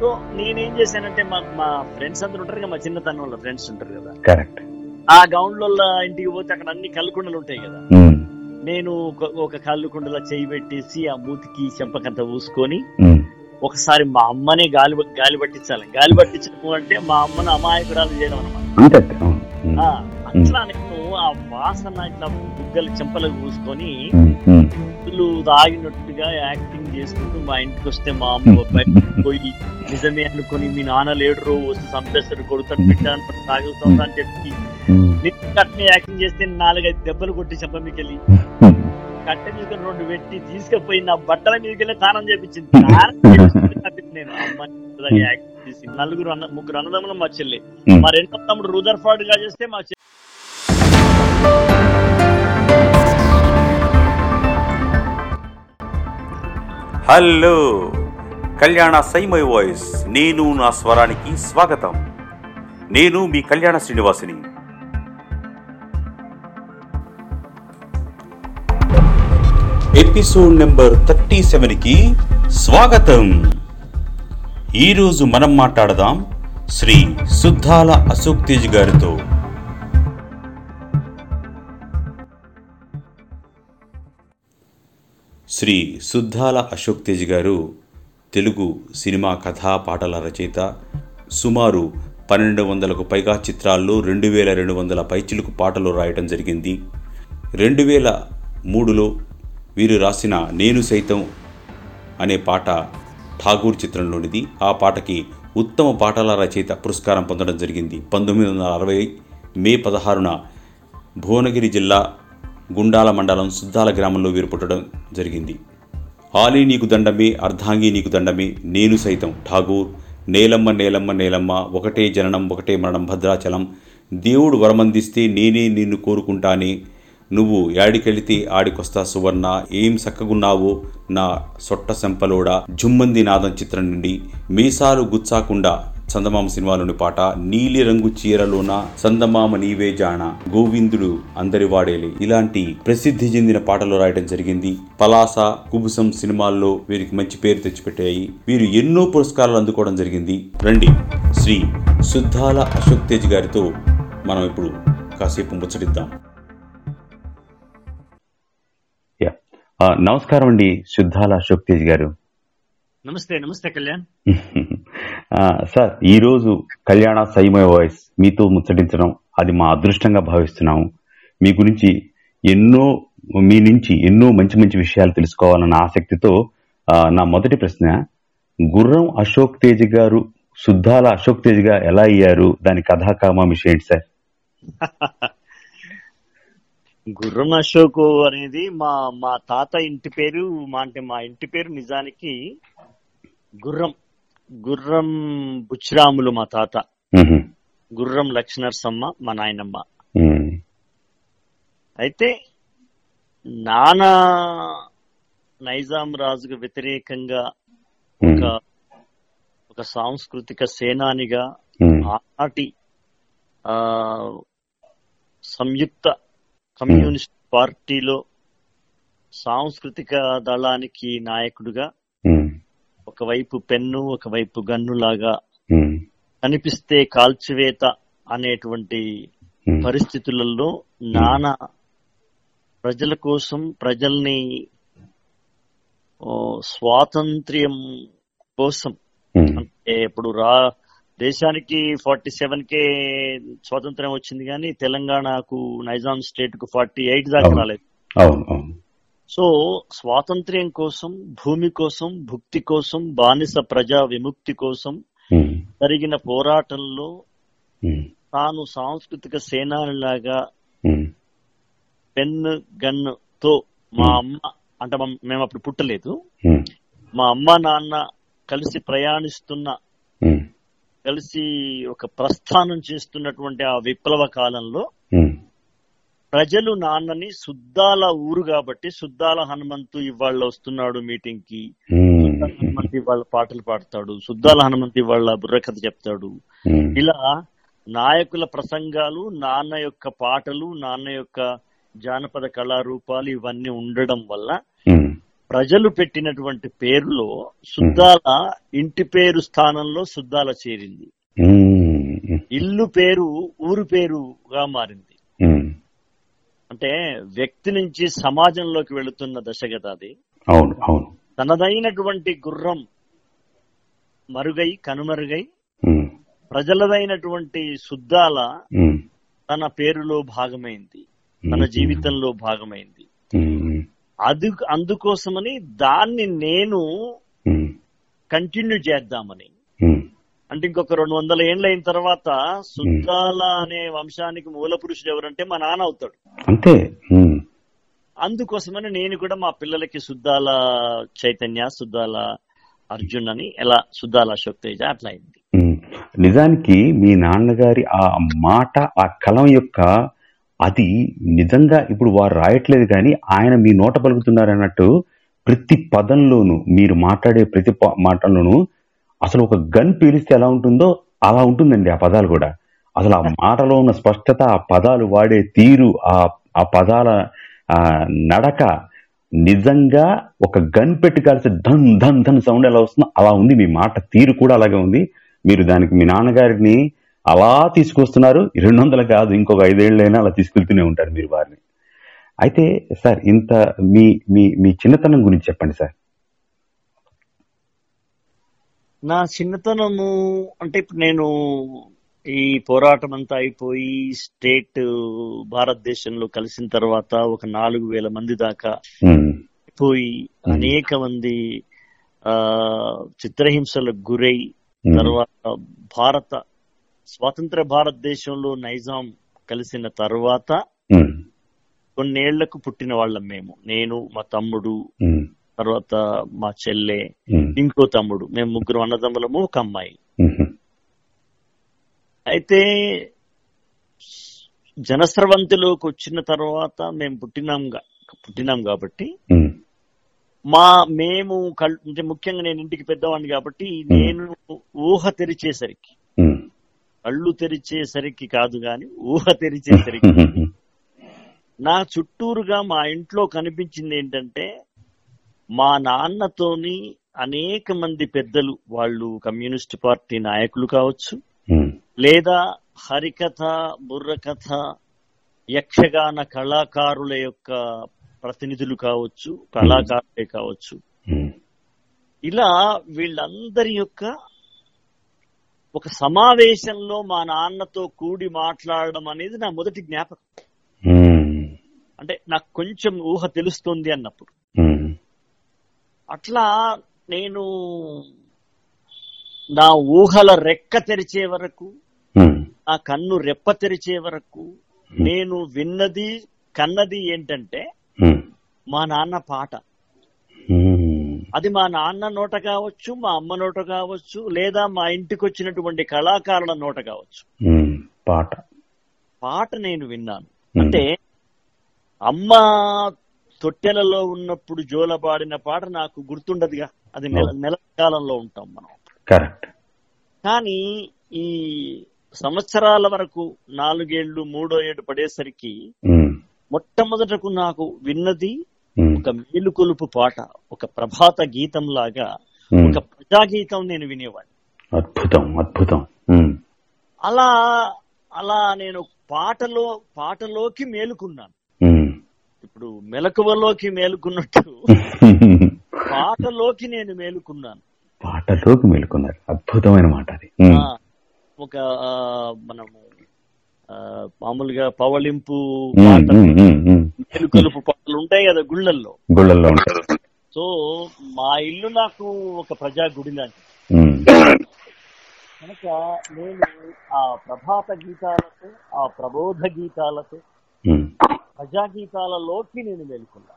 So నేనేం చేశానంటే మా మా ఫ్రెండ్స్ అందరూ ఉంటారు కదా మా చిన్నతనంలో ఫ్రెండ్స్ ఉంటారు కదా. కరెక్ట్ ఆ గౌండ్ల ఇంటికి పోతే అక్కడ అన్ని కళ్ళకుండలు ఉంటాయి కదా. నేను ఒక- కళ్ళుకుండలో చేయి పెట్టేసి ఆ మూతికి చెంపకంత పూసుకొని ఒకసారి మా అమ్మనే గాలి గాలి పట్టించాలి. గాలి పట్టించడం అంటే మా అమ్మను అమాయకురాలు చేయడం అనమాట అట్లా నేను వాసన ఇట్లా బుగ్గలు చెంపలకు పూసుకొని. మందులు తాగినట్టుగా యాక్టింగ్ చేసుకుంటూ మా ఇంటికి వస్తే మా అమ్మ పోయి నిజమే అనుకుని మీ నాన్న లేడు రో వస్తే చంపేస్తాడు కొడుతాడు పెట్టాను తాగుతాను అని చెప్పి. నేను యాక్టింగ్ చేస్తే నాలుగైదు దెబ్బలు కొట్టి చెప్ప మీకెళ్ళి ఉమ్. కట్టె మీద రెండు పెట్టి తీసుకుపోయి నా బట్టల మీదకెళ్ళి స్నానం చేపించింది నేను ఆ అమ్మాయి యాక్టింగ్ చేసి నలుగురు అన్న ముగ్గురు అన్నదమ్ములు మా చెల్లి. మా రెండో తమ్ముడు రుదర్ఫర్డ్గా చేస్తే మా చెల్లి హలో కళ్యాణ సైమై వాయిస్. నేను నా స్వరానికి స్వాగతం. నేను మీ కళ్యాణ శ్రీనివాసిని. ఎపిసోడ్ నెంబర్ థర్టీ సెవెన్కి స్వాగతం. ఈరోజు మనం మాట్లాడదాం శ్రీ సుద్దాల అశోక్ తేజ్ గారితో. శ్రీ సుద్దాల అశోక్ తేజ్ గారు తెలుగు సినిమా కథా పాటల రచయిత. సుమారు పన్నెండు వందలకు పైగా చిత్రాల్లో రెండు వేల రెండు వందల పైచిలుకు పాటలు రాయటం జరిగింది. రెండు వేల మూడులో వీరు రాసిన నేను సైతం అనే పాట ఠాగూర్ చిత్రంలోనిది. ఆ పాటకి ఉత్తమ పాటల రచయిత పురస్కారం పొందడం జరిగింది. పంతొమ్మిది వందల అరవై మే పదహారున భువనగిరి జిల్లా గుండాల మండలం సుద్దాల గ్రామంలో వీరు పుట్టడం జరిగింది. ఆలీ నీకు దండమే అర్ధాంగి నీకు దండమే నేను సైతం ఠాగూర్ నేలమ్మ నేలమ్మ నేలమ్మ ఒకటే జననం ఒకటే మరణం భద్రాచలం. దేవుడు వరమందిస్తే నేనే నిన్ను కోరుకుంటానే. నువ్వు యాడికెళితే ఆడికొస్తా సువర్ణ ఏం సక్కగున్నావో నా సొట్ట సెంపలోడా జుమ్మంది నాదం చిత్రం నుండి మీసాలు గుచ్చాకుండా చందమామ సినిమాలోని పాట నీలి రంగు చీరలోన చందమామ నీవే జాణ గోవిందుడు అందరి వాడేలే. ఇలాంటి ప్రసిద్ధి చెందిన పాటలు రాయడం జరిగింది. పలాస కుబుసం సినిమాల్లో వీరికి మంచి పేరు తెచ్చిపెట్టాయి. వీరు ఎన్నో పురస్కారాలు అందుకోవడం జరిగింది. రండి శ్రీ శుద్ధాల అశోక్ తేజ్ గారితో మనం ఇప్పుడు కాసేపు ముచ్చటిద్దాం. యా. నమస్కారం అండి శుద్ధాల అశోక్ తేజ్ గారు. నమస్తే నమస్తే కళ్యాణ్. సార్ ఈ రోజు కళ్యాణ సైమయ వాయిస్ మీతో ముచ్చటించడం అది మా అదృష్టంగా భావిస్తున్నాము. మీ గురించి ఎన్నో మీ నుంచి ఎన్నో మంచి మంచి విషయాలు తెలుసుకోవాలన్న ఆసక్తితో నా మొదటి ప్రశ్న గుర్రం అశోక్ తేజ్ గారు శుద్ధాల అశోక్ తేజ్గా ఎలా అయ్యారు? దాని కథాకామ విషయం ఏంటి సార్? గుర్రం అశోక్ అనేది మా మా తాత ఇంటి పేరు మా అంటే మా ఇంటి పేరు నిజానికి గుర్రం గుర్రం బుచ్చిరాములు మా తాత. గుర్రం లక్ష్మణర్సమ్మ మా నాయనమ్మ. అయితే నానా నైజాం రాజుకు వ్యతిరేకంగా. ఒక ఒక సాంస్కృతిక సేనానిగా. ఆనాటి ఆ సంయుక్త కమ్యూనిస్ట్ పార్టీలో సాంస్కృతిక దళానికి నాయకుడిగా. ఒకవైపు పెన్ను ఒకవైపు గన్ను లాగా. కనిపిస్తే కాల్చివేత అనేటువంటి. పరిస్థితులలో నానా ప్రజల కోసం ప్రజల్ని స్వాతంత్ర్యం కోసం. అంటే ఇప్పుడు రా దేశానికి ఫార్టీ సెవెన్ కే స్వాతంత్ర్యం వచ్చింది కానీ తెలంగాణకు నైజాం స్టేట్కు ఫార్టీ ఎయిట్ దాకా. రాలేదు సో స్వాతంత్ర్యం కోసం భూమి కోసం భుక్తి కోసం బానిస ప్రజా విముక్తి కోసం మ్. జరిగిన పోరాటంలో మ్. తాను సాంస్కృతిక సేనానిలాగా మ్. పెన్ గన్తో మా Hmm. అమ్మ అంటే మమ్- అప్పుడు పుట్టలేదు మ్. అమ్మ నాన్న కలిసి ప్రయాణిస్తున్న. కలిసి ఒక ప్రస్థానం చేస్తున్నటువంటి ఆ విప్లవ కాలంలో. ప్రజలు నాన్నని సుద్దాల ఊరు కాబట్టి సుద్దాల హనుమంతు ఇవాళ వస్తున్నాడు మీటింగ్కి. హనుమంతు ఇవాళ పాటలు పాడతాడు సుద్దాల హనుమంతు ఇవాళ బుర్రకథ చెప్తాడు. ఇలా నాయకుల ప్రసంగాలు నాన్న యొక్క పాటలు నాన్న యొక్క జానపద కళారూపాలు ఇవన్నీ ఉండడం వల్ల. ప్రజలు పెట్టినటువంటి పేరులో సుద్దాల ఇంటి పేరు స్థానంలో సుద్దాల చేరింది ఇల్లు పేరు ఊరు పేరుగా మారింది. అంటే వ్యక్తి నుంచి సమాజంలోకి వెళుతున్న దశ కదా అది. అవును అవును. తనదైనటువంటి గుర్రం మరుగై కనుమరుగై ప్రజలదైనటువంటి ఉమ్, తన పేరులో భాగమైంది. తన జీవితంలో భాగమైంది. అది అందుకోసమని దాన్ని నేను కంటిన్యూ చేద్దామని. అంటే ఇంకొక రెండు వందల ఏండ్లు అయిన తర్వాత సుద్దాల అనే వంశానికి మూల పురుషుడు ఎవరంటే మా నాన్న అవుతాడు. అంతే. అందుకోసమని నేను కూడా మా పిల్లలకి సుద్దాల చైతన్య సుద్దాల అర్జున్ అని ఎలా సుద్దాల అశోక్ తేజ అట్లా అయింది. నిజానికి మీ నాన్నగారి ఆ మాట ఆ కలం యొక్క అది నిజంగా ఇప్పుడు వారు రాయట్లేదు కానీ ఆయన మీ నోట పలుకుతున్నారు అన్నట్టు ప్రతి పదంలోనూ మీరు మాట్లాడే ప్రతి మాటల్లోనూ అసలు ఒక గన్ పీలిస్తే ఎలా ఉంటుందో అలా ఉంటుందండి ఆ పదాలు కూడా. అసలు ఆ మాటలో ఉన్న స్పష్టత ఆ పదాలు వాడే తీరు ఆ ఆ పదాల నడక నిజంగా ఒక గన్ పెట్టి కాల్సి ధన్ ధన్ ధన్ సౌండ్ ఎలా వస్తుందో అలా ఉంది. మీ మాట తీరు కూడా అలాగే ఉంది. మీరు దానికి మీ నాన్నగారిని అలా తీసుకొస్తున్నారు. రెండు వందలు కాదు ఇంకొక ఐదేళ్ళైనా అలా తీసుకెళ్తూనే ఉంటారు మీరు వారిని. అయితే సార్ ఇంత మీ మీ మీ చిన్నతనం గురించి చెప్పండి సార్. నా చిన్నతనము అంటే ఇప్పుడు నేను ఈ పోరాటం అంతా అయిపోయి స్టేట్ భారతదేశంలో కలిసిన తర్వాత ఒక నాలుగు వేల మంది దాకా పోయి అనేక మంది ఆ చిత్రహింసలకు గురై తర్వాత భారత స్వాతంత్ర భారతదేశంలో నైజాం కలిసిన తర్వాత కొన్నేళ్ళకు పుట్టిన వాళ్ళం మేము. నేను మా తమ్ముడు తర్వాత మా చెల్లె ఇంకో తమ్ముడు. మేము ముగ్గురు అన్నదమ్ములము ఒక అమ్మాయి. అయితే జనస్రవంతిలోకి వచ్చిన తర్వాత మేము పుట్టినాం పుట్టినాం కాబట్టి మా మేము అంటే ముఖ్యంగా నేను ఇంటికి పెద్దవాడిని కాబట్టి నేను ఊహ తెరిచేసరికి కళ్ళు తెరిచేసరికి కాదు గాని ఊహ తెరిచేసరికి నా చుట్టూరుగా మా ఇంట్లో కనిపించింది ఏంటంటే మా నాన్నతోని అనేక మంది పెద్దలు వాళ్ళు కమ్యూనిస్ట్ పార్టీ నాయకులు కావచ్చు లేదా హరికథ బుర్రకథ యక్షగాన కళాకారుల యొక్క ప్రతినిధులు కావచ్చు కళాకారులే కావచ్చు. ఇలా వీళ్ళందరి యొక్క ఒక సమావేశంలో మా నాన్నతో కూడి మాట్లాడడం అనేది నా మొదటి జ్ఞాపకం. అంటే నాకు కొంచెం ఊహ తెలుస్తుంది అన్నప్పుడు. అట్లా నేను నా ఊహల రెక్క తెరిచే వరకు నా కన్ను రెప్ప తెరిచే వరకు నేను విన్నది కన్నది ఏంటంటే మా నాన్న పాట. అది మా నాన్న నోట కావచ్చు మా అమ్మ నోట కావచ్చు లేదా మా ఇంటికి వచ్చినటువంటి కళాకారుల నోట కావచ్చు. పాట. పాట నేను విన్నాను. అంటే అమ్మ తొట్టెలలో ఉన్నప్పుడు జోలపాడిన పాట నాకు గుర్తుండదుగా. అది నెల నెల కాలంలో ఉంటాం మనం. కరెక్ట్. కానీ ఈ సంవత్సరాల వరకు నాలుగేళ్ళు మూడో ఏడు పడేసరికి మొట్టమొదటకు నాకు విన్నది ఒక మేలుకొలుపు పాట ఒక ప్రభాత గీతం లాగా ఒక ప్రజాగీతం నేను వినేవాడిని. అద్భుతం అద్భుతం. అలా అలా నేను పాటలో పాటలోకి మేలుకున్నాను. ఇప్పుడు మెలకువలోకి మేలుకున్నట్టు పాటలోకి నేను మేలుకున్నాను. పాటలోకి మేలుకున్నారు. అద్భుతమైన మాట అది. ఒక మనము మామూలుగా పవళింపు. మేలుకొలుపు పాటలు ఉంటాయి కదా గుళ్ళల్లో. గుళ్ళల్లో ఉంటారు సో మా ఇల్లు నాకు ఒక ప్రజా గుడి ఉమ్, కనుక నేను ఆ ప్రభాత గీతాలతో ఆ ప్రబోధ గీతాలతో ఉమ్, ప్రజా గీతాలలోకి నేను మేలుకున్నా.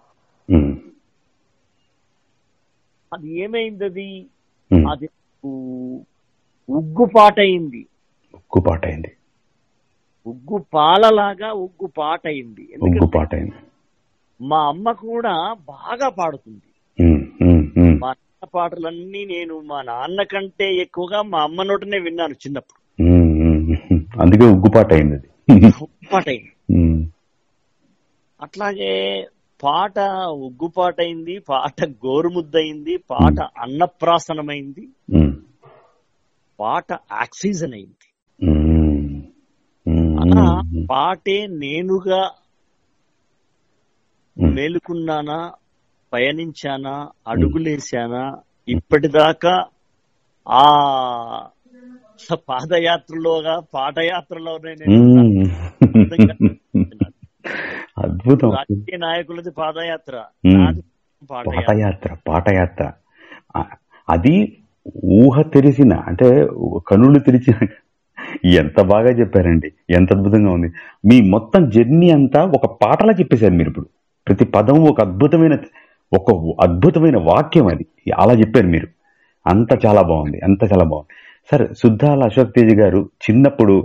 అది ఏమైంది అది ఉమ్. అది ఉ- ఉగ్గు పాట అయింది ఉగ్గు పాట అయింది ఉగ్గు పాలలాగా ఉగ్గు పాట అయింది ఉగ్గు ఎందుకంటే పాట అయింది మా అమ్మ కూడా బాగా పాడుతుంది. మా నాన్న పాటలన్నీ నేను మా నాన్న కంటే ఎక్కువగా మా అమ్మ నోటనే విన్నాను చిన్నప్పుడు. అందుకే ఉగ్గు పాట అయింది అది. ఉగ్గు పాట అయింది అట్లాగే పాట ఉగ్గుపాట అయింది పాట గోరుముద్దయింది పాట అన్నప్రాసనమైంది. పాట ఆక్సిజన్ అయింది అలా పాటే నేనుగా. మేలుకున్నానా పయనించానా అడుగులేశానా ఇప్పటిదాకా ఆ పాదయాత్రలోగా పాటయాత్రలోనే నేను. అద్భుతం. రాజకీయ నాయకులది పాదయాత్ర. పాటయాత్ర పాటయాత్ర అది ఊహ తెరిసిన అంటే కనులు తెరిచిన ఎంత బాగా చెప్పారండి. ఎంత అద్భుతంగా ఉంది. మీ మొత్తం జర్నీ అంతా ఒక పాటలా చెప్పేశారు మీరు ఇప్పుడు. ప్రతి పదం ఒక అద్భుతమైన ఒక అద్భుతమైన వాక్యం అది. అలా చెప్పారు మీరు. అంత చాలా బాగుంది అంత చాలా బాగుంది. సరే సుద్దాల అశోక్ తేజ్ గారు చిన్నప్పుడు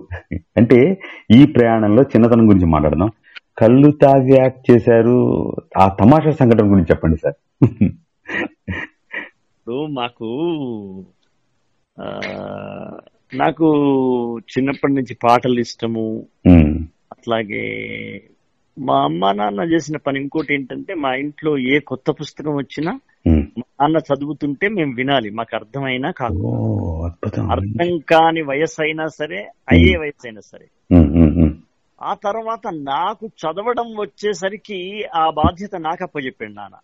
అంటే ఈ ప్రయాణంలో చిన్నతనం గురించి మాట్లాడదాం. కళ్ళు తాగి యాక్ట్ చేశారు. ఆ తమాషా సంఘటన గురించి చెప్పండి సార్. ఇప్పుడు మాకు నాకు చిన్నప్పటి నుంచి పాటలు ఇష్టము. అట్లాగే మా అమ్మ నాన్న చేసిన పని ఇంకోటి ఏంటంటే మా ఇంట్లో ఏ కొత్త పుస్తకం వచ్చినా. మా నాన్న చదువుతుంటే మేము వినాలి. మాకు అర్థమైనా కాదు అర్థం కాని వయసు అయినా సరే అయ్యే వయసు అయినా సరే. ఆ తర్వాత నాకు చదవడం వచ్చేసరికి ఆ బాధ్యత నాకు అప్పచెప్పాడు నాన్న.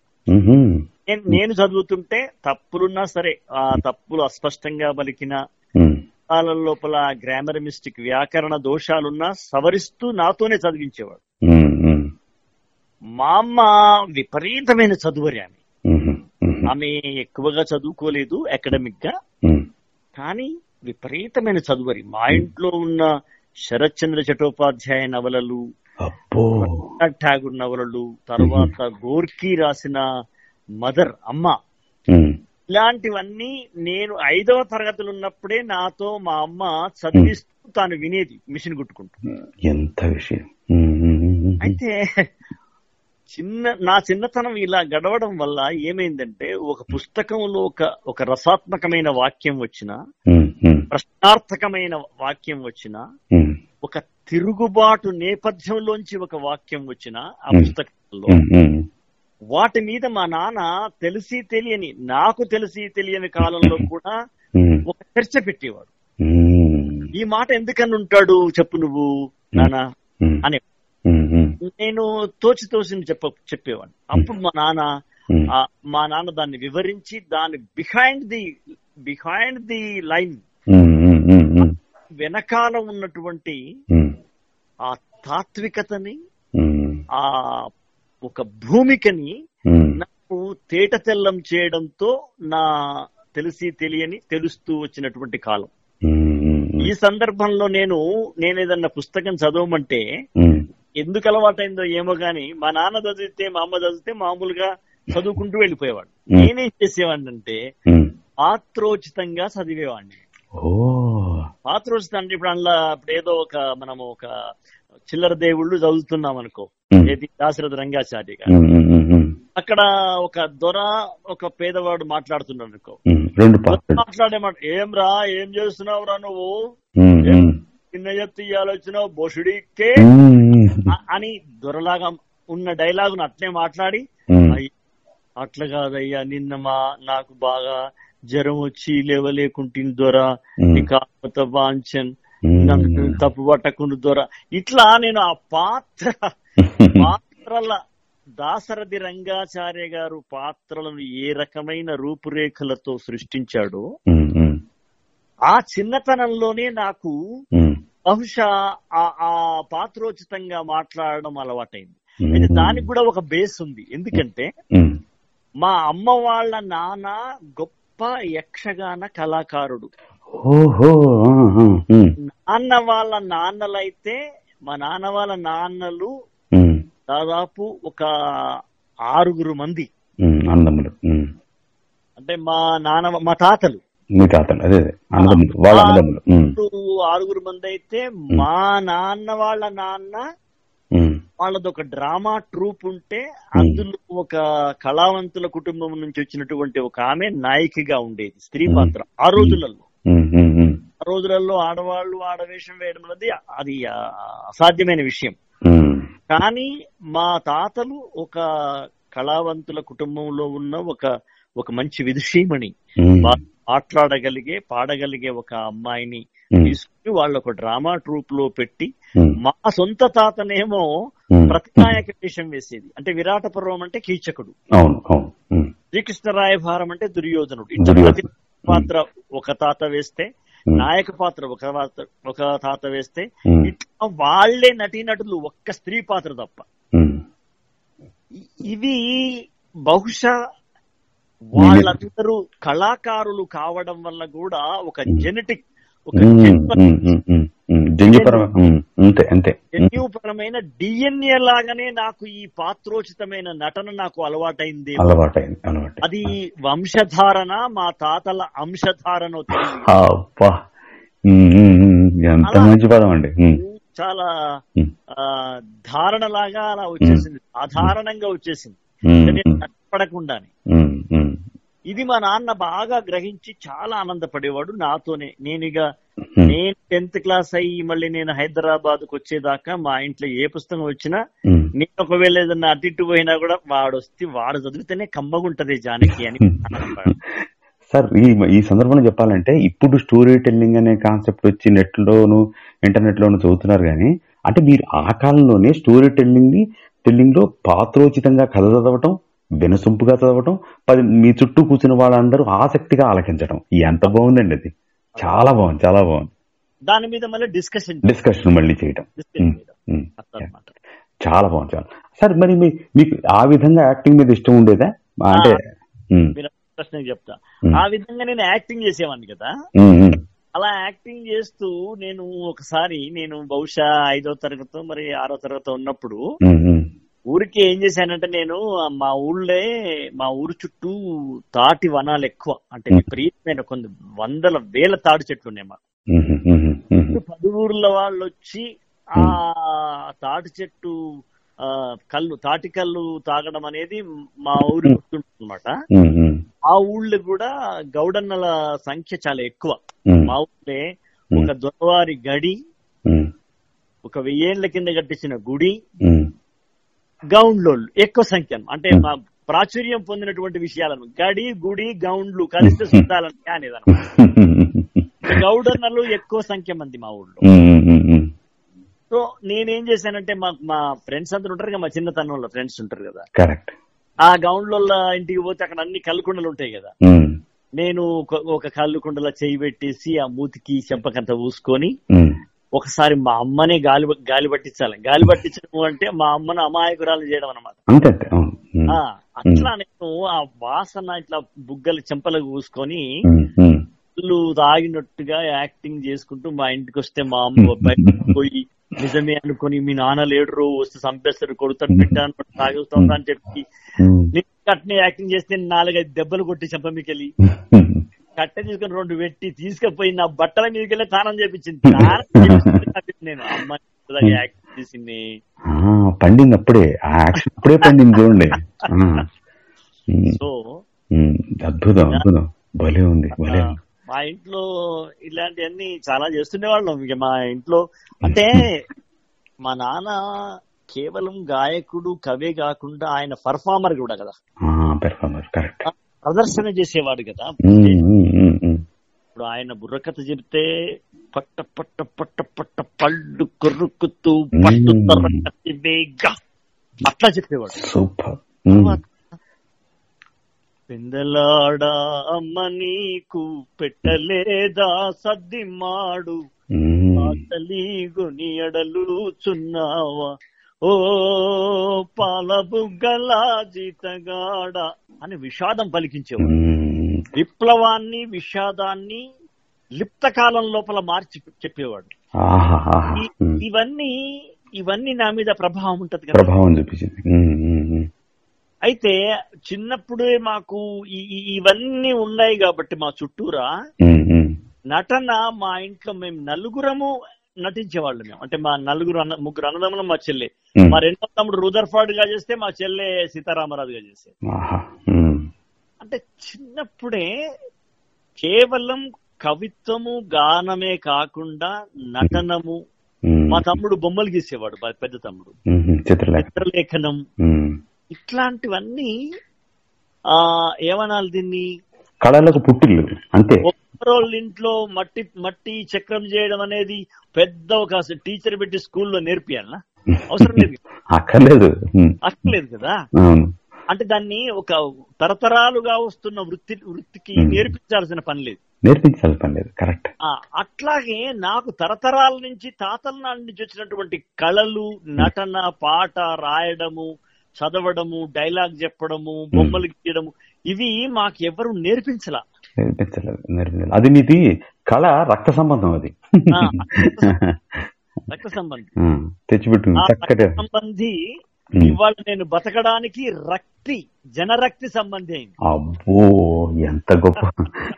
నేను నేను చదువుతుంటే తప్పులున్నా సరే ఆ తప్పులు అస్పష్టంగా పలికిన వాళ్ళ లోపల గ్రామర్ మిస్టేక్ వ్యాకరణ దోషాలున్నా సవరిస్తూ నాతోనే చదివించేవాడు. మా అమ్మ విపరీతమైన చదువరి ఆమె. ఆమె ఎక్కువగా చదువుకోలేదు అకాడమిక్గా. కానీ విపరీతమైన చదువరి. మా ఇంట్లో ఉన్న శరత్ చంద్ర చటోపాధ్యాయ నవలలు ఠాగూర్ నవలలు తర్వాత గోర్కీ రాసిన మదర్ అమ్మ. ఇలాంటివన్నీ నేను ఐదవ తరగతిలో ఉన్నప్పుడే నాతో మా అమ్మ చదివిస్తూ తాను వినేది మిషన్ కుట్టుకుంటూ. ఎంత విషయం. అయితే చిన్న నా చిన్నతనం ఇలా గడవడం వల్ల ఏమైందంటే ఒక పుస్తకంలో ఒక ఒక రసాత్మకమైన వాక్యం వచ్చిన ప్రశ్నార్థకమైన వాక్యం వచ్చిన ఒక తిరుగుబాటు నేపథ్యంలోంచి ఒక వాక్యం వచ్చిన ఆ. పుస్తకంలో. వాటి మీద మా నాన్న తెలిసి తెలియని నాకు తెలిసి తెలియని కాలంలో కూడా ఒక చర్చ పెట్టేవాడు. ఈ మాట ఎందుకని ఉంటాడు చెప్పు నువ్వు నాన్న అనే. నేను తోచి తోసి చెప్ప చెప్పేవాడిని. అప్పుడు మా నాన్న మా నాన్న దాన్ని వివరించి దాని behind the behind the line వెనకాల ఉన్నటువంటి ఆ తాత్వికతని ఆ ఒక భూమికని. నాకు తేట తెల్లం చేయడంతో నా తెలిసి తెలియని తెలుస్తూ వచ్చినటువంటి కాలం. ఈ సందర్భంలో నేను నేను ఏదన్నా పుస్తకం చదవమంటే ఎందుకు అలవాటైందో ఏమో గాని మా నాన్న చదివితే మా అమ్మ చదివితే మామూలుగా చదువుకుంటూ వెళ్ళిపోయేవాడు. నేనేం చేసేవాడిని అంటే ఉమ్. పాత్రోచితంగా చదివేవాడిని. ఓ పాత్రోచితం అంటే ఇప్పుడు అందులో ఇప్పుడు ఏదో ఒక మనము ఒక చిల్లర దేవుళ్ళు చదువుతున్నాం అనుకో. ఏది? దాశరథ రంగాచార్య గారు అక్కడ ఒక దొర ఒక పేదవాడు మాట్లాడుతున్నాడు అనుకో. మాట్లాడే మాట ఏం రా ఏం చేస్తున్నావురా నువ్వు? ఉమ్, ఉమ్, చిన్న ఎత్తు ఇయ్యాలొచ్చినావు బొషుడికే అని దొరలాగా ఉన్న డైలాగును అట్లే మాట్లాడి అట్లా కాదయ్యా నిన్న మా నాకు బాగా జ్వరం వచ్చి లేవలేకుంటుంది దొర. కాకపోతే ఉమ్. నన్ను తప్పు పట్టకుండా దొర. ఇట్లా నేను ఆ పాత్ర పాత్రల దాసరథి రంగాచార్య గారు పాత్రలను ఏ రకమైన రూపురేఖలతో సృష్టించాడో ఆ చిన్నతనంలోనే నాకు బహుశా ఆ ఆ పాత్రోచితంగా మాట్లాడడం అలవాటైంది. అయితే దానికి కూడా ఒక బేస్ ఉంది. ఎందుకంటే మా అమ్మ వాళ్ళ నాన్న గొప్ప యక్షగాన కళాకారుడు. ఓహో నాన్న వాళ్ళ నాన్నలైతే మా నాన్న వాళ్ళ నాన్నలు దాదాపు ఒక ఆరుగురు మంది. ఉమ్. అంటే మా నాన్న మా తాతలు. మీ తాతలు అదే వాళ్ళ అన్నదమ్ములు. ఆరుగురు మంది అయితే మా నాన్న వాళ్ళ నాన్న వాళ్ళది ఒక డ్రామా ట్రూప్ ఉంటే అందులో ఒక కళావంతుల కుటుంబం నుంచి వచ్చినటువంటి ఒక ఆమె నాయికగా ఉండేది స్త్రీ పాత్ర ఆ రోజులలో. ఆ రోజులలో ఆడవాళ్ళు ఆడవేషం వేయడం అనేది అది అసాధ్యమైన విషయం. కానీ మా తాతలు ఒక కళావంతుల కుటుంబంలో ఉన్న ఒక ఒక మంచి విదుషీమణి. మాట్లాడగలిగే పాడగలిగే ఒక అమ్మాయిని తీసుకుని వాళ్ళు ఒక డ్రామా ట్రూప్లో పెట్టి మా సొంత తాతనేమో ప్రతినాయక వేషం వేసేది. అంటే విరాట పర్వం అంటే కీచకుడు. అవును అవును. ఉమ్, శ్రీకృష్ణ రాయభారం అంటే దుర్యోధనుడు. ఇట్లా పాత్ర ఒక తాత వేస్తే నాయక పాత్ర ఒక ఒక తాత వేస్తే ఉమ్, ఇట్లా వాళ్ళే నటీనటులు ఒక్క స్త్రీ పాత్ర తప్ప. ఇవి బహుశా వాళ్ళందరూ కళాకారులు కావడం వల్ల కూడా ఒక జెనెటిక్ ఒక ఉమ్, జన్మ ఉమ్, ఉమ్, ఉమ్, ఉమ్, జన్యుపరమ ఉమ్, అంతే జన్యుపరమైన డిఎన్ఏ లాగానే నాకు ఈ పాత్రోచితమైన నటన నాకు అలవాటైంది. అలవాటైంది అలవాటు అది వంశధారణ మా తాతల అంశధారణో ఎంత మంచి పదం అండి. చాలా ధారణ లాగా అలా వచ్చేసింది. సాధారణంగా వచ్చేసింది. ఉమ్, ఇది మా నాన్న బాగా గ్రహించి చాలా ఆనందపడేవాడు నాతోనే. నేను ఇక నేను టెన్త్ క్లాస్ అయ్యి మళ్ళీ నేను హైదరాబాద్కు వచ్చేదాకా మా ఇంట్లో ఏ పుస్తకం వచ్చినా నేను ఒకవేళ ఏదన్నా అటు ఇటు పోయినా కూడా వాడు వస్తే వాడు చదివితేనే కమ్మగుంటది జానకి అని. సార్ ఈ ఈ సందర్భంలో చెప్పాలంటే ఇప్పుడు స్టోరీ టెల్లింగ్ అనే కాన్సెప్ట్ వచ్చి నెట్ లోను ఇంటర్నెట్ లోను చదువుతున్నారు కానీ అంటే మీరు ఆ కాలంలోనే స్టోరీ టెల్లింగ్ని టెల్లింగ్లో పాత్రోచితంగా కథ చదవటం వినసొంపుగా చదవటం పది మీ చుట్టూ కూర్చున్న వాళ్ళందరూ ఆసక్తిగా ఆలకించడం ఎంత బాగుందండి అది. చాలా బాగుంది చాలా బాగుంది. దాని మీద మళ్ళీ డిస్కషన్ డిస్కషన్ మళ్ళీ చేయటం. చాలా బాగుంది చాలా. సార్ మరి మీకు ఆ విధంగా యాక్టింగ్ మీద ఇష్టం ఉండేదా? అంటే ప్రశ్న చెప్తా. ఆ విధంగా నేను యాక్టింగ్ చేసేవాడిని కదా. అలా యాక్టింగ్ చేస్తూ నేను ఒకసారి నేను బహుశా ఐదో తరగతి మరి ఆరో తరగతి ఉన్నప్పుడు ఊరికి ఏం చేశానంటే నేను మా ఊళ్ళే మా ఊరు చుట్టూ తాటి వనాలు ఎక్కువ. అంటే. విపరీతమైన కొన్ని వందల వేల తాటి చెట్లు ఉన్నాయి మాకు. పది ఊర్ల వాళ్ళు వచ్చి ఆ తాటి చెట్టు ఆ కళ్ళు తాటి కళ్ళు తాగడం అనేది మా ఊరి గుర్తుంటుంది అనమాట ఉమ్, ఉమ్, ఆ ఊళ్ళో కూడా గౌడన్నల సంఖ్య చాలా ఎక్కువ. మా ఊళ్ళే ఒక దొరవారి గడి ఒక వెయ్యేళ్ళ కింద కట్టించిన గుడి గౌండ్లోళ్ళు ఎక్కువ సంఖ్య అంటే మా ప్రాచుర్యం పొందినటువంటి విషయాలను గడి గుడి గౌండ్లు కలిసి సుద్దాలని అనేది గౌడన్నలు ఎక్కువ సంఖ్య మంది మా ఊళ్ళో. సో నేనేం చేశానంటే మా మా ఫ్రెండ్స్ అందరూ ఉంటారు కదా మా చిన్నతనంలో ఫ్రెండ్స్ ఉంటారు కదా. కరెక్ట్ ఆ గౌండ్ల ఇంటికి పోతే అక్కడ అన్ని కల్లుకుండలు ఉంటాయి కదా. నేను ఒక- ఒక కల్లుకుండలో చేయి పెట్టేసి ఆ మూతికి చెంపకంత పూసుకొని ఉమ్, ఒకసారి మా అమ్మనే గాలి గాలి పట్టించాలి. గాలి పట్టించడం అంటే మా అమ్మను అమాయకురాలు చేయడం అనమాట అట్లా నేను ఆ వాసన ఇట్లా బుగ్గలు ఉమ్, ఉమ్, ఇల్లు తాగినట్టుగా యాక్టింగ్ చేసుకుంటూ మా ఇంటికి వస్తే మా అమ్మ బయటకు పోయి నిజమే అనుకొని మీ నాన్న లేడు వస్తే చంపేస్తారు కొడుతాడు పెట్టాను తాగుతాను అని చెప్పి. నేను కట్నే యాక్టింగ్ చేస్తే నాలుగైదు దెబ్బలు కొట్టి చెంప మీకెళ్ళి. కట్టె తీసుకొని రెండు పెట్టి తీసుకుపోయి నా బట్టల మీదకి వెళ్ళి స్నానం చేపించింది నేను. అమ్మాయి చేసింది పండింది అప్పుడే ఆ యాక్షన్ అప్పుడే పండింది చూడండి. సో అద్భుతం అద్భుతం. భలే ఉంది భలే మా ఇంట్లో ఇలాంటివన్నీ చాలా చేస్తుండే వాళ్ళం. ఇక మా ఇంట్లో అంటే మా నాన్న కేవలం గాయకుడు కవే కాకుండా ఆయన పర్ఫార్మర్ కూడా కదా. పెర్ఫార్మర్. కరెక్ట్. ప్రదర్శన చేసేవాడు కదా. ఇప్పుడు ఆయన బుర్రకథ చెప్తే పట్ట పట్ట పట్ట పట్ట పళ్ళు కొరుకుతూ పట్టు అట్లా చెప్పేవాడు. సూపర్. పెందలాడా అమ్మ నీకు పెట్టలేదా సద్ది మాడు. తల్లి గొని ఎడలుచున్నావా ఓ పాల బుగ్గల జీతగాడ అని విషాదం పలికించేవాడు. విప్లవాన్ని విషాదాన్ని లిప్త కాలం లోపల మార్చి చెప్పేవాడు. ఇవన్నీ ఇవన్నీ నా మీద ప్రభావం ఉంటది కదా. ప్రభావం చూపించింది. అయితే చిన్నప్పుడే మాకు ఇవన్నీ ఉన్నాయి కాబట్టి మా చుట్టూరా. నటన మా ఇంట్లో మేము నలుగురము నటించేవాళ్ళం మేము అంటే మా నలుగురు అన్న ముగ్గురు అన్నదమ్ములు మా చెల్లె. మా రెండో తమ్ముడు రూదర్ఫర్డ్గా చేస్తే మా చెల్లె సీతారామరాజుగా చేసేది ఆహా. ఉమ్. అంటే చిన్నప్పుడే కేవలం కవిత్వము గానమే కాకుండా నటనము. మా తమ్ముడు బొమ్మలు గీసేవాడు పెద్ద తమ్ముడు చిత్రలేఖనం. ఇట్లాంటివన్నీ ఆ ఏమనాలి దీన్ని కళలకు పుట్టిల్లు అంతే ఒక్కరోళ్ళ ఇంట్లో మట్టి మట్టి చక్రం చేయడం అనేది పెద్ద ఒక టీచర్ పెట్టి స్కూల్లో నేర్పియాలనా? అవసరం లేదు. అక్కర్లేదు. అక్కర్లేదు కదా? అంటే దాన్ని ఒక తరతరాలుగా వస్తున్న వృత్తి వృత్తికి. నేర్పించాల్సిన పని లేదు. నేర్పించాలి పని లేదు. కరెక్ట్ అట్లాగే నాకు తరతరాల నుంచి తాతల నాటి నుంచి వచ్చినటువంటి కళలు నటన పాట రాయడము చదవడము డైలాగ్ చెప్పడము బొమ్మలు గీయడము ఇవి మాకు ఎవరు నేర్పించలా. నేర్పించలేదు నేర్పించలేదు అది మీది కళ రక్త సంబంధం అది. రక్త సంబంధి. తెచ్చిపెట్టింది. చక్కటి సంబంధి. ఇవాళ నేను బతకడానికి రక్తి జనరక్తి సంబంధి అయింది. అబ్బో ఎంత గొప్ప.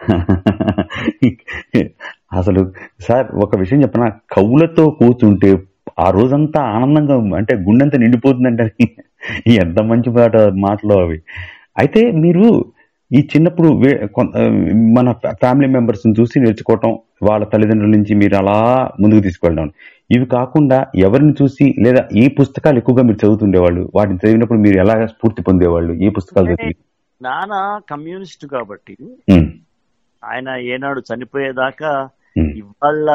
అసలు సార్ ఒక విషయం చెప్పిన? కవులతో కూర్చుంటే ఆ రోజంతా ఆనందంగా అంటే గుండెంత నిండిపోతుందంటే ఎంత మంచి మాట మాటలు అవి. అయితే మీరు ఈ చిన్నప్పుడు మన ఫ్యామిలీ మెంబర్స్ చూసి నేర్చుకోవటం వాళ్ళ తల్లిదండ్రుల నుంచి మీరు అలా ముందుకు తీసుకెళ్ళడం. ఇవి కాకుండా ఎవరిని చూసి లేదా ఏ పుస్తకాలు ఎక్కువగా మీరు చదువుతుండేవాళ్ళు వాటిని చదివినప్పుడు మీరు ఎలాగ స్ఫూర్తి పొందేవాళ్ళు ఏ పుస్తకాలు చదివి? నాన్న కమ్యూనిస్ట్ కాబట్టి ఆయన ఏనాడు చనిపోయేదాకా ఇవాళ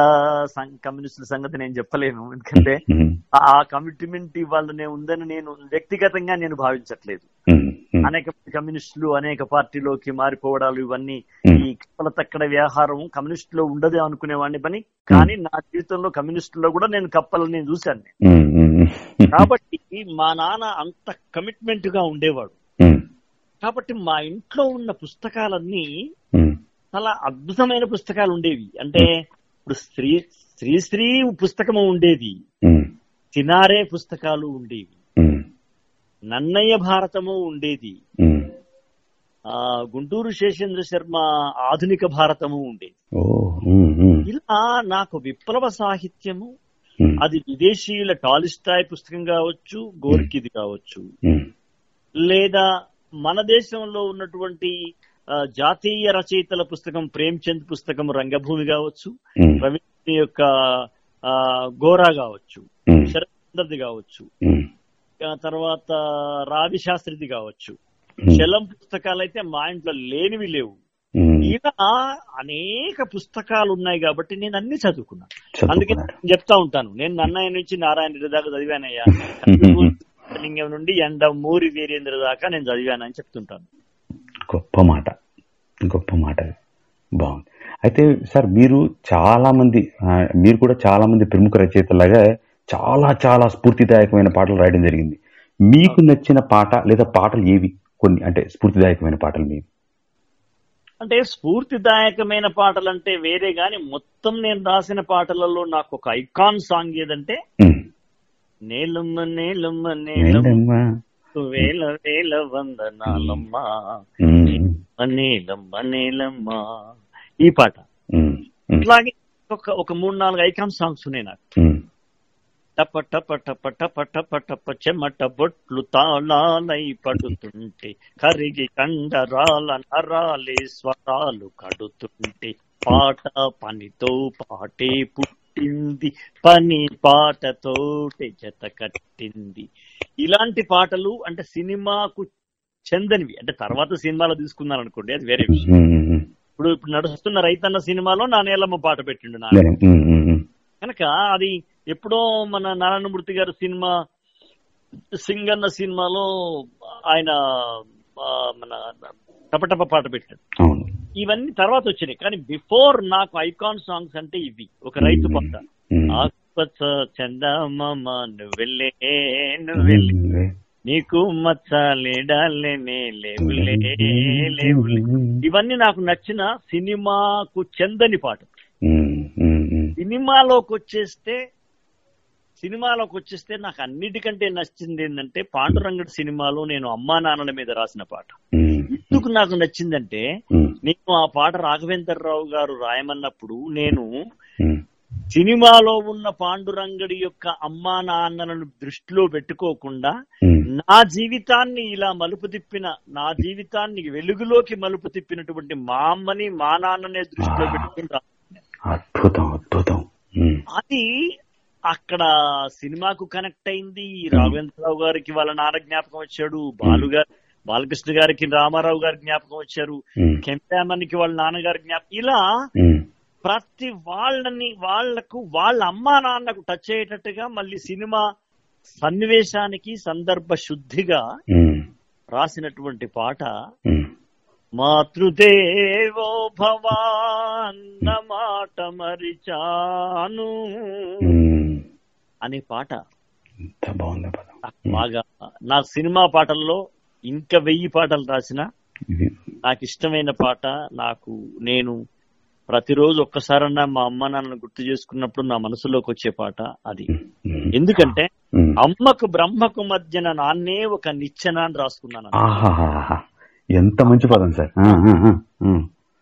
సం- కమ్యూనిస్టుల సంగతి నేను చెప్పలేను. ఎందుకంటే ఉమ్, ఆ కమిట్మెంట్ ఇవాళనే ఉందని నేను వ్యక్తిగతంగా నేను భావించట్లేదు. అనేక కమ్యూనిస్టులు అనేక పార్టీలోకి మారిపోవడాలు ఇవన్నీ. ఈ కప్పల తక్కడ వ్యవహారం కమ్యూనిస్ట్లో ఉండదు అనుకునేవాడిని పని. కానీ నా జీవితంలో కమ్యూనిస్టులో కూడా నేను కప్పలని చూశాను నేను. ఉమ్. కాబట్టి మా నాన్న అంత కమిట్మెంట్గా ఉండేవాడు. కాబట్టి మా ఇంట్లో ఉన్న పుస్తకాలన్నీ చాలా అద్భుతమైన పుస్తకాలు ఉండేవి. అంటే ఇప్పుడు శ్రీ శ్రీశ్రీ పుస్తకము ఉండేది. సినారే పుస్తకాలు ఉండేవి. నన్నయ్య భారతము ఉండేది. ఆ గుంటూరు శేషేంద్ర శర్మ ఆధునిక భారతము ఉండేది. ఇలా నాకు విప్లవ సాహిత్యము అది విదేశీయుల టాలిస్టాయ్ పుస్తకం కావచ్చు గోర్కిది కావచ్చు. లేదా మన దేశంలో ఉన్నటువంటి జాతీయ రచయితల పుస్తకం ప్రేమ్చంద్ పుస్తకం రంగభూమి కావచ్చు ఉమ్, రవీంద్ర యొక్క గోరా కావచ్చు ఉమ్, శరత్చంద్రది కావచ్చు ఆ తర్వాత రావి శాస్త్రిది కావచ్చు. పుస్తకాలు అయితే మా ఇంట్లో లేనివి లేవు. ఇలా అనేక పుస్తకాలు ఉన్నాయి కాబట్టి నేను అన్ని చదువుకున్నాను. అందుకే చెప్తా ఉంటాను. నేను నన్నయ్య నుంచి నారాయణ దాకా చదివానయ్యా. లింగం నుండి ఎండ మూరి వీరేంద్ర దాకా నేను చదివానని చెప్తుంటాను. గొప్ప మాట. గొప్ప మాట బాగుంది. అయితే సార్ మీరు చాలా మంది ఆ, మీరు కూడా చాలా మంది ప్రముఖ రచయితలాగా చాలా చాలా స్ఫూర్తిదాయకమైన పాటలు రాయడం జరిగింది. మీకు నచ్చిన పాట లేదా పాటలు ఏవి? కొన్ని అంటే స్ఫూర్తిదాయకమైన పాటలు మీవి. అంటే స్ఫూర్తిదాయకమైన పాటలు అంటే వేరే గాని మొత్తం నేను రాసిన పాటలలో నాకు ఒక ఐకాన్ సాంగ్ ఏదంటే. నేలమ్మ నేలమ్మ నేలమ్మ. ఏంటమ్మా? వేల వేల వందనాలమ్మ. నేలమ్మ నేలమ్మ ఈ పాట. అట్లాగే ఒక ఒక మూడు నాలుగు ఐకాన్ సాంగ్స్ ఉన్నాయి నాకు. టప టప టప టప టప టప చెమట బొట్లు తాళాలై పడుతుంటే కరిగి కండరాల నరాలే స్వరాలు కడుతుంటే పాట పనితో పాటే పుట్టింది పని పాటతోటే జత కట్టింది. ఇలాంటి పాటలు అంటే సినిమాకు చెందనివి. అంటే తర్వాత సినిమాలో తీసుకున్నాను అనుకోండి అది వేరే విషయం. ఇప్పుడు ఇప్పుడు నడుస్తున్న రైతన్న సినిమాలో నా నేలమ్మ పాట పెట్టిండు నా. కనుక అది ఎప్పుడో మన నారాయణమూర్తి గారి సినిమా సింగన్న సినిమాలో ఆయన మన టపటప పాట పెట్టాడు. ఇవన్నీ తర్వాత వచ్చినాయి. కానీ బిఫోర్ నాకు ఐకాన్ సాంగ్స్ అంటే ఇవి. ఒక రైతు పాట. ఆకుపచ్చ చందమామ నువ్వెళ్ళే నువ్వెళ్ళే. ఉమ్, నీకు మచ్చాలేడాలేనే లేవులే లేవులే ఇవన్నీ నాకు నచ్చిన సినిమాకు చెందని పాట. సినిమాలోకి వచ్చేస్తే సినిమాలోకి వచ్చేస్తే నాకు అన్నిటికంటే నచ్చింది ఏంటంటే పాండురంగడ్ సినిమాలో నేను అమ్మా నాన్నల మీద రాసిన పాట. ఎందుకు నాకు నచ్చిందంటే నేను ఆ పాట రాఘవేంద్రరావు గారు రాయమన్నప్పుడు నేను సినిమాలో ఉన్న పాండురంగడి యొక్క అమ్మా నాన్నలను దృష్టిలో పెట్టుకోకుండా. నా జీవితాన్ని ఇలా మలుపు తిప్పిన నా జీవితాన్ని వెలుగులోకి మలుపు తిప్పినటువంటి మా అమ్మని మా నాన్ననే దృష్టిలో పెట్టుకుంటా. అద్భుతం అద్భుతం. అది అక్కడ సినిమాకు కనెక్ట్ అయింది. రాఘవేంద్రరావు గారికి వాళ్ళ నాన్న జ్ఞాపకం వచ్చాడు. బాలు గారు బాలకృష్ణ గారికి రామారావు గారి జ్ఞాపకం వచ్చారు. కెంపామన్కి వాళ్ళ నాన్నగారి జ్ఞాపకం. ఇలా ప్రతి వాళ్ళని వాళ్ళకు వాళ్ళ అమ్మా నాన్నకు టచ్ అయ్యేటట్టుగా మళ్ళీ సినిమా సన్నివేశానికి సందర్భ శుద్ధిగా రాసినటువంటి పాట. మాతృదేవో భవా అన్న మాట మరిచాను. అనే పాట. బాగా నా సినిమా పాటల్లో ఇంకా వెయ్యి పాటలు రాసిన నాకు ఇష్టమైన పాట నాకు నేను ప్రతిరోజు ఒక్కసారన్నా మా అమ్మ నాన్నను గుర్తు చేసుకున్నప్పుడు నా మనసులోకి వచ్చే పాట అది ఎందుకంటే. అమ్మకు బ్రహ్మకు మధ్యన నాన్నే ఒక నిచ్చెన అని రాసుకున్నాను. ఎంత మంచి పదం సార్.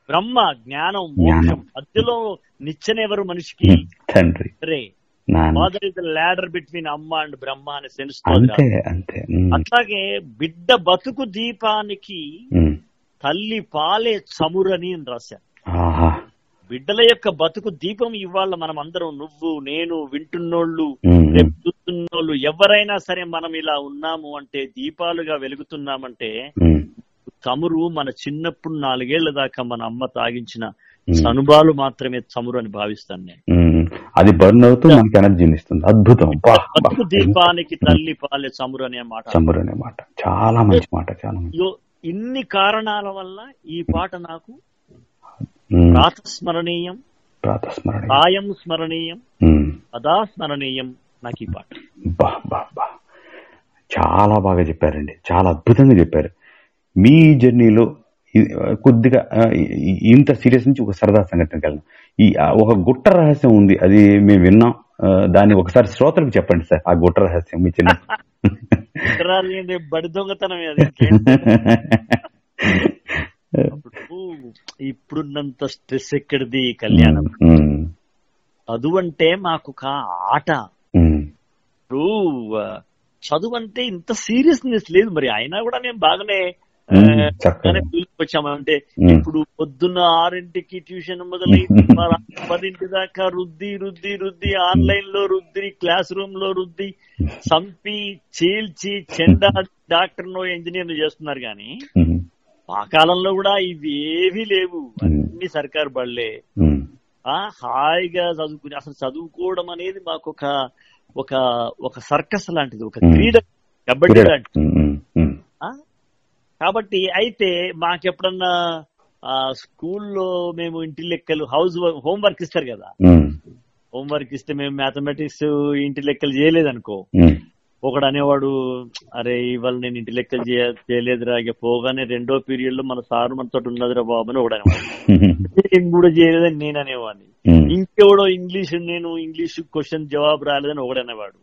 బ్రహ్మ జ్ఞానం. మోక్షం మధ్యలో నిచ్చెన ఎవరు మనిషికి తండ్రి father is ladder between amma and Brahma అనే సెన్స్ అంతే అంతే. ఉమ్, అట్లాగే బిడ్డ బతుకు దీపానికి ఉమ్. తల్లి పాలే చమురని అని రాశాను ఆహా. బిడ్డల యొక్క బతుకు దీపం ఇవాళ మనం అందరం నువ్వు నేను వింటున్నోళ్ళు రేపు చూస్తున్నోళ్ళు ఎవరైనా సరే మనం ఇలా ఉన్నాము అంటే దీపాలుగా వెలుగుతున్నామంటే ఉమ్, చమురు మన చిన్నప్పుడు నాలుగేళ్ళ దాకా మన అమ్మ తాగించిన. సనుబాలు మాత్రమే చమురు అని భావిస్తాను నేను. అది బర్న్ అవుతూ మనకి ఎనర్జీని ఇస్తుంది. అద్భుతం. దీపానికి తల్లి పాలే చమురు అనే మాట. చంబరు అనే మాట. చాలా మంచి మాట చాలా ఇన్ని కారణాల వల్ల ఈ పాట నాకు ఉమ్, ప్రాతస్మరణీయం ప్రాతస్మరణ సాయం స్మరణీయం ఉమ్. సదా స్మరణీయం నాకు ఈ పాట. బా బా బా. చాలా బాగా చెప్పారండి. చాలా అద్భుతంగా చెప్పారు. మీ జర్నీలో కొద్దిగా ఇంత సీరియస్ నుంచి ఒక సరదా సంఘటనకి వెళ్దాం ఈ ఒక గుట్ట రహస్యం ఉంది. అది మేము విన్నాం. దాన్ని ఒకసారి శ్రోతలకు చెప్పండి సార్ ఆ గుట్ట రహస్యం మీ చిన్న బడి దొంగతనమే అది. ఇప్పుడు ఇప్పుడున్నంత స్ట్రెస్ ఎక్కడిది కళ్యాణం? చదువు అంటే మాకు ఒక ఆట. చదువు అంటే ఇంత సీరియస్నెస్ లేదు మరి. అయినా కూడా మేము బాగానే ఆ, ఉమ్, చక్కగా. బాగానే వచ్చాము అంటే ఉమ్. ఇప్పుడు పొద్దున్న ఆరింటికి ట్యూషన్ మొదలైంది మా రాత్రి పదింటి దాకా రుద్ది రుద్ది రుద్ది ఆన్లైన్లో రుద్ది క్లాస్ రూమ్లో రుద్ది చంపి చీల్చి చెండా డాక్టర్ నో ఇంజనీర్ చేస్తున్నారు కానీ ఆ కాలంలో కూడా ఇవి ఏవీ లేవు అన్ని సర్కారు బళ్ళే ఆ హాయిగా చదువుకుని అసలు చదువుకోవడం అనేది మాకు ఒక ఒక ఒక సర్కస్ లాంటిది ఒక. క్రీడ కబడ్డీ. లాంటిది? కాబట్టి అయితే మాకెప్పుడన్నా ఆ స్కూల్లో మేము ఇంటి లెక్కలు హౌస్ హోంవర్క్ ఇస్తారు కదా. హోంవర్క్ ఇస్తే మేము మ్యాథమెటిక్స్ ఇంటి లెక్కలు చేయలేదనుకో ఒకడు అనేవాడు అరే ఇవాళ నేను ఇంటి లెక్కలు చేయ చేయలేదురా ఇక పోగానే రెండో పీరియడ్లో మన సారు మనతో ఉన్నదిరా బాబు అని ఒకడు అనేవాడు. నేను కూడా చేయలేదని నేను అనేవాడిని. ఇంకెవడో ఇంగ్లీష్ నేను ఇంగ్లీష్ క్వశ్చన్ జవాబు రాలేదని ఒకడనేవాడు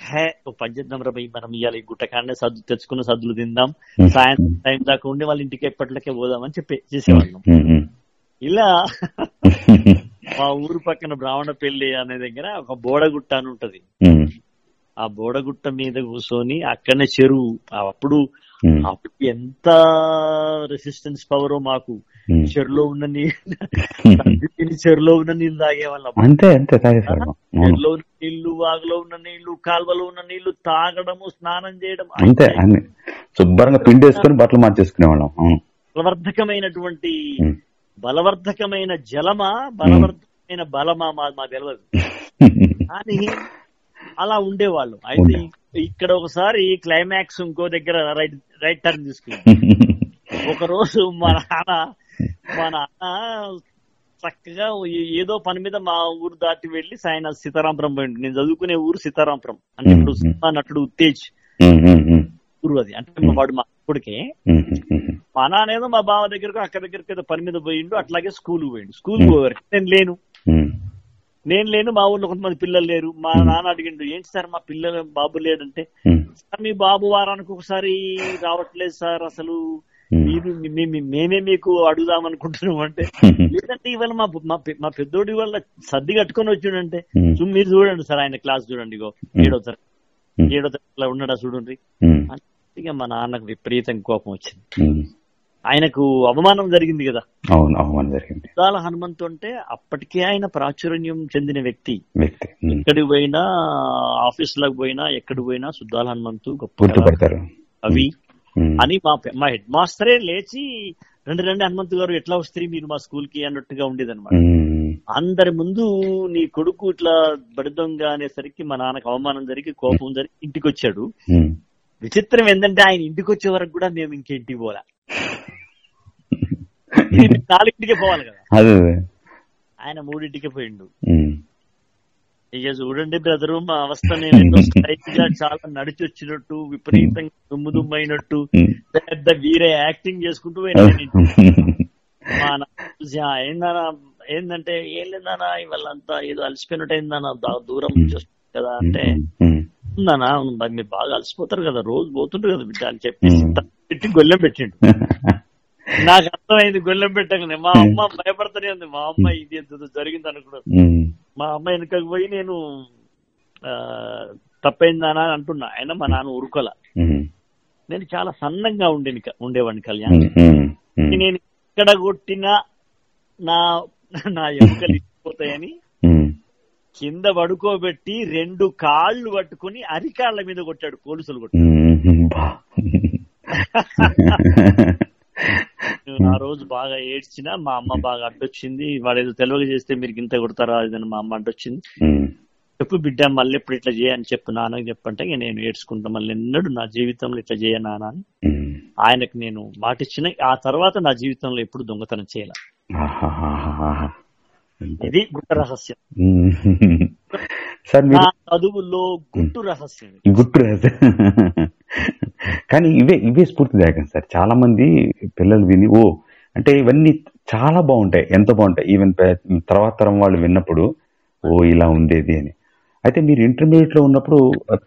హే ఓ పంచేద్దాం రా భయ్ మనం ఇవాళ ఈ గుట్టకాడనే సద్దు తెచ్చుకున్న సద్దులు తిందాం. సాయంత్రం టైం దాకా ఉండి వాళ్ళ ఇంటికి ఎప్పటికే పోదామని చెప్పి చేసేవాళ్ళం. ఇలా మా ఊరు పక్కన బ్రాహ్మణ పెళ్ళి అనే దగ్గర ఒక బోడగుట్ట అని ఉంటది. ఆ బోడగుట్ట మీద కూర్చొని అక్కడనే చెరువు. అప్పుడు అప్పుడు ఎంత రెసిస్టెన్స్ పవర్ మాకు ఉమ్. చెరులో ఉన్న నీళ్ళు చెరులో ఉన్న నీళ్ళు తాగేవాళ్ళం. అంతే అంతే చెరులో ఉన్న నీళ్ళు వాగులో ఉన్న నీళ్ళు కాల్వలో ఉన్న నీళ్ళు తాగడము స్నానం చేయడం అంతే అన్ని. శుభ్రంగా పిండి వేసుకొని బట్టలు మార్చేసుకునే వాళ్ళం బలవర్ధకమైనటువంటి ఉమ్. బలవర్ధకమైన జలమా బలవర్ధకమైన బలమా మా మా తెలియదు కానీ అలా ఉండేవాళ్ళు. అయితే ఇక్కడ ఒకసారి క్లైమాక్స్ ఇంకో దగ్గర రైట్ రైట్ టర్న్ తీసుకుంది ఒక రోజు మా నాన్న మా నాన్న చక్కగా ఏదో పని మీద మా ఊరు దాటి వెళ్ళి సాయన సీతారాంపురం పోయిండు. నేను చదువుకునే ఊరు సీతారాంపురం. అంటే ఇప్పుడు. సినిమా నటుడు ఉత్తేజ్ ఊరు అది. అంటే వాడు మా అప్పుడికే. మా నాన్నేదో మా బావ దగ్గరకు అక్క దగ్గరికి ఏదో పని మీద పోయిండు. అట్లాగే స్కూల్ పోయిండు. స్కూల్. పోయారు. నేను లేను. నేను లేను మా ఊర్లో కొంతమంది పిల్లలు లేరు. మా నాన్న అడిగిండు ఏంటి సార్ మా పిల్లలు బాబు లేడంటే సార్ మీ బాబు వారానికి ఒకసారి రావట్లేదు సార్ అసలు. మీరు మేమే మీకు అడుగుదాం అనుకుంటున్నాం అంటే లేదంటే ఇవాళ మా మా పెద్దోడి వల్ల సర్ది కట్టుకొని వచ్చిండంటే మీరు చూడండి సార్ ఆయన క్లాస్ చూడండి ఇగో ఏడో తరగతి. ఏడో తరగతిలో ఉన్నాడా చూడండి. ఇక మా నాన్నకు విపరీతం కోపం వచ్చింది. ఆయనకు అవమానం జరిగింది కదా. అవును అవమానం జరిగింది. సుద్దాల హనుమంతు అంటే అప్పటికే ఆయన ప్రాచుర్యం చెందిన వ్యక్తి. వ్యక్తి. ఎక్కడికి పోయినా ఆఫీస్లకు పోయినా ఎక్కడికి పోయినా సుద్దాల హనుమంతు గొప్ప ఉమ్. అని మా మా హెడ్ మాస్టరే లేచి రెండు రెండు హనుమంతు గారు ఎట్లా వస్తే మీరు మా స్కూల్కి అన్నట్టుగా ఉండేదన్నమాట. ఉమ్. అందరి ముందు నీ కొడుకు ఇట్లా బడిదొంగ అనేసరికి మా నాన్నకు అవమానం జరిగి కోపం జరిగి ఇంటికి వచ్చాడు. విచిత్రం ఏంటంటే ఆయన ఇంటికి వచ్చే వరకు కూడా మేము ఇంకేంటికి పోలా. నాలుగింటికే పోవాలి కదా అదే ఆయన మూడింటికి పోయిండు. ఇక చూడండి బ్రదరు మా అవస్థ నేను చాలా నడిచి వచ్చినట్టు విపరీతంగా దుమ్ము దుమ్ము అయినట్టు. పెద్ద వీరే యాక్టింగ్ చేసుకుంటూ పోయినా నేను ఇంటికి. మా నాన్న చూసి, "ఆ, ఏందన్నా ఏందంటే ఏం లేదన్నా ఇవాళ అంతా ఏదో అలసిపోయినట్టు అయిందన్నా దా- దూరం నుంచి వస్తుంది కదా అంటే అవును, మరి బాగా అలసిపోతారు కదా రోజు పోతుంటారు కదా బిడ్డ అని చెప్పేసి మ్మ్. పెట్టి గొల్లెం పెట్టిండు నాకు అర్థమైంది గొల్లెం పెట్టగానే. మా అమ్మ భయపడుతూనే ఉంది. మా అమ్మ ఇది ఎంత జరిగింది అనుకున్నాను. ఉమ్. మా అమ్మ వెనకకు పోయి నేను తప్పైందానా అని అంటున్నా. అయినా మా నాన్న ఊరుకోల. ఉమ్. నేను చాలా సన్నంగా ఉండేని ఉండేవాడిని కళ్యాణ్. నేను ఎక్కడ కొట్టినా నా నా ఎముకలు ఇచ్చిపోతాయని. కింద పడుకోబెట్టి రెండు కాళ్ళు పట్టుకుని అరికాళ్ళ మీద కొట్టాడు పోలీసులు కొట్టి ఉమ్. బా. నేను ఆ రోజు బాగా ఏడ్చిన మా అమ్మ బాగా అడ్డొచ్చింది. వాడు ఏదో తెలియక చేస్తే మీరు ఇంత కొడతారా ఇదని మా అమ్మ అడ్డొచ్చింది. చెప్పు బిడ్డ మళ్ళీ ఎప్పుడు ఇట్లా చేయని చెప్పు నాన్నకి చెప్పంటే నేను ఏడ్చుకుంటా. మళ్ళీ ఎన్నడూ నా జీవితంలో ఇట్లా చేయ నాన్న. ఆయనకు నేను మాట ఇచ్చిన ఆ తర్వాత నా జీవితంలో ఎప్పుడు దొంగతనం చేయాల. ఇది గుట్ట రహస్యం. సార్ చదువుల్లో గుట్టు రహస్యం. గుర్తు రాదు కానీ ఇవే ఇవే స్ఫూర్తిదాయకం సార్. చాలా మంది పిల్లలు విని ఓ అంటే ఇవన్నీ చాలా బాగుంటాయి ఎంత బాగుంటాయి. ఈవెన్ తర్వాత తరం వాళ్ళు విన్నప్పుడు ఓ ఇలా ఉండేది అని. అయితే మీరు ఇంటర్మీడియట్లో ఉన్నప్పుడు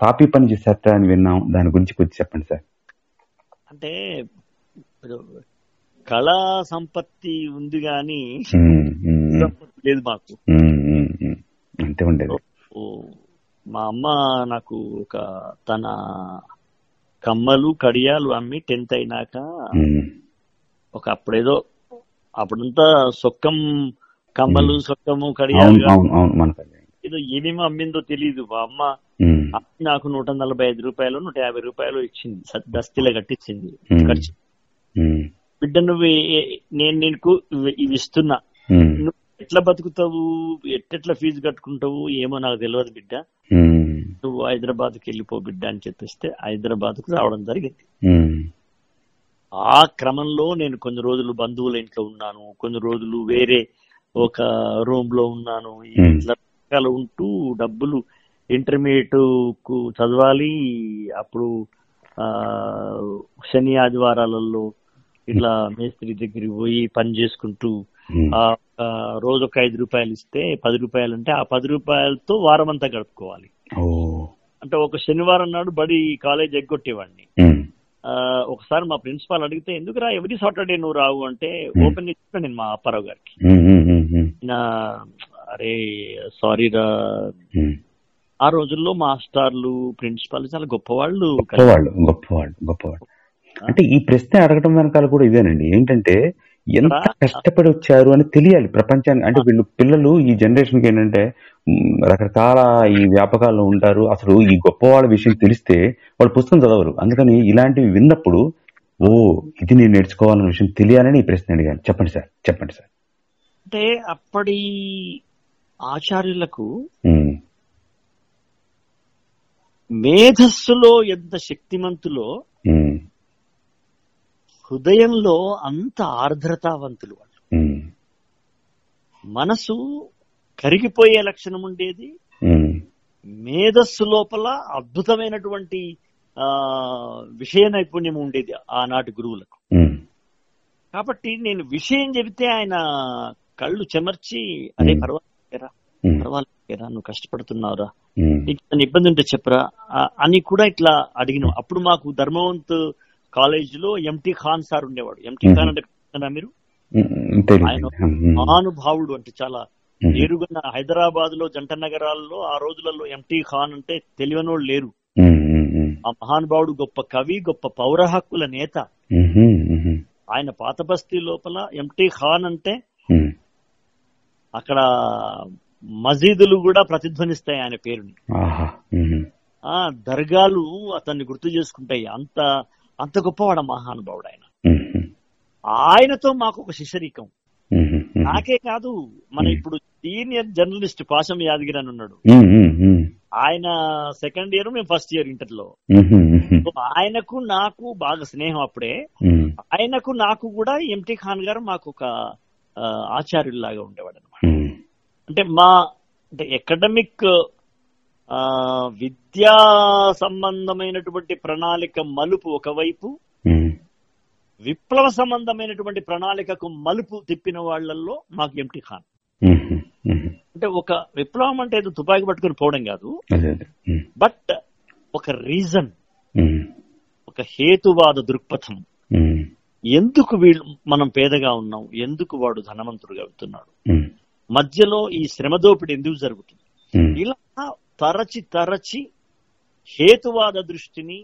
తాపీ పని చేసేట అని విన్నాం. దాని గురించి కొద్ది చెప్పండి సార్. అంటే కళా సంపత్తి ఉంది సంపత్తి లేదు మాకు. అంతే ఉండేది. మా అమ్మ నాకు ఒక తన కమ్మలు కడియాలు అమ్మి టెన్త్ అయినాక ఒక అప్పుడేదో అప్పుడంతా సొక్కం కమ్మలు సొక్కము కడియాలు. ఏదో ఏమేమి అమ్మిందో తెలియదు మా అమ్మ. నాకు నూట నలభై ఐదు రూపాయలు నూట యాభై రూపాయలు ఇచ్చింది. దస్తీలో కట్టించింది. ఖర్చు. బిడ్డ నువ్వు నేను నీకు ఇవి- ఇస్తున్నా. ఎట్లా బతుకుతావు? ఎట్టెట్లా ఫీజు కట్టుకుంటావు? ఏమో నాకు తెలియదు బిడ్డ. నువ్వు హైదరాబాద్కి వెళ్ళిపో బిడ్డ అని చెప్పిస్తే హైదరాబాద్కు రావడం జరిగింది. ఆ క్రమంలో నేను కొన్ని రోజులు బంధువుల ఇంట్లో ఉన్నాను. కొన్ని రోజులు వేరే ఒక రూమ్లో ఉన్నాను. ఇట్లా రకాలు ఉంటూ డబ్బులు ఇంటర్మీడియట్కు చదవాలి. అప్పుడు ఆ శని ఆదివారాలలో ఇట్లా మేస్త్రి దగ్గరికి పోయి పని చేసుకుంటూ రోజు ఒక ఐదు రూపాయలు ఇస్తే పది రూపాయలు అంటే ఆ పది రూపాయలతో వారం అంతా గడుపుకోవాలి అంటే ఒక శనివారం నాడు బడి కాలేజ్ ఎగ్గొట్టేవాడిని. ఒకసారి మా ప్రిన్సిపాల్ అడిగితే ఎందుకురా ఎవ్రీ సాటర్డే నువ్వు రావు? అంటే. ఓపెన్ చెప్పాను నేను మా అప్పారావు గారికి. అరే సారీ రా. ఆ రోజుల్లో మాస్టర్లు ప్రిన్సిపాల్ చాలా గొప్పవాళ్ళు గొప్పవాళ్ళు గొప్పవాళ్ళు గొప్పవాళ్ళు. అంటే ఈ ప్రశ్న అడగడం వెనకాల కూడా ఇదేనండి ఏంటంటే ఎంత కష్టపడి వచ్చారు అని తెలియాలి ప్రపంచానికి. అంటే వీళ్ళు పిల్లలు ఈ జనరేషన్కి ఏంటంటే రకరకాల ఈ వ్యాపకాల్లో ఉంటారు. అసలు ఈ గొప్పవాళ్ళ విషయం తెలిస్తే వాళ్ళు పుస్తకం చదవరు. అందుకని ఇలాంటివి విన్నప్పుడు ఓ ఇది నేను నేర్చుకోవాలన్న విషయం తెలియాలని ఈ ప్రశ్న అడిగాను. చెప్పండి సార్ చెప్పండి సార్. అంటే అప్పటి ఆచార్యులకు మేధస్సులో ఎంత శక్తిమంతులో హృదయంలో అంత ఆర్ద్రతావంతులు వాళ్ళు. మనసు కరిగిపోయే లక్షణం ఉండేది. మేధస్సు లోపల అద్భుతమైనటువంటి ఆ విషయ నైపుణ్యం ఉండేది ఆనాటి గురువులకు. కాబట్టి నేను విషయం చెబితే ఆయన కళ్ళు చెమర్చి Hmm. పర్వాలేరా పర్వాలేరా నువ్వు కష్టపడుతున్నావురా నీకు ఇబ్బంది ఉంటే చెప్పరా అని కూడా ఇట్లా అడిగినాం. అప్పుడు మాకు ధర్మవంత్ కాలేజ్లో ఎంటీ ఖాన్ సార్ ఉండేవాడు. ఎంటీ. ఖాన్ అంటే మీరు? ఆయన మహానుభావుడు అంటే చాలా పేరుగన్న హైదరాబాద్లో జంట నగరాల్లో ఆ రోజులలో ఎంటీ ఖాన్ అంటే తెలియనోళ్ళు లేరు. ఆ మహానుభావుడు గొప్ప కవి గొప్ప పౌర హక్కుల నేత. ఆయన పాత బస్తీ లోపల ఎంటీ ఖాన్ అంటే అక్కడ మసీదులు కూడా ప్రతిధ్వనిస్తాయి ఆయన పేరుని. ఆ దర్గాలు అతన్ని గుర్తు చేసుకుంటాయి. అంత అంత గొప్పవాడ మహానుభావుడు ఆయన. ఆయనతో మాకు ఒక శిశరీకం. నాకే కాదు మన ఇప్పుడు సీనియర్ జర్నలిస్ట్ పాశం యాదగిరి అని ఉన్నాడు. ఆయన సెకండ్ ఇయర్ మేము ఫస్ట్ ఇయర్ ఇంటర్లో ఆయనకు నాకు బాగా స్నేహం అప్పుడే. ఆయనకు నాకు కూడా ఎంటీ ఖాన్ గారు మాకు ఒక ఆచార్యుల్లాగా ఉండేవాడు అనమాట అంటే మా అంటే ఎకడమిక్ విద్యా సంబంధమైనటువంటి ప్రణాళిక మలుపు ఒకవైపు విప్లవ సంబంధమైనటువంటి ప్రణాళికకు మలుపు తిప్పిన వాళ్ళల్లో మాకు ఎంటీ ఖాన్. అంటే ఒక విప్లవం అంటే ఏదో తుపాకీ పట్టుకుని పోవడం కాదు. బట్ ఒక రీజన్ ఒక హేతువాద దృక్పథం. ఎందుకు వీళ్ళు మనం పేదగా ఉన్నాం? ఎందుకు వాడు ధనవంతుడుగా అవుతున్నాడు? మధ్యలో ఈ శ్రమ దోపిడీ ఎందుకు జరుగుతుంది? ఇలా తరచి తరచి హేతువాద దృష్టిని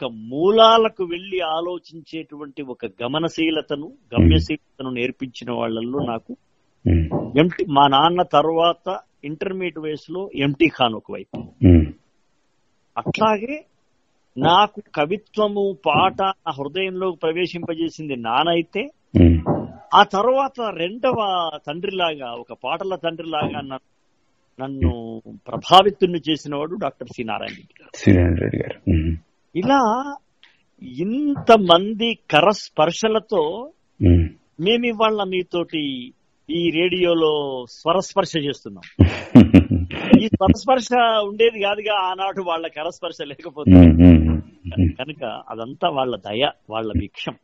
ఒక మూలాలకు వెళ్ళి ఆలోచించేటువంటి ఒక గమనశీలతను గమ్యశీలతను నేర్పించిన వాళ్ళల్లో నాకు ఎంటి మా నాన్న తర్వాత ఇంటర్మీడియట్ వయసులో ఎంటీ ఖాన్ ఒకవైపు అట్లాగే నాకు కవిత్వము పాట నా హృదయంలో ప్రవేశింపజేసింది నానైతే ఆ తర్వాత రెండవ తండ్రిలాగా ఒక పాటల తండ్రిలాగా నన్ను నన్ను ప్రభావితుణ్ణి చేసిన వాడు డాక్టర్ సి నారాయణ రెడ్డి గారు. శ్రీనారాయణ రెడ్డి గారు ఇలా ఇంతమంది కరస్పర్శలతో ఉమ్, మేము. ఇవాళ మీతోటి ఈ రేడియోలో స్వరస్పర్శ చేస్తున్నాం. ఈ స్వరస్పర్శ ఉండేది కాదుగా ఆనాడు వాళ్ళ కరస్పర్శ లేకపోతే. కనుక అదంతా వాళ్ళ దయ వాళ్ళ భిక్షం.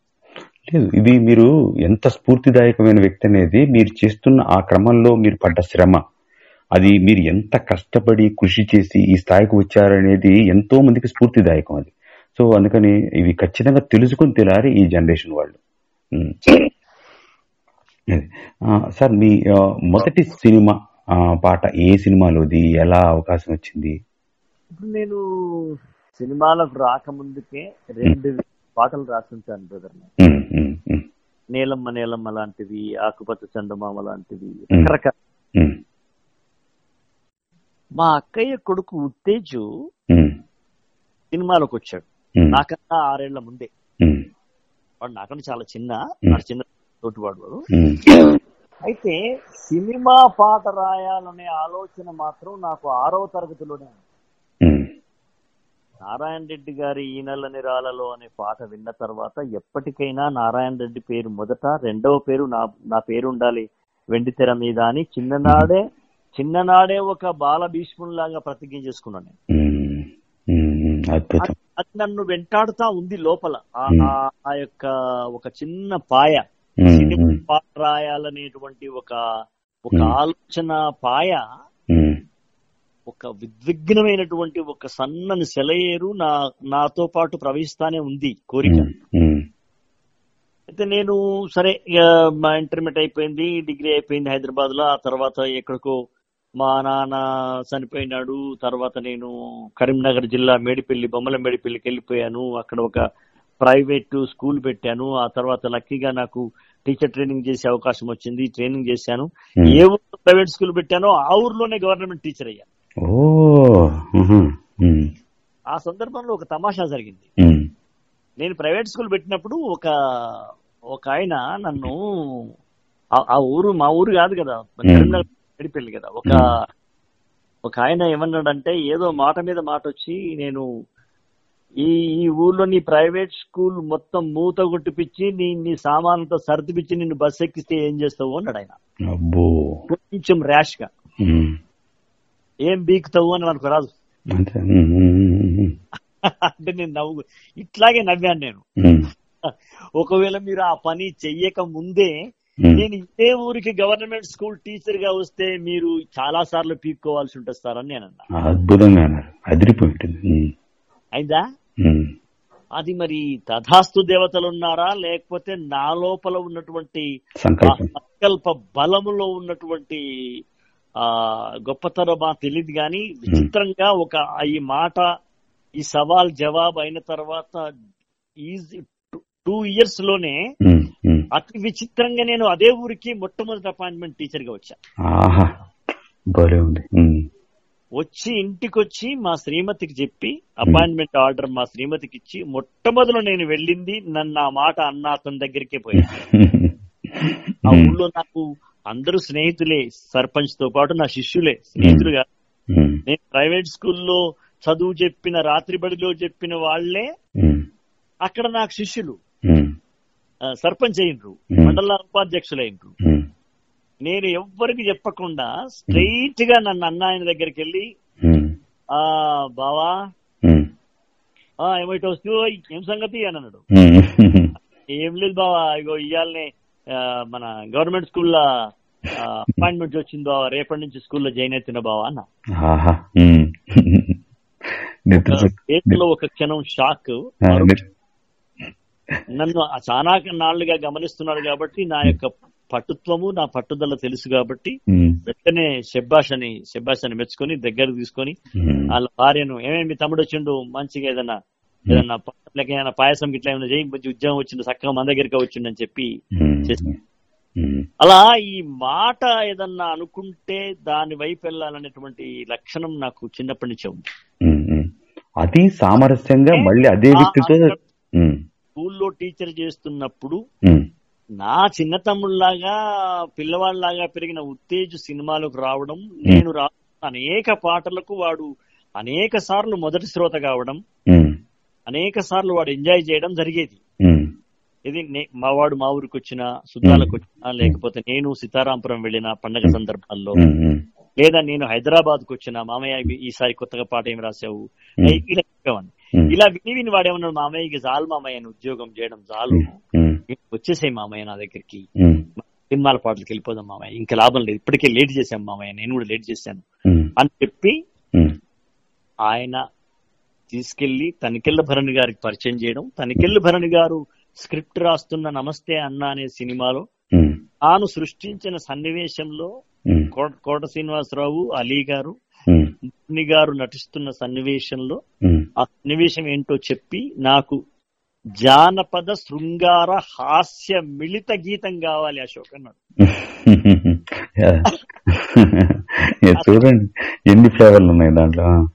లేదు ఇది మీరు ఎంత స్ఫూర్తిదాయకమైన వ్యక్తి అనేది మీరు చేస్తున్న ఆ క్రమంలో మీరు పడ్డ శ్రమ. అది మీరు ఎంత కష్టపడి కృషి చేసి ఈ స్థాయికి వచ్చారనేది ఎంతో మందికి స్ఫూర్తిదాయకం అది. సో అందుకని ఇవి ఖచ్చితంగా తెలుసుకుని తెలారి ఈ జనరేషన్ వాళ్ళు. సార్ మీ మొదటి సినిమా పాట ఏ సినిమాలోది? ఎలా అవకాశం వచ్చింది? నేను సినిమాలకు రాకముందుకే రెండు పాటలు రాసించాను బ్రదర్. నీలమ్మ నీలమ్మ లాంటివి ఆకుపచ్చ చందమామ లాంటివి. రకరకాల మా అక్కయ్య కొడుకు ఉత్తేజు సినిమాలోకి వచ్చాడు నాకన్నా ఆరేళ్ళ ముందే. వాడు నాకన్నా చాలా చిన్న. నాకు చిన్న తోటివాడు వాడు. అయితే సినిమా పాట రాయాలనే ఆలోచన మాత్రం నాకు ఆరవ తరగతిలోనే నారాయణ రెడ్డి గారి ఈ నెలని రాలలో అనే పాట విన్న తర్వాత ఎప్పటికైనా నారాయణ రెడ్డి పేరు మొదట రెండవ పేరు నా నా పేరు ఉండాలి వెండి తెర మీద అని చిన్ననాడే చిన్ననాడే ఒక బాల భీష్మునిలాగా ప్రతిజ్ఞ చేసుకున్నాను నేను. అది నన్ను వెంటాడుతా ఉంది లోపల. ఆ- యొక్క ఒక చిన్న పాయ. పాట రాయాలనేటువంటి ఒక ఒక. ఆలోచన పాయ ఒక విద్విగ్నమైనటువంటి ఒక సన్నని సెలయేరు నా నాతో పాటు ప్రవహిస్తానే ఉంది కోరిక. అయితే నేను సరే ఇక మా ఇంటర్మీడియట్ అయిపోయింది డిగ్రీ అయిపోయింది హైదరాబాద్లో ఆ తర్వాత ఎక్కడికో మా నాన్న చనిపోయినాడు తర్వాత నేను కరీంనగర్ జిల్లా మేడిపల్లి బొమ్మల మేడిపల్లికి వెళ్ళిపోయాను. అక్కడ ఒక ప్రైవేట్ స్కూల్ పెట్టాను. ఆ తర్వాత లక్కీగా నాకు టీచర్ ట్రైనింగ్ చేసే అవకాశం వచ్చింది ట్రైనింగ్ చేశాను. ఏ ఊర్లో ప్రైవేట్ స్కూల్ పెట్టానో ఆ ఊర్లోనే గవర్నమెంట్ టీచర్ అయ్యాను ఆ సందర్భంలో ఒక తమాషా జరిగింది. నేను ప్రైవేట్ స్కూల్ పెట్టినప్పుడు ఒక ఒక ఆయన నన్ను ఆ- ఆ ఊరు మా ఊరు కాదు కదా పెళ్ళి కదా. ఒక ఒక ఆయన ఏమన్నాడంటే ఏదో మాట మీద మాట వచ్చి నేను ఈ ఈ ఊర్లో నీ ప్రైవేట్ స్కూల్ మొత్తం మూత కొట్టిపిచ్చి నీ నీ సామాన్లతో సర్దిపిచ్చి నిన్ను బస్ ఎక్కిస్తే ఏం చేస్తావు అన్నాడు ఆయన. అబ్బో. కొంచెం ర్యాష్గా. ఏం బీకుతావు అని మనకు రాదు. అంటే నేను నవ్వు ఇట్లాగే నవ్వాను నేను. ఒకవేళ మీరు ఆ పని చెయ్యక ముందే నేను ఇదే ఊరికి గవర్నమెంట్ స్కూల్ టీచర్గా వస్తే మీరు చాలా సార్లు పీక్కోవాల్సి ఉంటుంది సార్ అని నేను అన్నా. అద్భుతంగా అన్నారు. అదిరిపోయి ఉంటుంది ఉమ్, అయిందా? ఉమ్, అది మరి తథాస్తు దేవతలు ఉన్నారా? లేకపోతే నా లోపల ఉన్నటువంటి సంకల్ప. బలములో ఉన్నటువంటి ఆ గొప్పతనమా తెలియదు కానీ విచిత్రంగా ఒక ఈ మాట ఈ సవాల్ జవాబు అయిన తర్వాత ఈజీ టూ ఇయర్స్లోనే. అతి విచిత్రంగా నేను అదే ఊరికి మొట్టమొదటి అపాయింట్మెంట్ టీచర్గా వచ్చా వచ్చి ఇంటికి వచ్చి మా శ్రీమతికి చెప్పి అపాయింట్మెంట్ ఆర్డర్ మా శ్రీమతికి ఇచ్చి మొట్టమొదలు నేను వెళ్ళింది నన్ను ఆ మాట అన్న అతని దగ్గరికే పోయి ఆ ఊళ్ళో నాకు అందరూ స్నేహితులే సర్పంచ్తో పాటు నా శిష్యులే స్నేహితులుగా నేను ప్రైవేట్ స్కూల్లో చదువు చెప్పిన రాత్రి బడిలో చెప్పిన వాళ్ళే అక్కడ నాకు శిష్యులు. సర్పంచ్ అయినరు. మండల ఉపాధ్యక్షులు అయినరు. ఉమ్, నేను ఎవ్వరికి చెప్పకుండా స్ట్రైట్గా నన్ను అన్న ఆయన దగ్గరికి వెళ్ళి ఆ బావా ఏమిటి వస్తూ ఏం సంగతి అని అన్నాడు. ఏం లేదు బావా ఇగో ఆ, మన గవర్నమెంట్ స్కూల్లో అపాయింట్మెంట్ వచ్చింది బావా రేపటి నుంచి స్కూల్లో జాయిన్ అవుతున్నా బావా అన్న. చేతిలో ఒక క్షణం షాక్ నన్ను చాలా నాళ్ళుగా గమనిస్తున్నాడు కాబట్టి నా యొక్క పట్టుత్వము నా పట్టుదల తెలుసు కాబట్టి వెంటనే శబ్బాష్ అని శబ్బాష్ అని మెచ్చుకొని దగ్గర తీసుకొని వాళ్ళ భార్యను ఏమేమి తమ్ముడు వచ్చిండు? మంచిగా ఏదన్నా ఏదన్నా లేక ఏదైనా పాయసం గిట్లా ఏమైనా చేయి మంచి ఉద్యోగం వచ్చిండు చక్కగా మన దగ్గరికి వచ్చిండు అని చెప్పి అలా ఈ మాట ఏదన్నా అనుకుంటే దాని వైపు వెళ్ళాలనేటువంటి లక్షణం నాకు చిన్నప్పటి నుంచే ఉంది. అది సామరస్యంగా మళ్ళీ అదే వ్యక్తితో స్కూల్లో టీచర్ చేస్తున్నప్పుడు నా చిన్న తమ్ముళ్ళాగా పిల్లవాళ్ళలాగా పెరిగిన ఉత్తేజ సినిమాలకు రావడం నేను రా అనేక పాటలకు వాడు అనేక సార్లు మొదటి శ్రోత కావడం అనేక సార్లు వాడు ఎంజాయ్ చేయడం జరిగేది. ఇది మా వాడు మా ఊరికి వచ్చిన సుద్దాలకు వచ్చినా లేకపోతే నేను సీతారాంపురం వెళ్ళిన పండగ సందర్భాల్లో లేదా నేను హైదరాబాద్కు వచ్చిన మామయ్య ఈసారి కొత్తగా పాట ఏమి రాసావు. ఇలా చెప్పేవాడిని. ఇలా విని విని వాడేమన్నాడు మామయ్యకి చాలు మామయ్య ఉద్యోగం చేయడం చాలు. వచ్చేసాయి మామయ్య నా దగ్గరికి. సినిమాల పాటలకు వెళ్ళిపోదాం మామయ్య. ఇంకా లాభం లేదు. ఇప్పటికే లేట్ చేశాం మామయ్య. నేను కూడా లేట్ చేశాను. అని చెప్పి ఆయన తీసుకెళ్ళి తనికెళ్ళ భరణి గారికి పరిచయం చేయడం. తనికెళ్ళ భరణి గారు స్క్రిప్ట్ రాస్తున్న నమస్తే అన్న అనే సినిమాలో తాను సృష్టించిన సన్నివేశంలో కోట శ్రీనివాసరావు అలీ గారు గారు నటిస్తున్న సన్నివేశంలో. ఆ సన్నివేశం ఏంటో చెప్పి నాకు జానపద శృంగార హాస్య మిళిత గీతం కావాలి అశోక్ అన్నాడు. చూడండి ఎన్ని ఫ్లేవర్లు ఉన్నాయి దాంట్లో?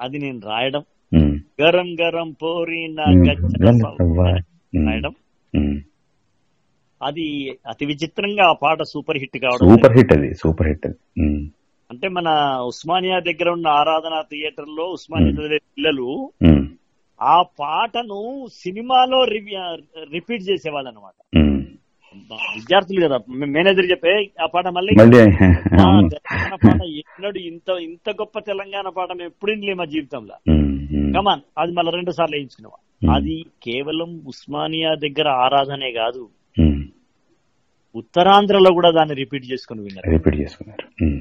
అది నేను రాయడం. గరం గరం పోరి రాయడం. అది అతి విచిత్రంగా ఆ పాట సూపర్ హిట్ కావడం సూపర్ హిట్ అది సూపర్ హిట్ అది. అంటే మన ఉస్మానియా దగ్గర ఉన్న ఆరాధన థియేటర్లో ఉస్మానియా చదివే పిల్లలు ఆ పాటను సినిమాలో రిపీట్ చేసేవాళ్ళు అనమాట. విద్యార్థులు కదా. మేనేజర్ చెప్పే ఆ పాట మళ్ళీ. తెలంగాణ పాట ఎన్నడు ఇంత ఇంత గొప్ప తెలంగాణ పాట మేము ఎప్పుడు వినలే మా జీవితంలో. కమాన్ అది మళ్ళీ రెండు సార్లు వేయించుకున్నాం. అది కేవలం ఉస్మానియా దగ్గర ఆరాధనే కాదు. ఉత్తరాంధ్రలో కూడా దాన్ని రిపీట్ చేసుకుని విన్నారు. రిపీట్ చేసుకున్నారు.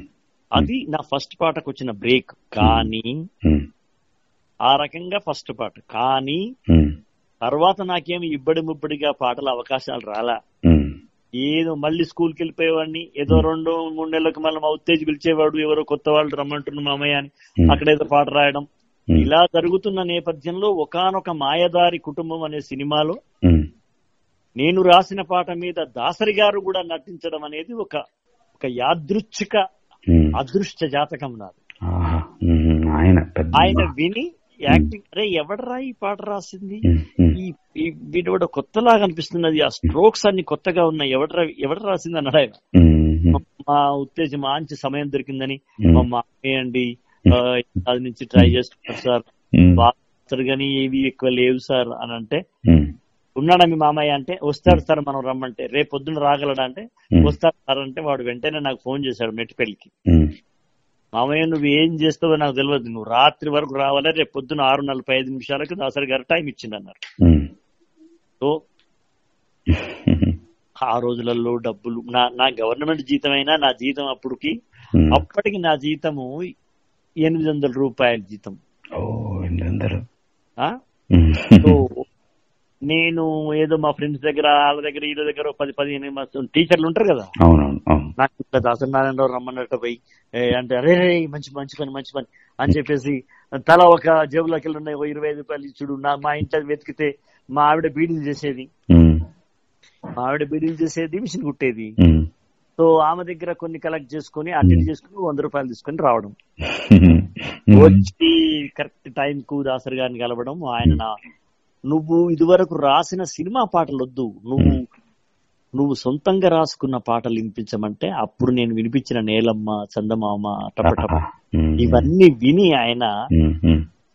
అది నా ఫస్ట్ పాటకు వచ్చిన బ్రేక్. కానీ ఆ రకంగా ఫస్ట్ పాట. కానీ తర్వాత నాకేమి ఇబ్బడి ముబ్బడిగా పాటల అవకాశాలు రాలా. ఏదో మళ్ళీ స్కూల్కి వెళ్ళిపోయేవాడిని ఏదో రెండు మూడు నెలలకు మళ్ళీ మా ఉత్తేజ్ పిలిచేవాడు ఎవరో కొత్త వాళ్ళు రమ్మంటున్న మామయ్య అని. అక్కడ ఏదో పాట రాయడం. ఇలా జరుగుతున్న నేపథ్యంలో ఒకానొక మాయదారి కుటుంబం అనే సినిమాలో నేను రాసిన పాట మీద దాసరి గారు కూడా నటించడం అనేది ఒక ఒక యాదృచ్ఛిక. అదృష్ట జాతకం నాది. ఆయన ఆయన విని యాక్టింగ్ అరే ఎవడరా ఈ పాట రాసింది? ఈ వీడు కూడా కొత్తలాగా అనిపిస్తున్నది. ఆ స్ట్రోక్స్ అన్ని కొత్తగా ఉన్నాయి. ఎవడ ఎవడ రాసింది అన్నాడు ఆయన మా ఉత్తేజం మంచి సమయం దొరికిందని. మా ఆ, అది నుంచి ట్రై చేస్తున్నారు సార్. బాగా కానీ ఏవి ఎక్కువ లేవు సార్ అని అంటే ఉన్నాడా మీ మామయ్య అంటే వస్తాడు సార్ మనం రమ్మంటే రేపు పొద్దున్న రాగలడా అంటే వస్తాడు సార్ అంటే వాడు వెంటనే నాకు ఫోన్ చేశాడు మెట్టిపెల్లికి ఉమ్, మామయ్య నువ్వు ఏం చేస్తావో నాకు తెలియదు నువ్వు రాత్రి వరకు రావాలి రేపు పొద్దున్న ఆరు నలభై ఐదు నిమిషాలకు దాసరి గారు టైం ఇచ్చింది అన్నారు సో ఆ రోజులలో డబ్బులు నా నా గవర్నమెంట్ జీతం అయినా నా జీతం అప్పటికి. అప్పటికి నా జీతము ఎనిమిది వందల రూపాయల జీతం? సో నేను ఏదో మా ఫ్రెండ్స్ దగ్గర వాళ్ళ దగ్గర వీళ్ళ దగ్గర పది పదిహేను మంది టీచర్లు ఉంటారు కదా. నాకు ఇట్లా దాసనారాయణరావు రమ్మన్నట్టు పోయి అంటే అరే రే మంచి మంచి పని మంచి పని అని చెప్పేసి తల ఒక జేబులోకి వెళ్ళి ఉన్నాయి ఓ ఇరవై ఐదు రూపాయలు ఇచ్చుడు నా మా ఇంట్లో వెతికితే మా ఆవిడ బీడీలు చేసేది. మా ఆవిడ బీడీలు చేసేది మిషన్ కుట్టేది. సో ఆమె దగ్గర కొన్ని కలెక్ట్ చేసుకుని అటెండ్ చేసుకుని వంద రూపాయలు తీసుకుని రావడం. వచ్చి కరెక్ట్ టైం కు దాసరి గారిని కలవడం ఆయన నా- నువ్వు ఇదివరకు రాసిన సినిమా పాటలు వద్దు నువ్వు నువ్వు సొంతంగా రాసుకున్న పాటలు వినిపించమంటే అప్పుడు నేను వినిపించిన నేలమ్మ చందమామ టపటప. ఇవన్నీ విని ఆయన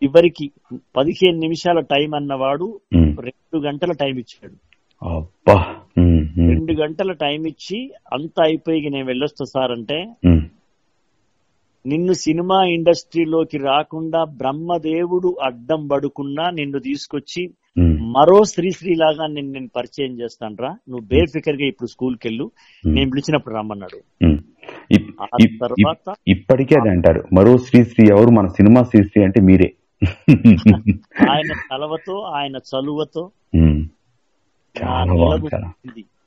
చివరికి పదిహేను నిమిషాల టైం అన్నవాడు. రెండు గంటల టైం ఇచ్చాడు. రెండు గంటల టైం ఇచ్చి అంతా అయిపోయి నేను వెళ్ళొస్తా సార్ అంటే నిన్ను సినిమా ఇండస్ట్రీలోకి రాకుండా బ్రహ్మదేవుడు అడ్డం పడుకున్నా నిన్ను తీసుకొచ్చి ఉమ్, మరో శ్రీశ్రీ లాగా నేను నేను పరిచయం చేస్తానురా. నువ్వు బేఫికర్గా ఇప్పుడు స్కూల్కి వెళ్ళు నేను పిలిచినప్పుడు రమ్మన్నాడు. తర్వాత ఇప్- ఇప్పటికీ అది అంటారు. మరో శ్రీశ్రీ ఎవరు? మన సినిమా శ్రీశ్రీ అంటే మీరే. ఆయన చలవతో ఆయన చలువతో.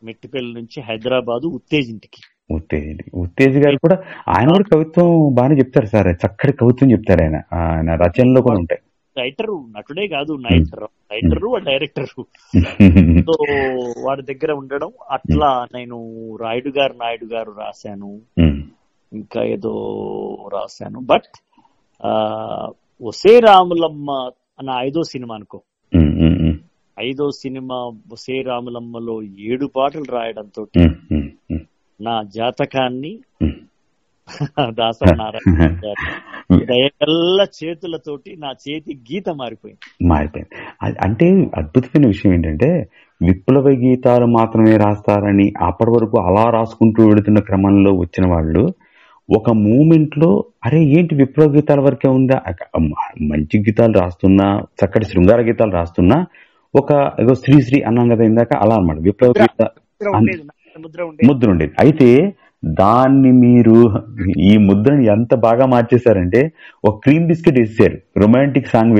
మెట్టిపల్లి నుంచి హైదరాబాదు ఉత్తేజింటికి. ఉత్తేజ్ ఉత్తేజ్ గారు కూడా ఆయన కూడా కవిత్వం బాగానే చెప్తారు సార్. చక్కటి కవిత్వం చెప్తారు ఆయన. ఆయన రచనలో కూడా ఉంటాయి. రైటరు నటుడే కాదు నైటర్ రైటరు డైరెక్టర్. సో వాడి దగ్గర ఉండడం అట్లా నేను రాయుడు గారు నాయుడు గారు రాశాను. ఇంకా ఏదో రాశాను. బట్ ఒసే రాములమ్మ అన్న ఐదో సినిమా అనుకో. ఐదో సినిమా ఒసే రాములమ్మలో ఏడు పాటలు రాయడంతో నా జాతకాన్ని గారి దయగల్ల చేతులతోటి నా చేతి గీత మారిపోయింది. మారిపోయింది. అంటే అద్భుతమైన విషయం ఏంటంటే విప్లవ గీతాలు మాత్రమే రాస్తారని అప్పటి వరకు అలా రాసుకుంటూ వెళుతున్న క్రమంలో వచ్చిన వాళ్ళు ఒక మూమెంట్లో అరే ఏంటి విప్లవ గీతాల వరకే ఉందా? మంచి గీతాలు రాస్తున్నా చక్కటి శృంగార గీతాలు రాస్తున్నా ఒక ఏదో శ్రీశ్రీ అన్నాం కదా ఇందాక అలా అన్నమాట. విప్లవ గీత ముద్ర ఉండేది అయితే దాన్ని మీరు ఈ ముద్రని ఎంత బాగా మార్చేశారంటే ఒక క్రీమ్ బిస్కెట్ వేసారు రొమాంటిక్ సాంగ్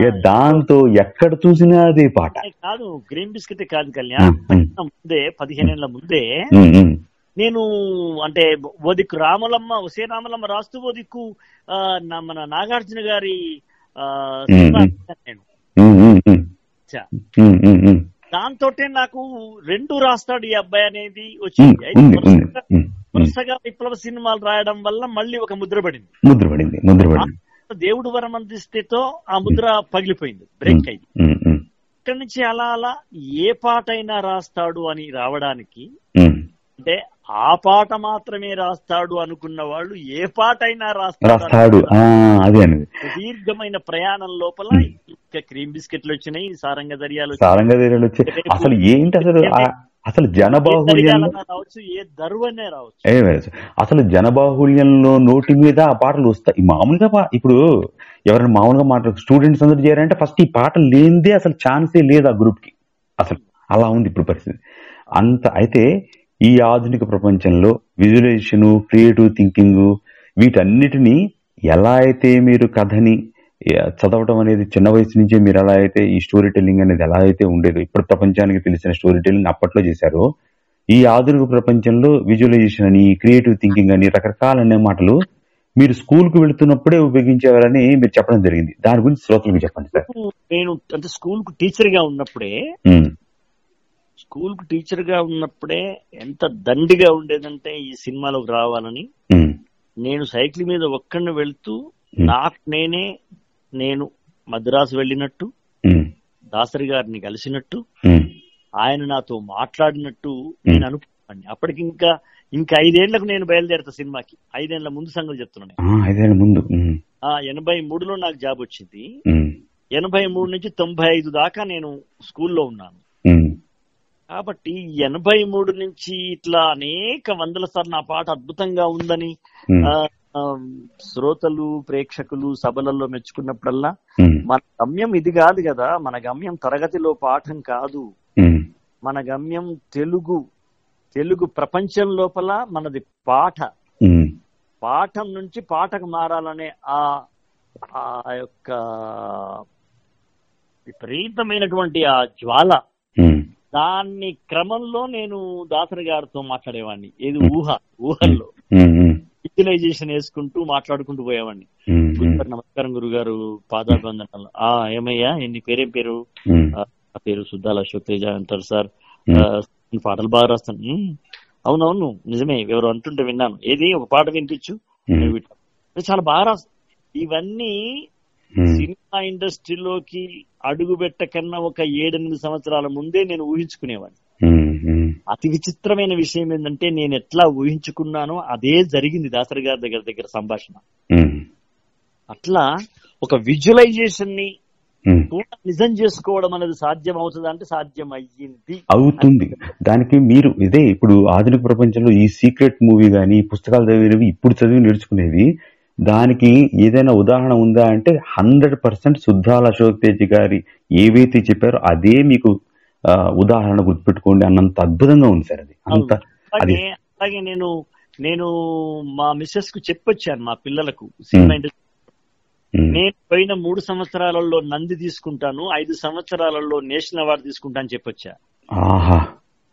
ఇక దాంతో ఎక్కడ చూసినా అదే పాట. కాదు గ్రీన్ బిస్కెట్ కాదు కళ్యాణ్. ముందే పదిహేనేళ్ళ ముందే నేను అంటే ఓ దిక్కు రామలమ్మ ఒసే రామలమ్మ రాస్తూ ఓ దిక్కు ఆ, నా- మన నాగార్జున గారి నేను. దాంతో నాకు రెండు రాస్తాడు ఈ అబ్బాయి అనేది వచ్చింది. అయితే వరుసగా- విప్లవ సినిమాలు రాయడం వల్ల మళ్ళీ ఒక ముద్ర పడింది. ముద్ర పడింది ముద్ర పడింది. దేవుడు వరం అందిస్తేతో ఆ ముద్ర పగిలిపోయింది బ్రేక్ అయింది. ఇక్కడి నుంచి అలా అలా ఏ పాట అయినా రాస్తాడు అని రావడానికి. అంటే ఆ పాట మాత్రమే రాస్తాడు అనుకున్న వాళ్ళు ఏ పాట అయినా రాస్తాడు. అదే దీర్ఘమైన ప్రయాణం లోపల ఇంకా క్రీమ్ బిస్కెట్లు వచ్చినాయి సారంగ దర్యాలు సారంగా ధైర్యాలు వచ్చి అసలు ఏంటి అసలు అసలు జనబాహుల్యంలో రావచ్చు ఏ దరువనే రావచ్చు. అసలు జనబాహుల్యంలో నోటి మీద ఆ పాటలు వస్తాయి. మామూలుగా ఇప్పుడు ఎవరైనా మామూలుగా మాట్లాడు స్టూడెంట్స్ అందరూ చేయాలంటే ఫస్ట్ ఈ పాట లేనిదే అసలు ఛాన్సే లేదు ఆ గ్రూప్కి అసలు అలా ఉంది ఇప్పుడు పరిస్థితి. అంత అయితే ఈ ఆధునిక ప్రపంచంలో విజువలైజేషన్ క్రియేటివ్ థింకింగ్ వీటన్నిటిని ఎలా అయితే మీరు కథని చదవటం అనేది చిన్న వయసు నుంచే మీరు ఎలా అయితే ఈ స్టోరీ టెల్లింగ్ అనేది ఎలా అయితే ఉండేదో ఇప్పుడు ప్రపంచానికి తెలిసిన స్టోరీ టెల్లింగ్ అప్పట్లో చేశారో ఈ ఆధునిక ప్రపంచంలో విజువలైజేషన్ అని క్రియేటివ్ థింకింగ్ అని రకరకాలనే మాటలు మీరు స్కూల్కు వెళుతున్నప్పుడే ఉపయోగించేవారని మీరు చెప్పడం జరిగింది. దాని గురించి శ్రోతలకు చెప్పండి సార్. నేను అంటే స్కూల్కు టీచర్గా ఉన్నప్పుడే స్కూల్కు టీచర్గా ఉన్నప్పుడే ఎంత దండిగా ఉండేదంటే ఈ సినిమాలోకి రావాలని. నేను సైకిల్ మీద ఒక్కడిని వెళ్తూ. నాకు నేనే నేను మద్రాసు వెళ్ళినట్టు దాసరి గారిని కలిసినట్టు ఆయన నాతో మాట్లాడినట్టు నేను అనుకున్నాను. అప్పటికి ఇంకా ఇంకా ఐదేళ్ళకు నేను బయలుదేరతా సినిమాకి. ఐదేళ్ళ ముందు సంగతి చెప్తున్నాను ముందు. ఎనభై మూడులో నాకు జాబ్ వచ్చింది. ఎనభై మూడు నుంచి తొంభై ఐదు దాకా నేను స్కూల్లో ఉన్నాను. కాబట్టి ఎనభై మూడు నుంచి ఇట్లా అనేక వందల సార్లు నా పాట అద్భుతంగా ఉందని శ్రోతలు ప్రేక్షకులు సభలలో మెచ్చుకున్నప్పుడల్లా మన గమ్యం ఇది కాదు కదా మన గమ్యం తరగతిలో పాఠం కాదు. మన గమ్యం తెలుగు తెలుగు ప్రపంచం లోపల మనది పాట. ఉమ్, పాఠం నుంచి పాటకు మారాలనే ఆ ఆ యొక్క విపరీతమైనటువంటి ఆ జ్వాల. దాన్ని క్రమంలో నేను దాసరి గారితో మాట్లాడేవాడిని. ఏది ఊహ ఊహల్లో. విజువలైజేషన్ వేసుకుంటూ మాట్లాడుకుంటూ పోయేవాడిని. నమస్కారం గురుగారు పాదాభివందనాలు. ఆ ఏమయ్యా ఎన్ని పేరేం పేరు? నా పేరు సుద్దాల అశోక్ తేజ అంటారు సార్. పాటలు బాగా రాస్తాను. "ఉమ్, అవునవును నిజమే ఎవరు అంటుంటే విన్నాను. ఏది? ఒక పాట వినిపించు. ఉమ్, నేను వింటా. "నువ్వు చాలా బాగా రాస్తా. ఇవన్నీ సినిమా ఇండస్ట్రీలోకి అడుగు పెట్టకన్నా ఒక ఏడెనిమిది సంవత్సరాల ముందే నేను ఊహించుకునేవాడిని. ఉమ్, ఉమ్, అతి విచిత్రమైన విషయం ఏంటంటే నేను ఎట్లా ఊహించుకున్నానో అదే జరిగింది దాసరి గారి దగ్గర దగ్గర సంభాషణ. అట్లా ఒక విజువలైజేషన్ని. కూడా నిజం చేసుకోవడం అనేది సాధ్యం అవుతుంది అంటే సాధ్యం అయ్యింది అవుతుంది. దానికి మీరు ఇదే ఇప్పుడు ఆధునిక ప్రపంచంలో ఈ సీక్రెట్ మూవీ గానీ పుస్తకాలు చదివినవి ఇప్పుడు చదివి నేర్చుకునేవి దానికి ఏదైనా ఉదాహరణ ఉందా అంటే హండ్రెడ్ పర్సెంట్ సుద్దాల అశోక్ తేజ్ గారి ఏవైతే చెప్పారో అదే మీకు ఉదాహరణ గుర్తుపెట్టుకోండి అన్నంత అద్భుతంగా ఉంది సార్ అది. అంత అది అలాగే నేను నేను మా మిస్సెస్కు చెప్పొచ్చాను మా పిల్లలకు సినిమా ఇండస్ట్రీ. నేను పోయిన మూడు సంవత్సరాలలో నంది తీసుకుంటాను ఐదు సంవత్సరాలలో నేషనల్ అవార్డు తీసుకుంటాను చెప్పొచ్చా.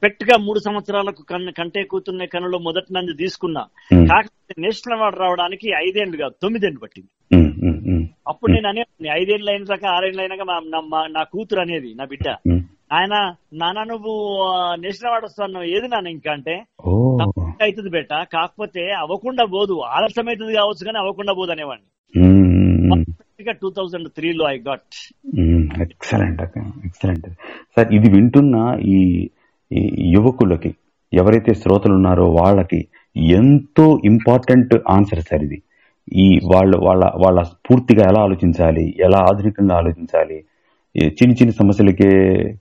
పెట్గా మూడు సంవత్సరాలకు కన్ను కంటే కూతున్న కన్నులో మొదటి నంది తీసుకున్నా. కాకపోతే నేషనల్ అవార్డు రావడానికి ఐదేళ్ళు కాదు తొమ్మిదేళ్ళు పట్టింది. అప్పుడు నేను అనే ఐదేళ్ళు అయిన దాకా ఆరేళ్ళు అయినాక నా- కూతురు అనేది నా బిడ్డ. ఆయన నాన్న నువ్వు నేషనల్ అవార్డు వస్తాను ఏది నాన్న ఇంకా అంటే అవుతుంది బెట కాకపోతే అవ్వకుండా పోదు ఆలస్యం అవుతుంది కావచ్చు కానీ అవ్వకుండా పోదు అనేవాడిని. టూ థౌజండ్ త్రీలో I got excellent excellent. Sir ఇది వింటున్న ఈ యువకులకి ఎవరైతే శ్రోతలు ఉన్నారో వాళ్ళకి ఎంతో ఇంపార్టెంట్ ఆన్సర్ సార్ ఇది. ఈ వాళ్ళు వాళ్ళ వాళ్ళ పూర్తిగా ఎలా ఆలోచించాలి ఎలా ఆధునికంగా ఆలోచించాలి ఈ చిన్న చిన్న సమస్యలకే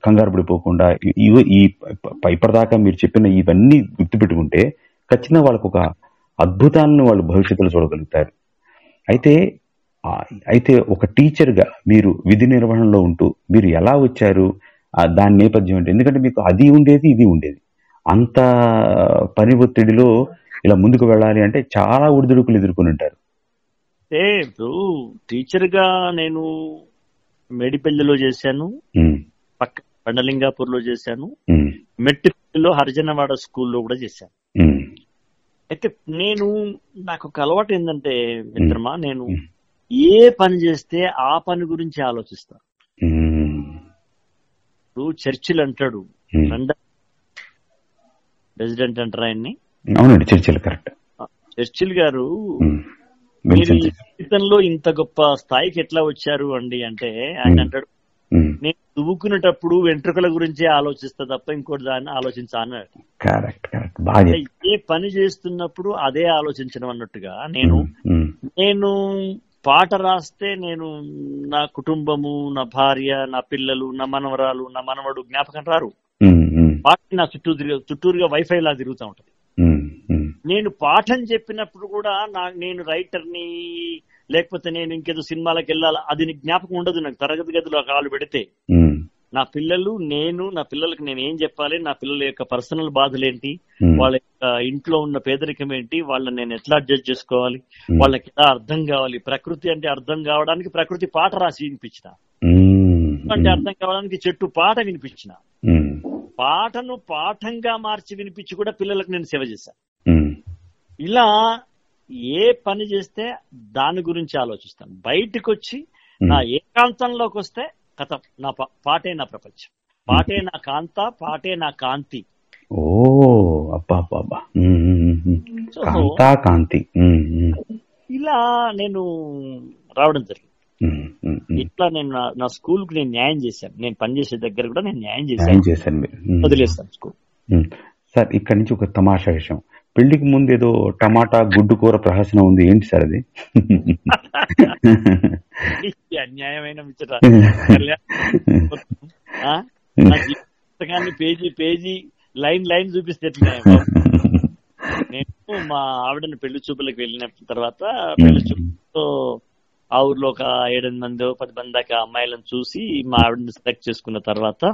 కంగారు పడిపోకుండా ఈ- ఈ- ఇప్పటిదాకా మీరు చెప్పిన ఇవన్నీ గుర్తుపెట్టుకుంటే ఖచ్చితంగా వాళ్ళకు ఒక అద్భుతాలను వాళ్ళు భవిష్యత్తులో చూడగలుగుతారు. అయితే అయితే ఒక టీచర్గా మీరు విధి నిర్వహణలో ఉంటూ మీరు ఎలా వచ్చారు దాని నేపథ్యం ఏంటి? ఎందుకంటే మీకు అది ఉండేది ఇది ఉండేది. అంత పని ఒత్తిడిలో ఇలా ముందుకు వెళ్ళాలి అంటే చాలా ఒడిదుడుకులు ఎదుర్కొని ఉంటారు. ఏ ఇప్పుడు టీచర్గా నేను మేడిపల్లిలో చేశాను పక్క బండలింగాపూర్లో చేశాను మెట్టిలో హరిజనవాడ స్కూల్లో కూడా చేశాను. అయితే నేను నాకు ఒక అలవాటు ఏంటంటే మిత్రమా నేను. ఏ పని చేస్తే ఆ పని గురించి ఆలోచిస్తా ఉమ్, ఇప్పుడు చర్చిల్ అంటాడు. రెండ ప్రెసిడెంట్ అంటారు ఆయన్ని? అవునండి చర్చలు కరెక్ట్. చర్చిల్ గారు ఉమ్, మీరు జీవితంలో ఇంత గొప్ప స్థాయికి ఎట్లా వచ్చారు అండి అంటే ఆయన ఉమ్. అంటాడు నేను దువ్వుకునేటప్పుడు వెంట్రుకల గురించే ఆలోచిస్తా తప్ప ఇంకోటి దాన్ని ఆలోచించా అన్నాడు. Correct correct. బాగా. ఏ పని చేస్తున్నప్పుడు అదే ఆలోచించడం అన్నట్టుగా నేను నేను పాట రాస్తే నేను నా కుటుంబము నా భార్య నా పిల్లలు నా మనవరాలు నా మనవడు జ్ఞాపకం రారు. పాట నా చుట్టూ తిరిగి చుట్టూరుగా వైఫై లా తిరుగుతూ ఉంటది. నేను పాఠం చెప్పినప్పుడు కూడా నా నేను రైటర్ని లేకపోతే నేను ఇంకేదో సినిమాలకు వెళ్ళాలా అది జ్ఞాపకం ఉండదు నాకు తరగతి గదిలో కాలు పెడితే. నా పిల్లలు నేను నా పిల్లలకు నేను ఏం చెప్పాలి? నా పిల్లల యొక్క పర్సనల్ బాధలు ఏంటి? వాళ్ళ యొక్క ఇంట్లో ఉన్న పేదరికం ఏంటి? వాళ్ళని నేను ఎట్లా అడ్జస్ట్ చేసుకోవాలి? వాళ్ళకి ఎలా అర్థం కావాలి? ప్రకృతి అంటే అర్థం కావడానికి ప్రకృతి పాట రాసి వినిపించిన. అంటే అర్థం కావడానికి చెట్టు పాట వినిపించిన. పాటను పాఠంగా మార్చి వినిపించి కూడా పిల్లలకు నేను సేవ చేశాను ఇలా ఏ పని చేస్తే దాని గురించి ఆలోచిస్తాను. బయటకు వచ్చి నా ఏకాంతంలోకి వస్తే కథ. నా పాటే నా ప్రపంచం. పాటే నా కాంత పాటే నా కాంతి. ఓ అబ్బా అబ్బా కాంతా కాంతి. ఇలా నేను రావడం జరిగింది. ఇట్లా నేను నా- స్కూల్కు నేను న్యాయం చేశాను. నేను పనిచేసే దగ్గర కూడా నేను న్యాయం చేశాను. వదిలేస్తాను స్కూల్. సార్ ఇక్కడి నుంచి ఒక తమాషా విషయం. పెళ్ళికి ముందు ఏదో టమాటా గుడ్డు కూర ప్రహసనం ఉంది. ఏంటి సార్ అది? అన్యాయమైన పుస్తకాన్ని పేజీ పేజీ లైన్ లైన్ చూపిస్తే? నేను మా ఆవిడని పెళ్ళి చూపులకు వెళ్ళిన తర్వాత పెళ్ళి చూపులతో ఆ ఊర్లో ఒక ఏడెనిమిది మంది పది మంది దాకా అమ్మాయిలను చూసి మా ఆవిడని సెలెక్ట్ చేసుకున్న తర్వాత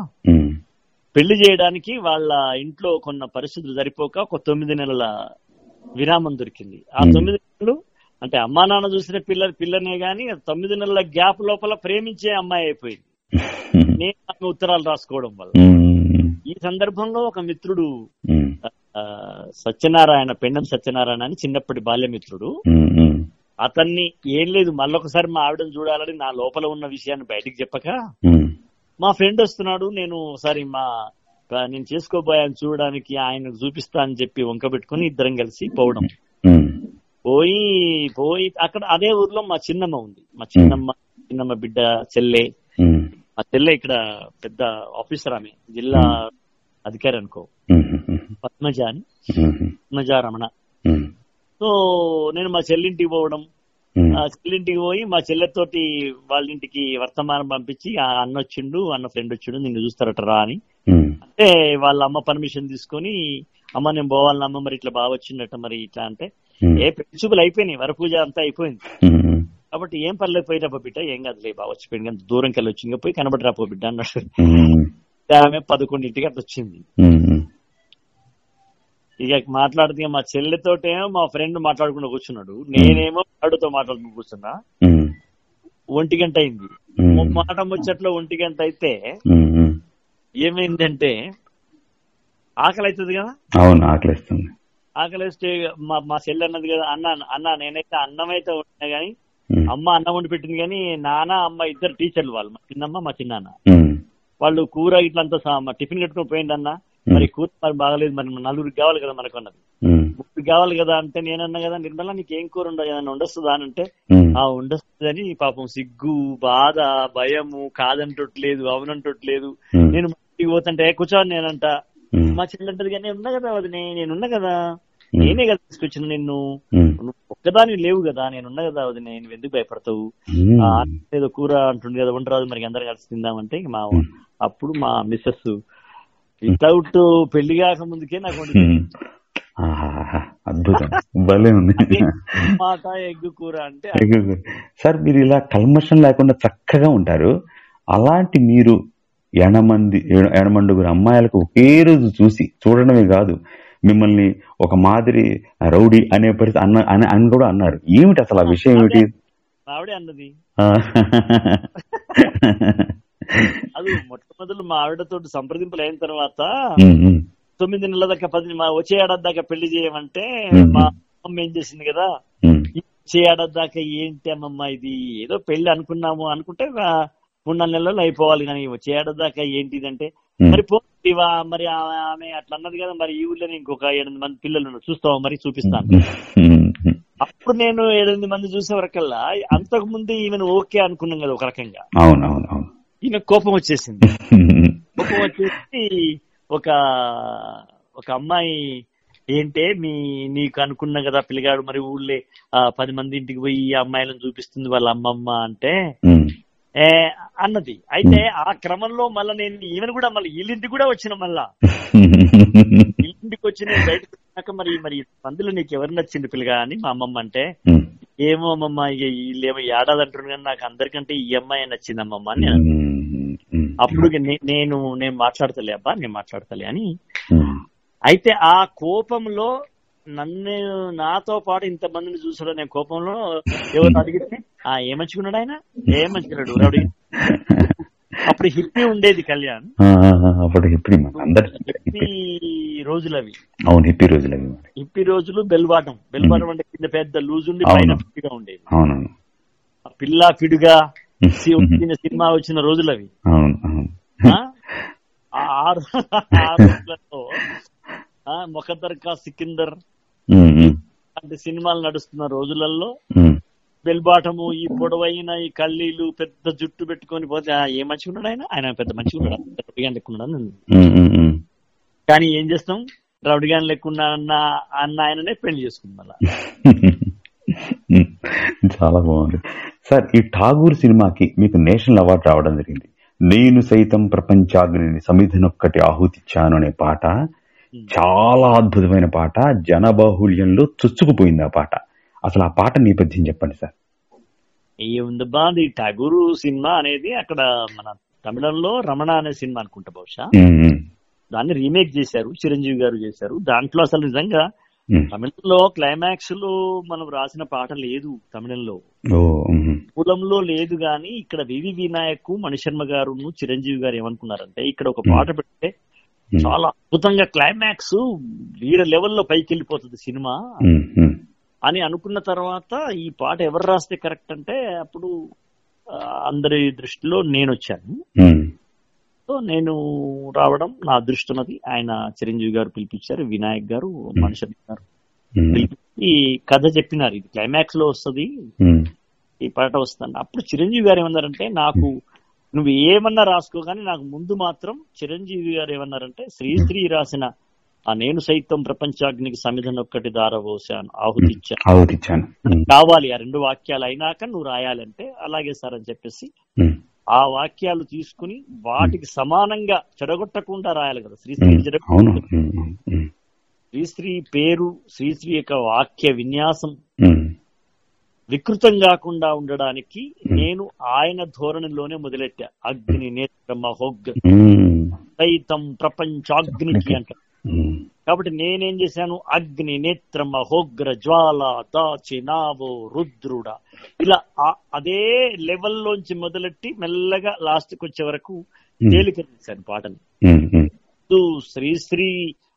పెళ్ళి చేయడానికి వాళ్ళ ఇంట్లో కొన్న పరిస్థితులు సరిపోక ఒక తొమ్మిది నెలల విరామం దొరికింది. ఆ. తొమ్మిది నెలలు అంటే అమ్మా నాన్న చూసిన పిల్ల పిల్లనే గాని తొమ్మిది నెలల గ్యాప్ లోపల ప్రేమించే అమ్మాయి అయిపోయింది. నేను ఆమె ఉత్తరాలు రాసుకోవడం వల్ల. ఈ సందర్భంలో ఒక మిత్రుడు సత్యనారాయణ పెండం సత్యనారాయణ అని చిన్నప్పటి బాల్యమిత్రుడు. అతన్ని ఏం లేదు మళ్ళొకసారి మా ఆవిడని చూడాలని నా లోపల ఉన్న విషయాన్ని బయటికి చెప్పక మా ఫ్రెండ్ వస్తున్నాడు నేను ఒకసారి మా నేను చేసుకోబోయాను చూడడానికి ఆయన చూపిస్తా అని చెప్పి వంక పెట్టుకుని ఇద్దరం కలిసి పోవడం. పోయి పోయి అక్కడ అదే ఊర్లో మా చిన్నమ్మ ఉంది. మా చిన్నమ్మ చిన్నమ్మ బిడ్డ చెల్లె. మా చెల్లె ఇక్కడ పెద్ద ఆఫీసర్ ఆమె జిల్లా అధికారి అనుకో. పద్మజ అని పద్మజ రమణ సో నేను మా చెల్లింటికి పోవడం. చెల్లింటికి పోయి మా చెల్లెతోటి వాళ్ళ ఇంటికి వర్తమానం పంపించి ఆ అన్న వచ్చిండు అన్న ఫ్రెండ్ వచ్చిండు నిన్ను చూస్తారట రా అని. అంటే వాళ్ళ అమ్మ పర్మిషన్ తీసుకొని అమ్మ నేను పోవాలని అమ్మ మరి ఇట్లా బాగా వచ్చిందట మరి ఇట్లా అంటే ఏ పెళ్ళి చూపులు అయిపోయినాయి వరపూజ అంతా అయిపోయింది. కాబట్టి ఏం పర్లేదు పోయిరా బిడ్డ ఏం కాదులే బాగా వచ్చిపోయింది కానీ దూరం కలిసి వచ్చి ఇంకా పోయి కనబడి రాపో బిడ్డ అన్నాడు. ఉమ్, ఆమె పదకొండింటికి అట్లా వచ్చింది. ఇక మాట్లాడితే మా చెల్లెతోటేమో మా ఫ్రెండ్ మాట్లాడుకుంటూ కూర్చున్నాడు. నేనేమో వాడితో మాట్లాడుకుంటూ కూర్చున్నా. ఒంటి గంట అయింది. మాట ముచ్చట్లో ఒంటి గంట అయితే. ఏమైందంటే ఆకలి అవుతుంది కదా? అవును ఆకలిస్తుంది. ఆకలి వేస్తే మా మా చెల్లి అన్నది కదా అన్న అన్న నేనైతే అన్నం అయితే వండినా గానీ అమ్మ అన్నం వండి పెట్టింది కానీ నాన్న అమ్మ ఇద్దరు టీచర్లు వాళ్ళు మా చిన్నమ్మ మా చిన్నాన్న. వాళ్ళు కూర ఇట్లంతా టిఫిన్ కట్టుకుని పోయింది అన్న. మరి కూర మరి బాగలేదు మరి నలుగురికి కావాలి కదా మనకు అన్నది. ఉమ్, ముగ్గురికి కావాలి కదా అంటే నేనన్నా కదా నిర్మల నీకు ఏం కూర ఉండదు ఏదన్నా ఉండొస్తుందా అని అంటే ఆ ఉండొస్తుందని పాపం సిగ్గు బాధ భయము కాదంటట్లేదు అవునంటట్లేదు. నేను ఇంటికి పోతుంటే కూర్చోని నేనంట. మా చెల్లంటది కానీ ఉన్నా కదా అది నేనున్నా కదా. నేనే కదా తీసుకొచ్చిన నిన్ను. ఒక్కదాని లేవు కదా నేనున్నా కదా అది నేను ఎందుకు భయపడతావు? ఏదో కూర అంటుంది కదా వంటరాదు మరి అందరం కలిసి తిందామంటే మా అప్పుడు మా మిస్సెస్ వితౌట్ పెళ్ళి కాక ముందుకే నాకు. ఆహాహా, అద్భుతం. భలే ఉంది. మాట ఎగ్గు కూర అంటే సార్ మీరు ఇలా కల్మషం లేకుండా చక్కగా ఉంటారు. అలాంటి మీరు ఎనమంది ఎన- ఎనమండుగురు అమ్మాయిలకు ఒకే రోజు చూసి చూడడమే కాదు. మిమ్మల్ని ఒక మాదిరి రౌడీ అనే పరిస్థితి అన్న అని అని కూడా అన్నారు. ఏమిటి అసలు ఆ విషయం ఏమిటి? ఆవిడే అన్నది. అది మొట్టమొదలు మా ఆవిడతో సంప్రదింపులు అయిన తర్వాత తొమ్మిది నెలల దాకా పది మా వచ్చే ఏడాది దాకా పెళ్ళి చేయమంటే. మా అమ్మ ఏం చేసింది కదా వచ్చే ఏడాది దాకా ఏంటి అమ్మమ్మ ఇది ఏదో పెళ్ళి అనుకున్నాము అనుకుంటే మూడు నాలుగు నెలలు అయిపోవాలి కానీ వచ్చే ఏడాది దాకా ఏంటిదంటే. మరి పోవా మరి ఆమె అట్లా అన్నది కదా మరి ఈ ఊళ్ళో ఇంకొక ఎనిమిది మంది పిల్లలు. చూస్తావా మరి చూపిస్తాను. అప్పుడు నేను ఎనిమిది మంది చూసే వరకల్లా అంతకు ముందు ఈమెను ఓకే అనుకున్నాం కదా ఒక రకంగా అవును ఈమె కోపం వచ్చేసింది. కోపం వచ్చేసి ఒక ఒక అమ్మాయి ఏంటే మీ నీకు అనుకున్నా కదా పిల్లగాడు మరి ఊళ్ళే ఆ, పది మంది ఇంటికి పోయి ఈ అమ్మాయిలను చూపిస్తుంది వాళ్ళ అమ్మమ్మ అంటే అన్నది. అయితే ఆ క్రమంలో మళ్ళీ నేను ఈమెను కూడా మళ్ళీ వీళ్ళింటికి కూడా వచ్చిన మళ్ళా. వీళ్ళింటికి వచ్చి నేను బయటకు వచ్చినాక మరి మరి మందులో నీకు ఎవరు నచ్చింది పిల్లగా అని మా అమ్మమ్మ అంటే ఏమో అమ్మమ్మ ఇక వీళ్ళేమో ఏడాది అంటున్నారు కానీ నాకు అందరికంటే ఈ అమ్మాయి నచ్చింది అమ్మమ్మ అని నేను అన్నా. ఉమ్, ఉమ్, అప్పుడు నేను నేను మాట్లాడతలే అబ్బా నేను మాట్లాడతలే అని. అయితే ఆ కోపంలో నన్ను నాతో పాటు ఇంత మందిని చూసాడు అనే కోపంలో ఎవరు అడిగితే ఆ ఏ మంచిగున్నాడు ఆయన? ఏ మంచిగున్నాడు ఎవరు అడిగి అప్పుడు హిప్పీ ఉండేది కళ్యాణ్. అప్పుడు హిప్పీ హిప్పీ. రోజులు అవి అవును హిప్పీ రోజులు అవి హిప్పీ రోజులు బెల్బాటం బెల్బాటం అంటే కింద పెద్ద లూజ్ ఉండి. పైన ఫిట్గా ఉండేది. పిల్ల ఫిడుగా వచ్చిన సినిమా వచ్చిన రోజులు అవి? ఆరు ఆ రోజులలో ఆ, మొఖదర్కా సికిందర్ లాంటి సినిమాలు నడుస్తున్న రోజులలో బెల్బాటము ఈ పొడవైన ఈ కల్లీలు పెద్ద జుట్టు పెట్టుకొని పోతే ఏ మంచిగా ఉన్నాడు ఆయన? ఆయన పెద్ద మంచిగా ఉన్నాడు. లెక్కున్నాడు. కానీ ఏం చేస్తాం? రౌడిగాన్ లెక్కున్నా అన్న అన్న ఆయననే పెళ్ళి చేసుకుంది మళ్ళా. చాలా బాగుంది. సార్ ఈ ఠాగూర్ సినిమాకి మీకు నేషనల్ అవార్డు రావడం జరిగింది. నేను సైతం ప్రపంచాగ్ని సమిధినొక్కటి ఆహుతిచ్చాను అనే పాట చాలా అద్భుతమైన పాట జనబాహుళ్యంలో చొచ్చుకుపోయింది ఆ పాట. అసలు ఆ పాట నేపథ్యం చెప్పండి సార్. ఏముందబ్బా అది ఠాగూరు సినిమా అనేది అక్కడ మన తమిళంలో రమణ అనే సినిమా అనుకుంటా బహుశా. ఉమ్, ఉమ్, దాన్ని రీమేక్ చేశారు చిరంజీవి గారు చేశారు. దాంట్లో అసలు నిజంగా. తమిళంలో క్లైమాక్స్లో మనం రాసిన పాట లేదు తమిళంలో. కులంలో లేదు గాని ఇక్కడ వివి వినాయక్ మణిశర్మ గారు చిరంజీవి గారు ఏమనుకున్నారంటే ఇక్కడ ఒక పాట పెడితే చాలా అద్భుతంగా క్లైమాక్స్ వీర లెవెల్లో పైకి వెళ్ళిపోతుంది సినిమా అని అనుకున్న తర్వాత ఈ పాట ఎవరు రాస్తే కరెక్ట్ అంటే అప్పుడు అందరి దృష్టిలో నేను వచ్చాను సో నేను రావడం నా అదృష్టం అది. ఆయన చిరంజీవి గారు పిలిపించారు వినాయక్ గారు మనిషి గారు పిలిపించి ఈ కథ చెప్పినారు. ఇది క్లైమాక్స్లో వస్తుంది. ఈ పాట వస్తుంది. అప్పుడు చిరంజీవి గారు ఏమన్నారంటే నాకు నువ్వు ఏమన్నా రాసుకో కానీ నాకు ముందు మాత్రం చిరంజీవి గారు ఏమన్నారంటే శ్రీశ్రీ రాసిన ఆ నేను సైతం ప్రపంచాగ్నికి సమిధన ఒక్కటి దారవోసాను ఆహుతి ఇచ్చాను ఆవుతిచ్చాను ఉమ్, కావాలి ఆ రెండు వాక్యాలు అయినాక నువ్వు రాయాలంటే అలాగే సార్ అని చెప్పేసి ఆ వాక్యాలు తీసుకుని వాటికి సమానంగా చెడగొట్టకుండా రాయాలి కదా శ్రీశ్రీ చెడగొట్ట- శ్రీశ్రీ పేరు శ్రీశ్రీ యొక్క వాక్య విన్యాసం వికృతం కాకుండా ఉండడానికి నేను ఆయన ధోరణిలోనే మొదలెట్టా. అగ్ని నేత్ర మహోగ్ర ఉమ్, సైతం ప్రపంచాగ్నికి అంట. కాబట్టి నేనేం చేశాను? అగ్ని నేత్ర మహోగ్ర జ్వాల దాచినావో రుద్రుడ. ఇలా అదే లెవెల్లోంచి మొదలెట్టి మెల్లగా లాస్ట్కి వచ్చే వరకు తేలిక చేశాను పాటని. శ్రీశ్రీ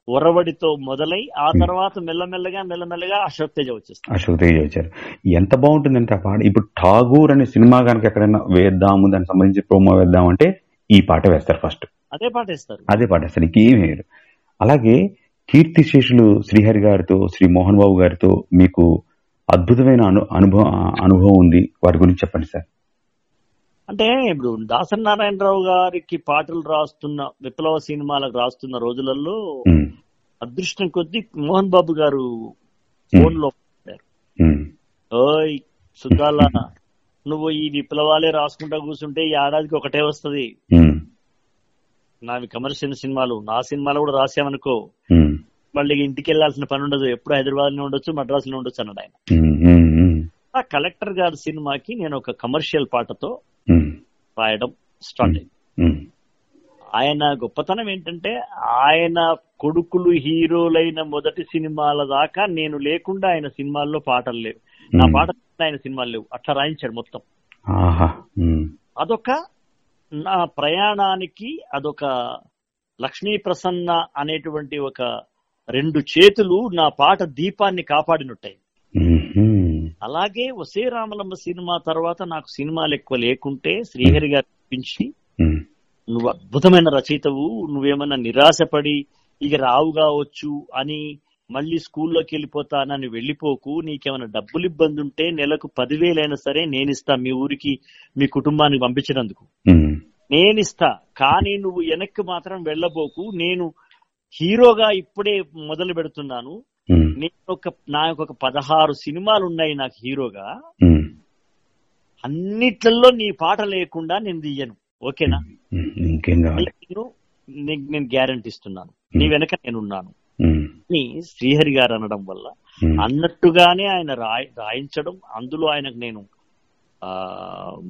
ఒరవడితో మొదలై ఆ తర్వాత మెల్లమెల్లగా మెల్లమెల్లగా అశోక్ తేజ వచ్చేస్తాను అశోక్ తేజ వచ్చారు. ఎంత బాగుంటుందంటే ఆ పాట. ఇప్పుడు ఠాగూర్ అనే సినిమా కనుక ఎక్కడైనా వేద్దాము దానికి సంబంధించి ప్రోమో వేద్దాం అంటే ఈ పాట వేస్తారు ఫస్ట్. అదే పాట ఇస్తారు అదే పాట అసలు ఇంకేం వేయరు. అలాగే కీర్తి శేషులు శ్రీహరి గారితో శ్రీ మోహన్ బాబు గారితో మీకు అద్భుతమైన అను అనుభవం అనుభవం ఉంది. వారి గురించి చెప్పండి సార్. అంటే ఇప్పుడు దాసరి నారాయణరావు గారికి పాటలు రాస్తున్న విప్లవ సినిమాలకు రాస్తున్న రోజులలో అదృష్టం కొద్దీ మోహన్ బాబు గారు ఫోన్లో ఓయ్ సుద్దాల నువ్వు ఈ విప్లవాలే రాసుకుంటా కూర్చుంటే ఈ ఏడాదికి ఒకటే వస్తది. నావి కమర్షియల్ సినిమాలు నా సినిమాలు కూడా రాసామనుకో మళ్ళీ ఇంటికి వెళ్ళాల్సిన పని ఉండదు. ఎప్పుడు హైదరాబాద్లో ఉండొచ్చు మద్రాస్లో ఉండొచ్చు అన్నాడు ఆయన. ఆ కలెక్టర్ గారి సినిమాకి నేను ఒక కమర్షియల్ పాటతో రాయడం స్టార్ట్ అయింది ఆయన గొప్పతనం ఏంటంటే ఆయన కొడుకులు హీరోలైన మొదటి సినిమాల దాకా నేను లేకుండా ఆయన సినిమాల్లో పాటలు లేవు. నా. పాట ఆయన సినిమాలు లేవు. అట్లా రాయించాడు మొత్తం. అదొక నా ప్రయాణానికి అదొక లక్ష్మీ ప్రసన్న అనేటువంటి ఒక రెండు చేతులు నా పాట దీపాన్ని కాపాడినట్టాయి ఉమ్, ఉమ్, అలాగే వసే రామలమ్మ సినిమా తర్వాత నాకు సినిమాలు ఎక్కువ లేకుంటే శ్రీహరి గారు ఉమ్, నువ్వు అద్భుతమైన రచయితవు నువ్వేమన్నా నిరాశపడి ఇక రావు కావచ్చు అని మళ్ళీ స్కూల్లోకి వెళ్ళిపోతానని వెళ్ళిపోకు నీకేమైనా డబ్బులు ఇబ్బంది ఉంటే నెలకు పదివేలైనా సరే నేనిస్తా మీ ఊరికి మీ కుటుంబానికి పంపించినందుకు. నేనిస్తా కానీ నువ్వు వెనక్కి మాత్రం వెళ్ళబోకు. నేను హీరోగా ఇప్పుడే మొదలు పెడుతున్నాను. నేను ఒక నాకు ఒక పదహారు సినిమాలు ఉన్నాయి నాకు హీరోగా. ఉమ్, అన్నిట్లలో నీ పాట లేకుండా నేను తీయను. ఓకేనా? కావాలి? నేను నేను గ్యారంటీ ఇస్తున్నాను నీ వెనక నేనున్నాను. అని శ్రీహరి గారు అనడం వల్ల అన్నట్టుగానే ఆయన రాయి రాయించడం అందులో ఆయనకు నేను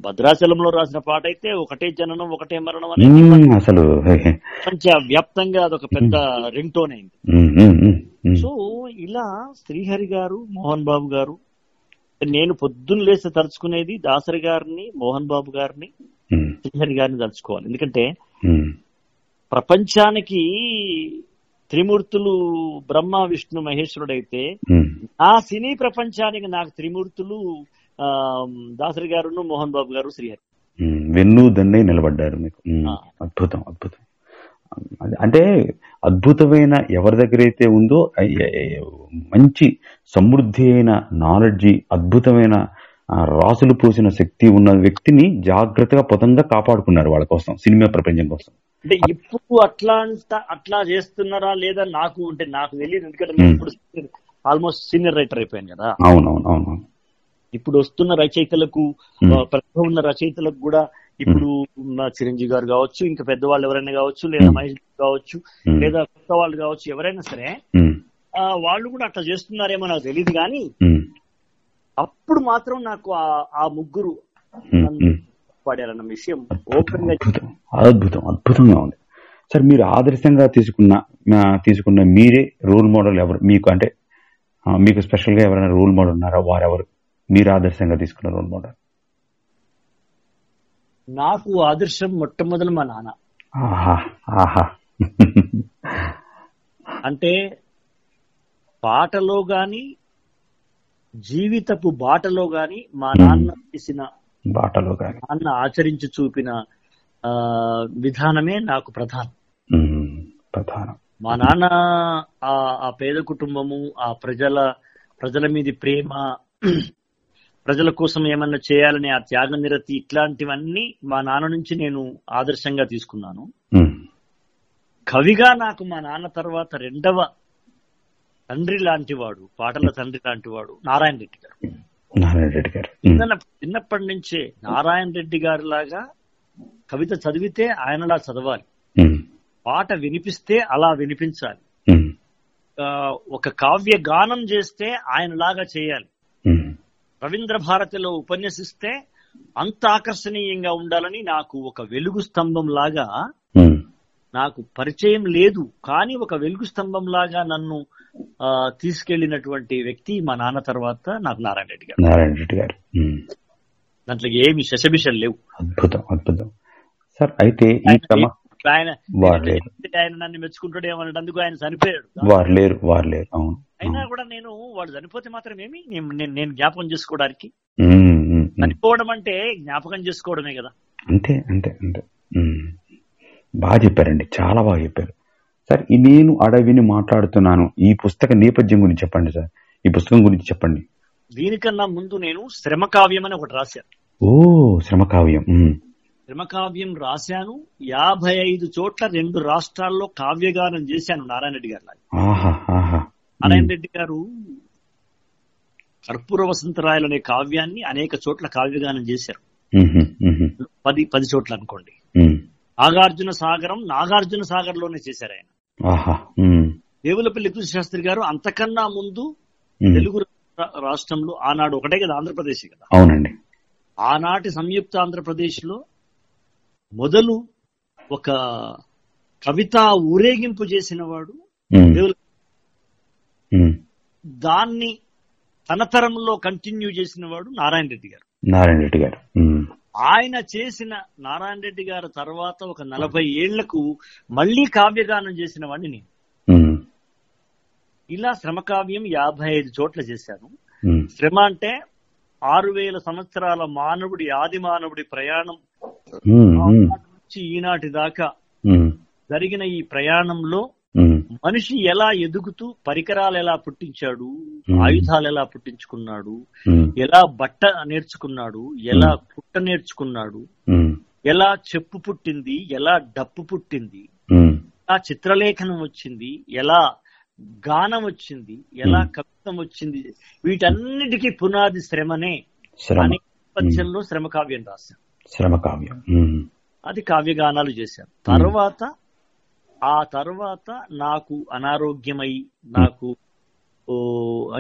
భద్రాచలంలో రాసిన పాట అయితే ఒకటే జననం ఒకటే మరణం అనేది అసలు ప్రపంచ వ్యాప్తంగా అదొక పెద్ద రింగ్ టోన్ అయింది సో ఇలా శ్రీహరి గారు మోహన్ బాబు గారు నేను పొద్దున్న లేసి తలుచుకునేది దాసరి గారిని మోహన్ బాబు గారిని శ్రీహరి గారిని తలుచుకోవాలి. ఎందుకంటే ప్రపంచానికి త్రిమూర్తులు బ్రహ్మ విష్ణు మహేశ్వరుడైతే ఉమ్, ఆ సినీ ప్రపంచానికి నాకు త్రిమూర్తులు దాసరి గారును మోహన్ బాబు గారు శ్రీహరి. వెన్ను దన్నై నిలబడ్డారు మీకు. అద్భుతం అద్భుతం. అది- అంటే అద్భుతమైన ఎవరి దగ్గర అయితే ఉందో మంచి సమృద్ధి అయిన నాలెడ్జి అద్భుతమైన రాసులు పోసిన శక్తి ఉన్న వ్యక్తిని జాగ్రత్తగా పదంగా కాపాడుకున్నారు వాళ్ళ కోసం సినిమా ప్రపంచం కోసం. అంటే ఇప్పుడు అట్లా అంట అట్లా చేస్తున్నారా లేదా నాకు అంటే నాకు తెలియదు ఎందుకంటే. ఇప్పుడు ఆల్మోస్ట్ సీనియర్ రైటర్ అయిపోయాను కదా. అవునవును అవును ఇప్పుడు వస్తున్న రచయితలకు ప్రతిభ ఉన్న రచయితలకు కూడా ఇప్పుడు మా చిరంజీవి గారు కావచ్చు ఇంకా పెద్దవాళ్ళు ఎవరైనా కావచ్చు లేదా. మహేష్ గారు కావచ్చు. లేదా కొత్త వాళ్ళు కావచ్చు ఎవరైనా సరే వాళ్ళు కూడా అట్లా చేస్తున్నారేమో నాకు తెలియదు కానీ అప్పుడు మాత్రం నాకు ఆ- ముగ్గురు. పాడారన్న విషయం ఓపెన్గా అద్భుతం. అద్భుతం. అద్భుతంగా ఉంది. సార్ మీరు ఆదర్శంగా తీసుకున్న తీసుకున్న మీరే రోల్ మోడల్ ఎవరు? మీకు అంటే మీకు స్పెషల్గా ఎవరైనా రోల్ మోడల్ ఉన్నారా? వారెవరు? మీరు ఆదర్శంగా తీసుకున్న రోల్ మోడల్. నాకు ఆదర్శం మొట్టమొదలు మా నాన్న. అంటే పాటలో గాని జీవితపు బాటలో గాని మా నాన్న చేసిన బాటలో కానీ నాన్న ఆచరించి చూపిన ఆ విధానమే నాకు ప్రధానం. ప్రధానం. మా నాన్న ఆ పేద కుటుంబము ఆ ప్రజల ప్రజల మీది ప్రేమ ప్రజల కోసం ఏమన్నా చేయాలనే ఆ త్యాగ నిరతి ఇట్లాంటివన్నీ మా నాన్న నుంచి నేను ఆదర్శంగా తీసుకున్నాను. ఉమ్, కవిగా నాకు మా నాన్న తర్వాత రెండవ తండ్రి లాంటి వాడు పాటల తండ్రి లాంటి వాడు నారాయణ రెడ్డి గారు. నారాయణ రెడ్డి గారు. చిన్న చిన్నప్పటి నుంచే నారాయణ రెడ్డి గారి లాగా కవిత చదివితే ఆయనలా చదవాలి. పాట వినిపిస్తే అలా వినిపించాలి. ఒక కావ్య గానం చేస్తే ఆయనలాగా చేయాలి. రవీంద్ర భారతిలో ఉపన్యసిస్తే అంత ఆకర్షణీయంగా ఉండాలని నాకు ఒక వెలుగు స్తంభం లాగా నాకు పరిచయం లేదు. కానీ ఒక వెలుగు స్తంభం లాగా నన్ను తీసుకెళ్ళినటువంటి వ్యక్తి మా నాన్న తర్వాత నాకు నారాయణ రెడ్డి గారు. నారాయణ రెడ్డి గారు. దాంట్లో ఏమి శశబిషలు లేవు. అద్భుతం అద్భుతం. సార్ అయితే ఈ క్రమ ఆయన ఆయన నన్ను మెచ్చుకుంటాడేమన్నందుకు ఆయన చనిపోయాడు. వారు లేరు వారు లేరు. అవును. అయినా కూడా నేను వాడు చనిపోతే మాత్రం ఏమి నేను- నేను జ్ఞాపకం చేసుకోవడానికి. చనిపోవడం అంటే జ్ఞాపకం చేసుకోవడమే కదా. అంతే అంతే అంతే. బాగా చెప్పారండి. చాలా బాగా చెప్పారు. సార్ నేను అడవిని మాట్లాడుతున్నాను. ఈ పుస్తక నేపథ్యం గురించి చెప్పండి సార్. ఈ పుస్తకం గురించి చెప్పండి. దీనికన్నా ముందు నేను శ్రమ కావ్యం అని ఒకటి రాశాను. ఓ శ్రమ కావ్యం ఉమ్, శ్రమ కావ్యం రాశాను. యాభై ఐదు చోట్ల రెండు రాష్ట్రాల్లో కావ్యగానం చేశాను నారాయణ రెడ్డి గారు నారాయణ రెడ్డి గారు కర్పూర వసంతరాయలు అనే కావ్యాన్ని అనేక చోట్ల కావ్యగానం చేశారు. పది పది చోట్ల అనుకోండి. నాగార్జున సాగరం నాగార్జున సాగర్లోనే చేశారు ఆయన. దేవులపల్లి కృష్ణశాస్త్రి గారు అంతకన్నా ముందు. తెలుగు రాష్ట్రంలో ఆనాడు ఒకటే కదా ఆంధ్రప్రదేశ్ కదా. అవునండి. ఆనాటి సంయుక్త ఆంధ్రప్రదేశ్లో మొదలు ఒక కవితా ఊరేగింపు చేసిన వాడు. దాన్ని తన తరంలో కంటిన్యూ చేసిన వాడు నారాయణ రెడ్డి గారు. నారాయణ రెడ్డి గారు. ఆయన చేసిన నారాయణ రెడ్డి గారి తర్వాత ఒక నలభై ఏళ్ళకు మళ్ళీ కావ్యగానం చేసిన వాడిని నేను. ఇలా శ్రమకావ్యం యాభై ఐదు చోట్ల చేశాను. శ్రమ అంటే ఆరు వేల సంవత్సరాల మానవుడి ఆది మానవుడి ప్రయాణం నుంచి ఈనాటి దాకా జరిగిన ఈ ప్రయాణంలో మనిషి ఎలా ఎదుగుతూ పరికరాలు ఎలా పుట్టించాడు. ఆయుధాలు ఎలా పుట్టించుకున్నాడు ఎలా బట్ట నేర్చుకున్నాడు ఎలా పుట్ట నేర్చుకున్నాడు ఎలా చెప్పు పుట్టింది ఎలా డప్పు పుట్టింది ఎలా చిత్రలేఖనం వచ్చింది ఎలా గానం వచ్చింది ఎలా. కవిత్వం వచ్చింది వీటన్నిటికీ పునాది శ్రమనే శ్రమ. అనే నేపథ్యంలో శ్రమ కావ్యం రాశాను శ్రమ కావ్యం అది కావ్యగానాలు చేశాను తర్వాత ఆ తర్వాత నాకు అనారోగ్యమై నాకు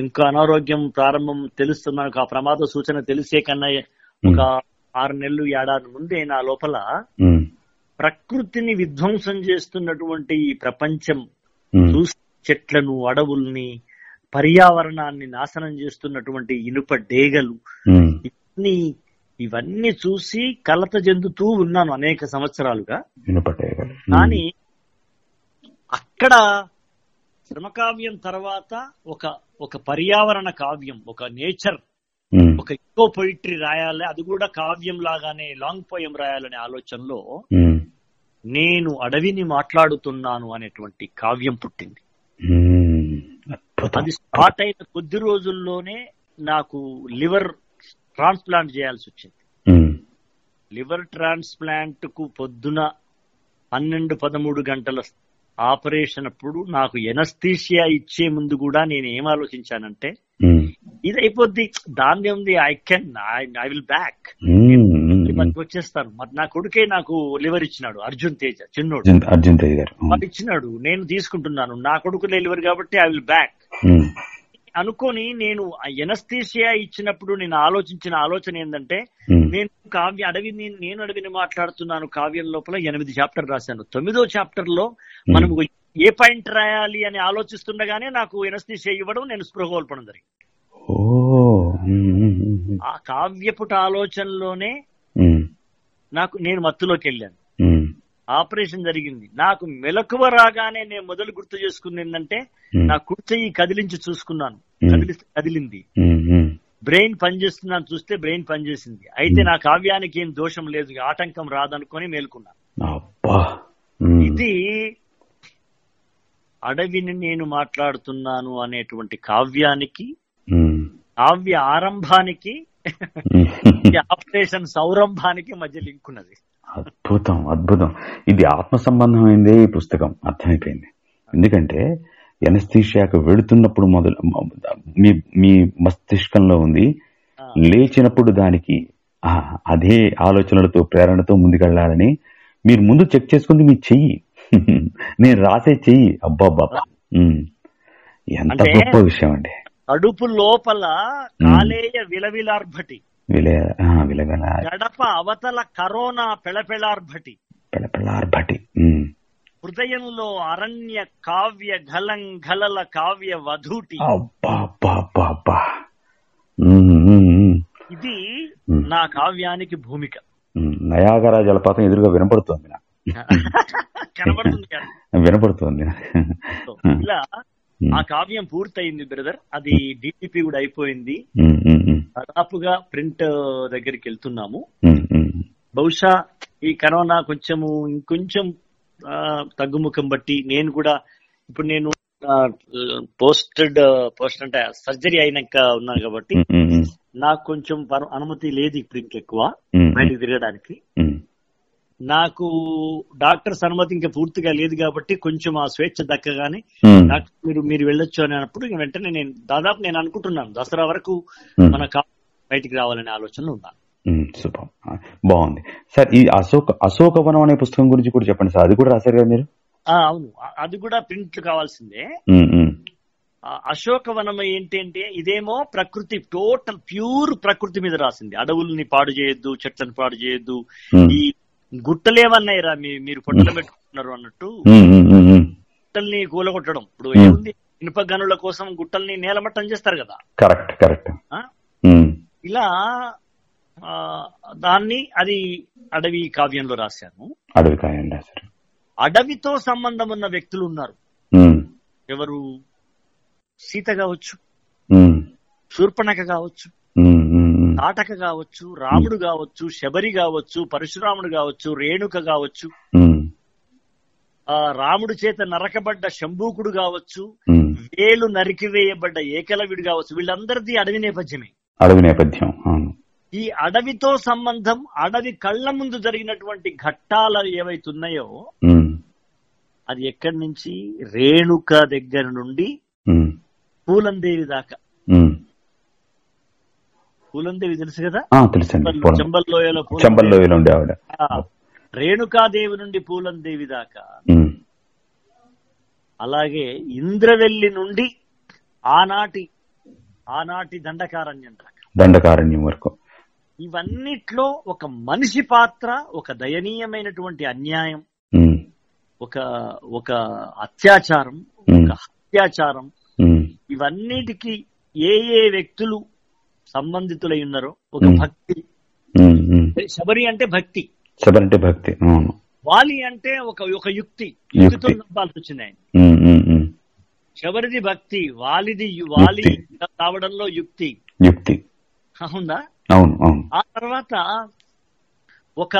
ఇంకా అనారోగ్యం ప్రారంభం తెలుస్తుంది. నాకు ఆ ప్రమాద సూచన తెలిసే కన్నా ఒక ఆరు నెలలు ఏడాది ముందే నా లోపల ప్రకృతిని విధ్వంసం చేస్తున్నటువంటి ఈ ప్రపంచం చెట్లను అడవుల్ని పర్యావరణాన్ని నాశనం చేస్తున్నటువంటి ఇనుప డేగలు ఉమ్, ఇవన్నీ చూసి కలత చెందుతూ ఉన్నాను అనేక సంవత్సరాలుగా. కానీ అక్కడ శ్రమకావ్యం తర్వాత ఒక ఒక పర్యావరణ కావ్యం ఒక నేచర్ ఒక ఎక్కువ పొయిట్రీ రాయాలి అది కూడా కావ్యం లాగానే లాంగ్ పోయం రాయాలనే ఆలోచనలో నేను అడవిని మాట్లాడుతున్నాను అనేటువంటి కావ్యం పుట్టింది. అది స్టార్ట్ అయిన కొద్ది రోజుల్లోనే నాకు లివర్ ట్రాన్స్ప్లాంట్ చేయాల్సి వచ్చింది. లివర్ ట్రాన్స్ప్లాంట్కు పొద్దున పన్నెండు పదమూడు గంటల ఆపరేషన్ అప్పుడు నాకు ఎనస్థీషియా ఇచ్చే ముందు కూడా నేను ఏం ఆలోచించానంటే ఇది అయిపోద్ది దాన్ని ఉంది I can I will back. వచ్చేస్తాను. మరి నా కొడుకే నాకు లివర్ ఇచ్చినాడు అర్జున్ తేజ చిన్నోడు. అర్జున్ తేజ్ గారు. వాడు ఇచ్చినాడు నేను తీసుకుంటున్నాను నా కొడుకు లివర్ కాబట్టి ఐ విల్ బ్యాక్ అనుకొని నేను ఎనస్థీషియా ఇచ్చినప్పుడు నేను ఆలోచించిన ఆలోచన ఏంటంటే ఉమ్, నేను కావ్య అడవిని నేను అడవిని మాట్లాడుతున్నాను కావ్యం లోపల ఎనిమిది చాప్టర్ రాశాను. తొమ్మిదో చాప్టర్లో మనం ఏ పాయింట్ రాయాలి అని ఆలోచిస్తుండగానే నాకు ఎనస్థీషియా ఇవ్వడం నేను స్పృహ కోల్పడం జరిగింది. ఉమ్, ఆ కావ్యపుట ఆలోచనలోనే నాకు నేను మత్తులోకి వెళ్ళాను. ఆపరేషన్ జరిగింది. నాకు మెలకువ రాగానే నేను మొదలు గుర్తు చేసుకుంది ఏంటంటే నా కుర్చీ కదిలించి చూసుకున్నాను. Hmm. కదిలి కదిలింది. బ్రెయిన్ పనిచేస్తున్నాను చూస్తే బ్రెయిన్ పనిచేసింది అయితే నా కావ్యానికి ఏం దోషం లేదు ఆటంకం రాదనుకొని మేల్కొన్నాను ఇది అడవిని నేను మాట్లాడుతున్నాను అనేటువంటి కావ్యానికి కావ్య ఆరంభానికి ఆపరేషన్ సౌరంభానికి మధ్య లింక్ ఉన్నది అద్భుతం అద్భుతం. ఇది ఆత్మ సంబంధమైందే ఈ పుస్తకం. అర్థమైపోయింది. ఎందుకంటే ఎనస్థీషియాకు వెళుతున్నప్పుడు మొదలు మీ మీ మస్తిష్కంలో ఉంది. లేచినప్పుడు దానికి అదే ఆలోచనలతో ప్రేరణతో ముందుకెళ్ళాలని మీరు ముందు చెక్ చేసుకుంది మీ చెయ్యి. నేను రాసే చెయ్యి. అబ్బాబ్బా. ఎంత గొప్ప విషయం అండి. కడుపు లోపల కాలేయ విలవిలార్భటి. విలగల. గడప అవతల కరోనా పెళపెళార్భటి. ఉమ్. హృదయంలో అరణ్య కావ్య గలం గలల కావ్య వధూటి. ఇది. నా కావ్యానికి భూమిక. నయాగరా జలపాతం ఎదురుగా వినపడుతోంది కనబడుతుంది. వినపడుతోంది ఇలా ఆ కావ్యం పూర్తయింది బ్రదర్. అది డిటిపి కూడా అయిపోయింది. దాదాపుగా ప్రింట్ దగ్గరికి వెళ్తున్నాము. బహుశా ఈ కరోనా కొంచెము ఇంకొంచెం తగ్గుముఖం బట్టి నేను కూడా ఇప్పుడు నేను పోస్టెడ్ పోస్ట్ అంటే సర్జరీ అయినాక ఉన్నాను కాబట్టి నాకు కొంచెం అనుమతి లేదు ఇప్పుడు ఇంకెక్కువ ఉమ్, బయటకు తిరగడానికి. నాకు డాక్టర్స్ అనుమతి ఇంకా పూర్తిగా లేదు కాబట్టి కొంచెం ఆ స్వేచ్ఛ దక్కగానే ఉమ్, డాక్టర్ మీరు మీరు వెళ్ళొచ్చు అని అన్నప్పుడు వెంటనే నేను దాదాపు నేను అనుకుంటున్నాను. దసరా వరకు ఉమ్. మన బయటికి రావాలనే ఆలోచనలో ఉన్నాను సూపర్ ఆ, బాగుంది. సార్ ఈ అశోక అశోకవనం అనే పుస్తకం గురించి కూడా చెప్పండి సార్. అది కూడా రాశారు కదా మీరు? ఆ, అవును. అది కూడా ప్రింట్ కావాల్సిందే. అశోకవనం ఏంటి అంటే ఇదేమో ప్రకృతి టోటల్ ప్యూర్ ప్రకృతి మీద రాసింది. అడవుల్ని పాడు చేయొద్దు చెట్లను పాడు చేయొద్దు. ఈ గుట్టలేమన్నాయిరా మీ మీరు పొట్టలు పెట్టుకుంటున్నారు అన్నట్టు. గుట్టల్ని కూలగొట్టడం ఇప్పుడు. ఏముంది? ఇనుప గనుల కోసం గుట్టల్ని నేలమట్టం చేస్తారు కదా. Correct correct. ఇలా ఆ, దాన్ని అది అడవి కావ్యంలో రాశాను. అడవి కాయండి సార్ అడవితో సంబంధం ఉన్న వ్యక్తులు ఉన్నారు. ఎవరు? సీత కావచ్చు. శూర్పణక కావచ్చు. తాటక కావచ్చు రాముడు కావచ్చు శబరి కావచ్చు పరశురాముడు కావచ్చు రేణుక కావచ్చు ఆ రాముడి చేత నరకబడ్డ శంభూకుడు కావచ్చు. వేలు నరికివేయబడ్డ ఏకలవిడు కావచ్చు వీళ్ళందరిది అడవి నేపథ్యమే. అడవి నేపథ్యం ఈ అడవితో సంబంధం అడవి కళ్ళ ముందు జరిగినటువంటి ఘట్టాలు ఏవైతున్నాయో అది ఎక్కడి నుంచి? రేణుక దగ్గర నుండి పూలందేవి దాకా. పూలందేవి తెలుసు కదా? తెలుసండి పూలందేవి. చెంబల్లోయలో ఉండే ఆవిడ. రేణుకాదేవి నుండి పూలందేవి దాకా అలాగే ఇంద్రవెల్లి నుండి ఆనాటి ఆనాటి దండకారణ్యం దాకా. దండకారణ్యం వరకు. ఇవన్నిట్లో ఒక మనిషి పాత్ర ఒక దయనీయమైనటువంటి అన్యాయం ఒక ఒక అత్యాచారం ఒక హత్యాచారం ఉమ్, ఇవన్నిటికి ఏ ఏ వ్యక్తులు సంబంధితులై ఉన్నారో. ఒక. భక్తి. శబరి అంటే భక్తి. శబరి అంటే భక్తి అవును. వాలి అంటే ఒక ఒక యుక్తి. యుక్తితో యుక్తి. నమ్మాల్సి వచ్చింది ఆయన. శబరిది భక్తి వాలిది వాలి. కావడంలో యుక్తి. యుక్తి. అవునా? అవును అవును. ఆ తర్వాత ఒక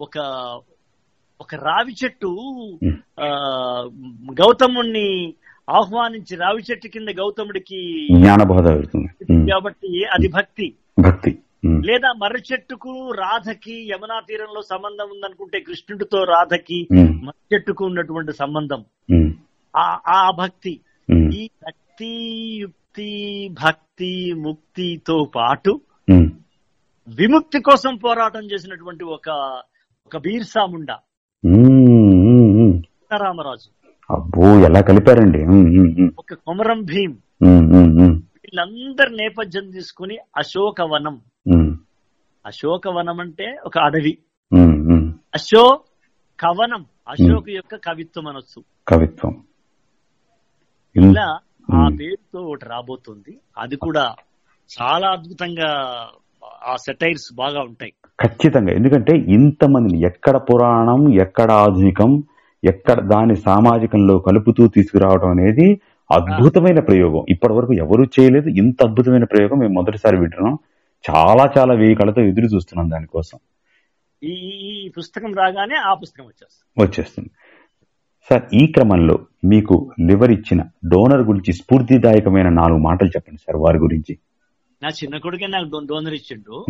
ఒక ఒక రావి చెట్టు గౌతముణ్ణి ఆహ్వానించి రావి చెట్టు కింద గౌతముడికి జ్ఞానబోధ కాబట్టి అది భక్తి? భక్తి. లేదా మర్రి చెట్టుకు రాధకి యమునా తీరంలో సంబంధం ఉందనుకుంటే కృష్ణుడితో రాధకి మర్రి చెట్టుకు ఉన్నటువంటి సంబంధం. ఆ ఆ భక్తి. ఈ భక్తి యుక్తి భక్తి ముక్తితో పాటు. విముక్తి కోసం పోరాటం చేసినటువంటి ఒక ఒక బీర్సా ముండా ఉమ్, ఉమ్, ఉమ్. రామరాజు అబ్బో ఎలా కలిపారండి? ఒక కొమరం భీం ఉమ్, ఉమ్, ఉమ్, వీళ్ళందరి నేపథ్యం తీసుకుని అశోకవనం. అశోకవనం అంటే ఒక అడవి. అశో కవనం అశోక్ యొక్క కవిత్వం అనొచ్చు. కవిత్వం. ఇలా ఆ. పేరుతో ఒకటి రాబోతుంది. అది కూడా చాలా అద్భుతంగా ఆ సెటైర్స్ బాగా ఉంటాయి. ఖచ్చితంగా. ఎందుకంటే ఇంతమందిని ఎక్కడ పురాణం ఎక్కడ ఆధునికం ఎక్కడ దాని సామాజికంలో కలుపుతూ తీసుకురావడం అనేది అద్భుతమైన ప్రయోగం. ఇప్పటి వరకు ఎవరు చేయలేదు. ఇంత అద్భుతమైన ప్రయోగం మేము మొదటిసారి వింటున్నాం. చాలా చాలా వేయి కళతో ఎదురు చూస్తున్నాం దానికోసం. ఈ పుస్తకం రాగానే ఆ పుస్తకం వచ్చేస్తుంది. వచ్చేస్తుంది. సార్ ఈ క్రమంలో మీకు లివర్ ఇచ్చిన డోనర్ గురించి స్ఫూర్తిదాయకమైన నాలుగు మాటలు చెప్పండి సార్ వారి గురించి. నా చిన్న కొడుకే నాకు డోనర్ ఇచ్చిండు.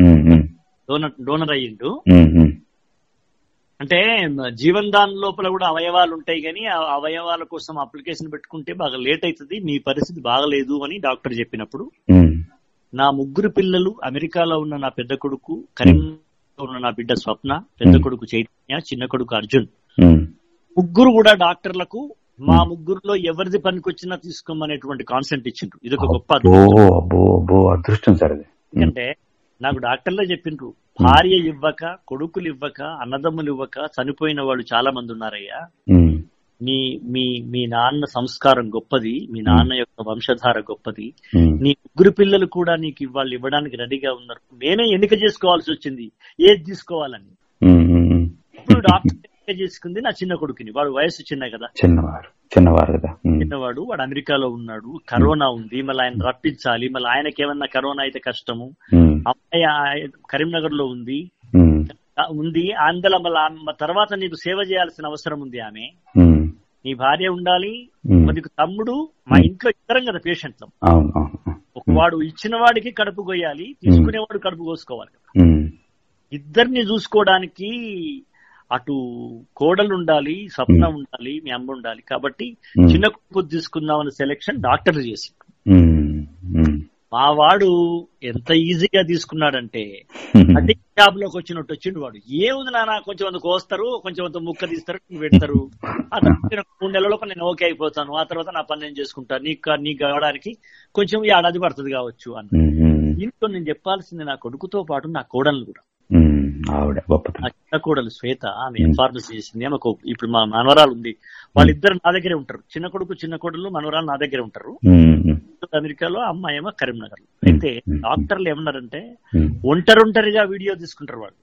డోనర్ డోనర్ అయ్యిండు. అంటే జీవన్ దాన్ లోపల కూడా అవయవాలు ఉంటాయి కానీ ఆ అవయవాల కోసం అప్లికేషన్ పెట్టుకుంటే బాగా లేట్ అవుతుంది మీ పరిస్థితి బాగలేదు అని డాక్టర్ చెప్పినప్పుడు. నా ముగ్గురు పిల్లలు అమెరికాలో ఉన్న నా పెద్ద కొడుకు కరీంలో ఉన్న నా బిడ్డ స్వప్న పెద్ద. కొడుకు చైతన్య చిన్న కొడుకు అర్జున్. ముగ్గురు కూడా డాక్టర్లకు మా. ముగ్గురులో ఎవరిది పనికొచ్చినా తీసుకోమనేటువంటి కాన్సెంట్ ఇచ్చిండ్రు. ఇది ఒక గొప్ప అదృష్టం. సార్ ఎందుకంటే నాకు డాక్టర్లే చెప్పిండ్రు. భార్య ఇవ్వక కొడుకులు ఇవ్వక అన్నదమ్ములు ఇవ్వక చనిపోయిన వాళ్ళు చాలా మంది ఉన్నారయ్యా నీ మీ మీ నాన్న సంస్కారం గొప్పది మీ నాన్న యొక్క వంశధార గొప్పది. నీ ముగ్గురు పిల్లలు కూడా నీకు వాళ్ళు ఇవ్వడానికి రెడీగా ఉన్నారు. నేనే ఎన్నిక చేసుకోవాల్సి వచ్చింది. ఏది తీసుకోవాలని. ఇప్పుడు డాక్టర్ ఎన్నిక చేసుకుంది నా చిన్న కొడుకుని. వాడు వయసు చిన్న కదా. చిన్నవారు. చిన్నవారు కదా. చిన్నవాడు వాడు అమెరికాలో ఉన్నాడు. కరోనా ఉంది. మళ్ళీ ఆయన రప్పించాలి. మళ్ళీ ఆయనకి ఏమన్నా కరోనా అయితే కష్టము. అమ్మాయి కరీంనగర్లో ఉంది. ఉంది. అందులో మళ్ళీ తర్వాత నీకు సేవ చేయాల్సిన అవసరం ఉంది ఆమె. నీ భార్య ఉండాలి. నీకు తమ్ముడు మా ఇంట్లో ఇద్దరం కదా పేషెంట్లు. వాడు ఇచ్చిన వాడికి కడుపు కొయ్యాలి తీసుకునేవాడు కడుపు కోసుకోవాలి కదా. ఇద్దరిని చూసుకోవడానికి అటు కోడలు ఉండాలి స్వప్న ఉండాలి మీ అమ్మ ఉండాలి. కాబట్టి. చిన్న కొడుకు తీసుకుందామని సెలెక్షన్ డాక్టర్ చేసి. మా వాడు ఎంత ఈజీగా తీసుకున్నాడంటే అదే జాబ్లోకి వచ్చినట్టు వచ్చిండు వాడు. ఏముంది నాన్న కొంచెం అంత కోస్తారు కొంచెం అంత ముక్క తీస్తారు పెడతారు. ఆ తర్వాత నేను మూడు నెలల నేను ఓకే అయిపోతాను. ఆ తర్వాత నా పని నేను చేసుకుంటాను నీకు నీకు కావడానికి కొంచెం ఏడాది పడుతుంది కావచ్చు అని ఇంట్లో నేను చెప్పాల్సింది నా కొడుకుతో పాటు నా కోడలు కూడా. ఆవిడ గొప్పతనం. శ్వేత ఆమె ఎంఫార్మసీ చేసింది. ఆమెకు ఇప్పుడు మా మనవరాలు ఉంది. వాళ్ళిద్దరు నా దగ్గరే ఉంటారు. చిన్న కొడుకు చిన్న కోడలు మనవరాలు నా దగ్గరే ఉంటారు. అమెరికాలో అమ్మాయి ఏమో కరీంనగర్ అయితే. డాక్టర్లు ఏమన్నారంటే ఉమ్, ఒంటరొంటరిగా వీడియో తీసుకుంటారు వాళ్ళు.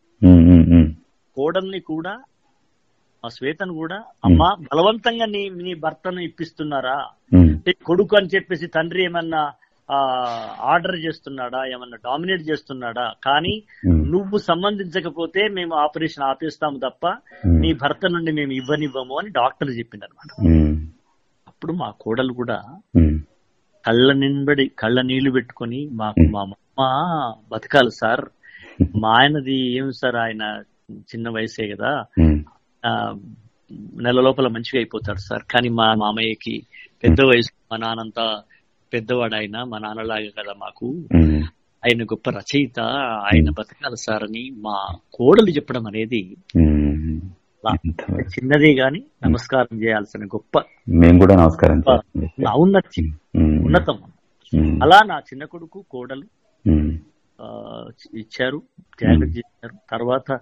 కోడల్ని కూడా ఆ శ్వేతను కూడా అమ్మ బలవంతంగా నీ నీ భర్తను ఇప్పిస్తున్నారా? కొడుకు అని చెప్పేసి తండ్రి ఏమన్నా ఆర్డర్ చేస్తున్నాడా? ఏమన్నా డామినేట్ చేస్తున్నాడా? కానీ నువ్వు సంబంధించకపోతే మేము ఆపరేషన్ ఆపేస్తాము తప్ప నీ భర్త నుండి మేము ఇవ్వనివ్వము అని డాక్టర్ చెప్పింది అనమాట అప్పుడు మా కోడలు కూడా కళ్ళ నింబడి కళ్ళ నీళ్ళు పెట్టుకొని మాకు మా అమ్మ బతకాలి సార్. మా ఆయనది ఏం సార్? ఆయన చిన్న వయసే కదా. నెల లోపల మంచిగా అయిపోతాడు సార్. కానీ మా మామయ్యకి పెద్ద వయసు మా నాన్నంతా పెద్దవాడు ఆయన మా నాన్నలాగా కదా మాకు. ఆయన గొప్ప రచయిత ఆయన బతకాలి సార్ అని మా కోడలు చెప్పడం అనేది చిన్నదే గాని నమస్కారం చేయాల్సిన గొప్ప మేము కూడా నమస్కారం. ఔన్నత్యం ఉన్నతం. అలా నా చిన్న కొడుకు కోడలు ఇచ్చారు త్యాగం చేశారు. తర్వాత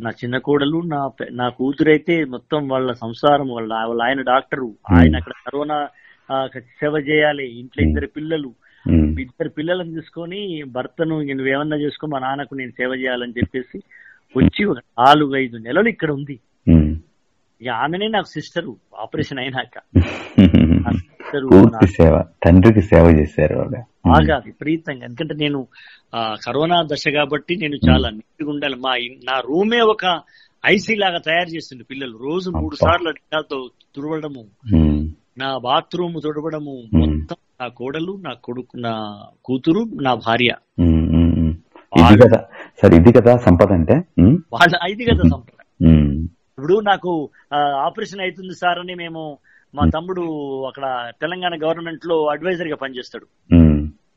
నా చిన్న కోడలు నా నా కూతురైతే మొత్తం వాళ్ళ సంసారం వాళ్ళ వాళ్ళ ఆయన డాక్టరు. ఆయన అక్కడ కరోనా సేవ చేయాలి. ఇంట్లో ఇద్దరు పిల్లలు. ఇద్దరు పిల్లలను తీసుకొని భర్తను నువ్వేమన్నా చేసుకో మా నాన్నకు నేను సేవ చేయాలని చెప్పేసి వచ్చి ఒక నాలుగు ఐదు నెలలు ఇక్కడ ఉంది. ఇక ఆమెనే నాకు సిస్టరు. ఆపరేషన్ అయినాక. సేవ. తండ్రికి సేవ చేశారు బాగా విపరీతంగా. ఎందుకంటే నేను కరోనా దశ కాబట్టి నేను చాలా నీట్గా ఉండాలి. మా నా రూమే ఒక ఐసీ లాగా తయారు చేస్తుంది పిల్లలు. రోజు మూడు. సార్లు అడ్డాలతో తుడవడము. నా బాత్రూమ్ తుడవడము. మొత్తం నా కోడలు నా కొడుకు నా కూతురు నా భార్య. ఇది కదా సార్ ఇది కదా సంపద అంటే? వాళ్ళ ఇది కదా ఉమ్, ఇప్పుడు నాకు ఆపరేషన్ అవుతుంది సార్ అని మేము మా తమ్ముడు అక్కడ తెలంగాణ గవర్నమెంట్లో అడ్వైజర్గా పనిచేస్తాడు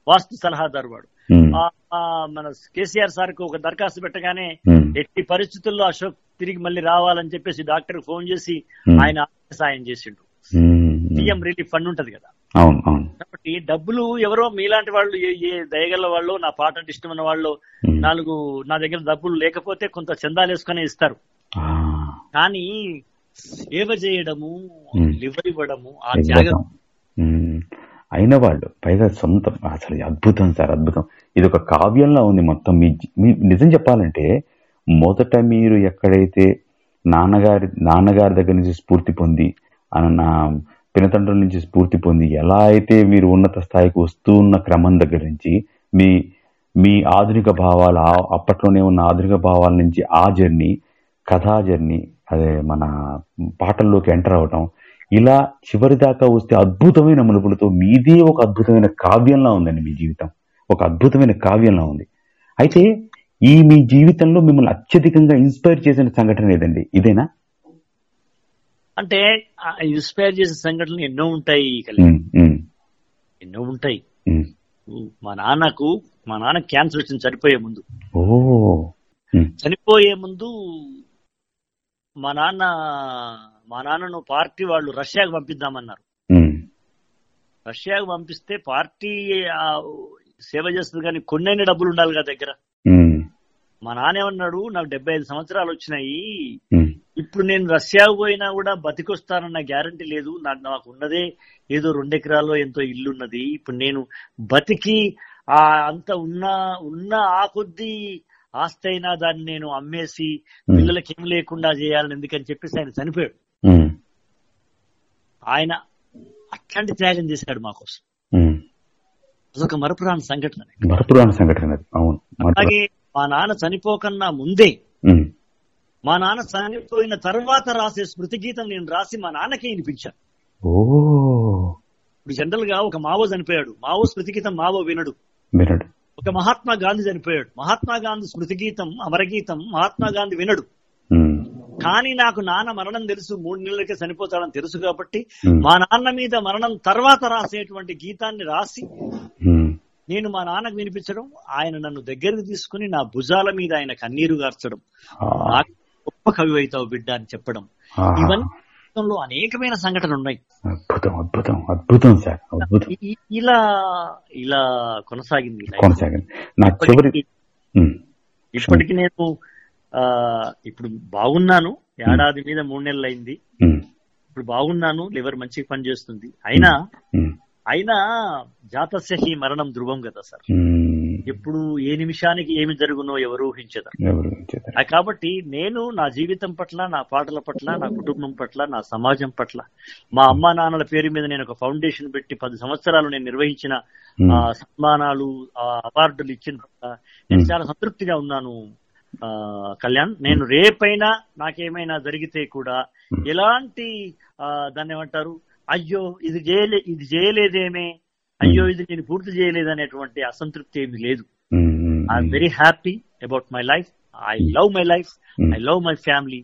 వాస్తు సలహాదారు వాడు మన కేసీఆర్ సార్కు ఒక దరఖాస్తు పెట్టగానే ఎట్టి పరిస్థితుల్లో అశోక్ తిరిగి మళ్ళీ రావాలని చెప్పేసి డాక్టర్ ఫోన్ చేసి. ఆయన సాయం చేసిండు. సీఎం రిలీఫ్ ఫండ్ ఉంటది కదా. అవును అవును. కాబట్టి డబ్బులు ఎవరో మీలాంటి వాళ్ళు ఏ దయగల వాళ్ళు నా పాట అంటే ఇష్టమైన వాళ్ళు నాలుగు నా దగ్గర డబ్బులు లేకపోతే కొంత చందాలు వేసుకొని ఇస్తారు. కానీ సేవ చేయడము. లివర్ ఇవ్వడము ఆ. త్యాగం అయిన వాళ్ళు పైగా సొంతం అసలు అద్భుతం సార్ అద్భుతం. ఇది ఒక కావ్యంలా ఉంది మొత్తం. మీ నిజం చెప్పాలంటే మొదట మీరు ఎక్కడైతే నాన్నగారి నాన్నగారి దగ్గర నుంచి స్ఫూర్తి పొంది ఆ నా పినతండ్రుల నుంచి స్ఫూర్తి పొంది ఎలా అయితే మీరు ఉన్నత స్థాయికి వస్తూ ఉన్న క్రమం దగ్గర నుంచి మీ మీ ఆధునిక భావాలు అప్పట్లోనే ఉన్న ఆధునిక భావాల నుంచి ఆ జర్నీ కథా జర్నీ అదే మన పాటల్లోకి ఎంటర్ అవటం ఇలా చివరి దాకా వస్తే అద్భుతమైన మలుపులతో మీదే ఒక అద్భుతమైన కావ్యంలా ఉందండి మీ జీవితం. ఒక అద్భుతమైన కావ్యంలా ఉంది. అయితే ఈ మీ జీవితంలో మిమ్మల్ని అత్యధికంగా ఇన్స్పైర్ చేసిన సంఘటన ఏదండి? ఇదేనా? అంటే ఇన్స్పైర్ చేసే సంఘటనలు ఎన్నో ఉంటాయి ఎన్నో ఉంటాయి. మా నాన్నకు మా నాన్న క్యాన్సర్ వచ్చింది చనిపోయే ముందు. చనిపోయే ముందు మా నాన్న మా నాన్నను పార్టీ వాళ్ళు రష్యాకు పంపిద్దామన్నారు. రష్యాకు పంపిస్తే పార్టీ సేవ చేస్తుంది కానీ కొన్నైనా డబ్బులు ఉండాలి కదా దగ్గర మా నాన్న ఏమన్నాడు నాకు డెబ్బై ఐదు సంవత్సరాలు వచ్చినాయి. ఇప్పుడు నేను రష్యాకు పోయినా కూడా బతికొస్తానన్న గ్యారంటీ లేదు. నాకు నాకు ఉన్నదే ఏదో రెండెకరాల్లో ఎంతో ఇల్లు ఉన్నది ఇప్పుడు నేను బతికి ఆ అంత ఉన్న ఉన్న ఆ కొద్ది ఆస్తి అయినా దాన్ని నేను అమ్మేసి పిల్లలకి ఏం లేకుండా చేయాలని ఎందుకని చెప్పేసి ఆయన చనిపోయాడు. ఆయన అట్లాంటి త్యాగం చేశాడు మా కోసం ఉమ్. అదొక మరపురాని సంఘటన. మరపురాని సంఘటన అవును. అలాగే మా నాన్న చనిపోకన్నా ముందే మా నాన్న చనిపోయిన తర్వాత రాసే స్మృతి గీతం నేను రాసి మా నాన్నకే వినిపించాను. ఇప్పుడు జనరల్గా ఒక మావో చనిపోయాడు. మావో స్మృతి గీతం మావో వినడు. వినడు. ఒక మహాత్మా గాంధీ చనిపోయాడు. మహాత్మా గాంధీ స్మృతి గీతం అమరగీతం మహాత్మా గాంధీ వినడు. కానీ నాకు నాన్న మరణం తెలుసు మూడు నెలలకే చనిపోతాడని తెలుసు కాబట్టి మా నాన్న మీద మరణం తర్వాత రాసేటువంటి గీతాన్ని రాసి. నేను మా నాన్నకు వినిపించడం ఆయన నన్ను దగ్గరికి తీసుకుని నా భుజాల మీద ఆయన కన్నీరు గార్చడం. గొప్ప కవి అవుతావు బిడ్డ అని చెప్పడం. ఇవన్నీ అనేకమైన సంఘటనలు ఉన్నాయి అద్భుతం అద్భుతం అద్భుతం సార్ అద్భుతం. ఇలా ఇలా కొనసాగింది లైఫ్. కొనసాగండి నా చివరి ఇప్పటికీ- నేను ఆ ఇప్పుడు బాగున్నాను. ఏడాది మీద మూడు నెలలు అయింది ఇప్పుడు బాగున్నాను లివర్ మంచిగా పనిచేస్తుంది. అయినా అయినా జాతస్య హి మరణం ధ్రువం కదా సార్. ఎప్పుడు ఏ నిమిషానికి ఏమి జరుగునో ఎవరు ఊహించదా. కాబట్టి నేను నా జీవితం పట్ల నా పాటల పట్ల నా కుటుంబం పట్ల నా సమాజం పట్ల మా అమ్మా నాన్నల పేరు మీద నేను ఒక ఫౌండేషన్ పెట్టి పది సంవత్సరాలు నేను నిర్వహించిన సన్మానాలు ఆ అవార్డులు ఇచ్చిన నేను. చాలా సంతృప్తిగా ఉన్నాను. ఆ కళ్యాణ్ నేను రేపైనా నాకేమైనా జరిగితే కూడా ఎలాంటి దాన్ని ఏమంటారు అయ్యో ఇది చేయలే ఇది చేయలేదేమే? అయ్యో ఇది నేను పూర్తి చేయలేదు అనేటువంటి అసంతృప్తి ఏమి లేదు. I'm very happy about my life I love my life. I love my family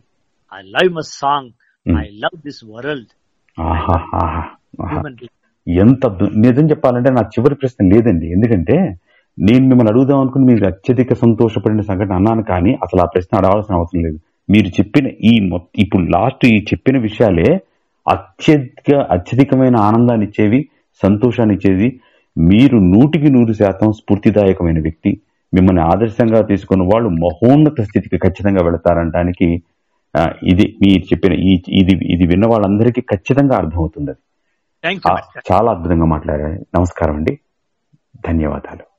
I love my song. I love this world ఎంత నిజం చెప్పాలంటే నా చివరి ప్రశ్న లేదండి. ఎందుకంటే నేను మిమ్మల్ని అడుగుదాం అనుకుని మీరు అత్యధిక సంతోషపడిన సంఘటన అన్నాను కానీ అసలు ఆ ప్రశ్న అడగాల్సిన అవసరం లేదు. మీరు చెప్పిన ఈ ఇప్పుడు లాస్ట్ ఈ చెప్పిన విషయాలే అత్యధిక అత్యధికమైన ఆనందాన్ని ఇచ్చేవి సంతోషాన్ని ఇచ్చేది మీరు నూటికి నూరు శాతం స్ఫూర్తిదాయకమైన వ్యక్తి. మిమ్మల్ని ఆదర్శంగా తీసుకున్న వాళ్ళు మహోన్నత స్థితికి ఖచ్చితంగా వెళతారనడానికి ఇది మీరు చెప్పిన ఈ ఇది ఇది విన్న వాళ్ళందరికీ ఖచ్చితంగా అర్థమవుతుంది అది చాలా అద్భుతంగా మాట్లాడారు. నమస్కారం అండి. ధన్యవాదాలు.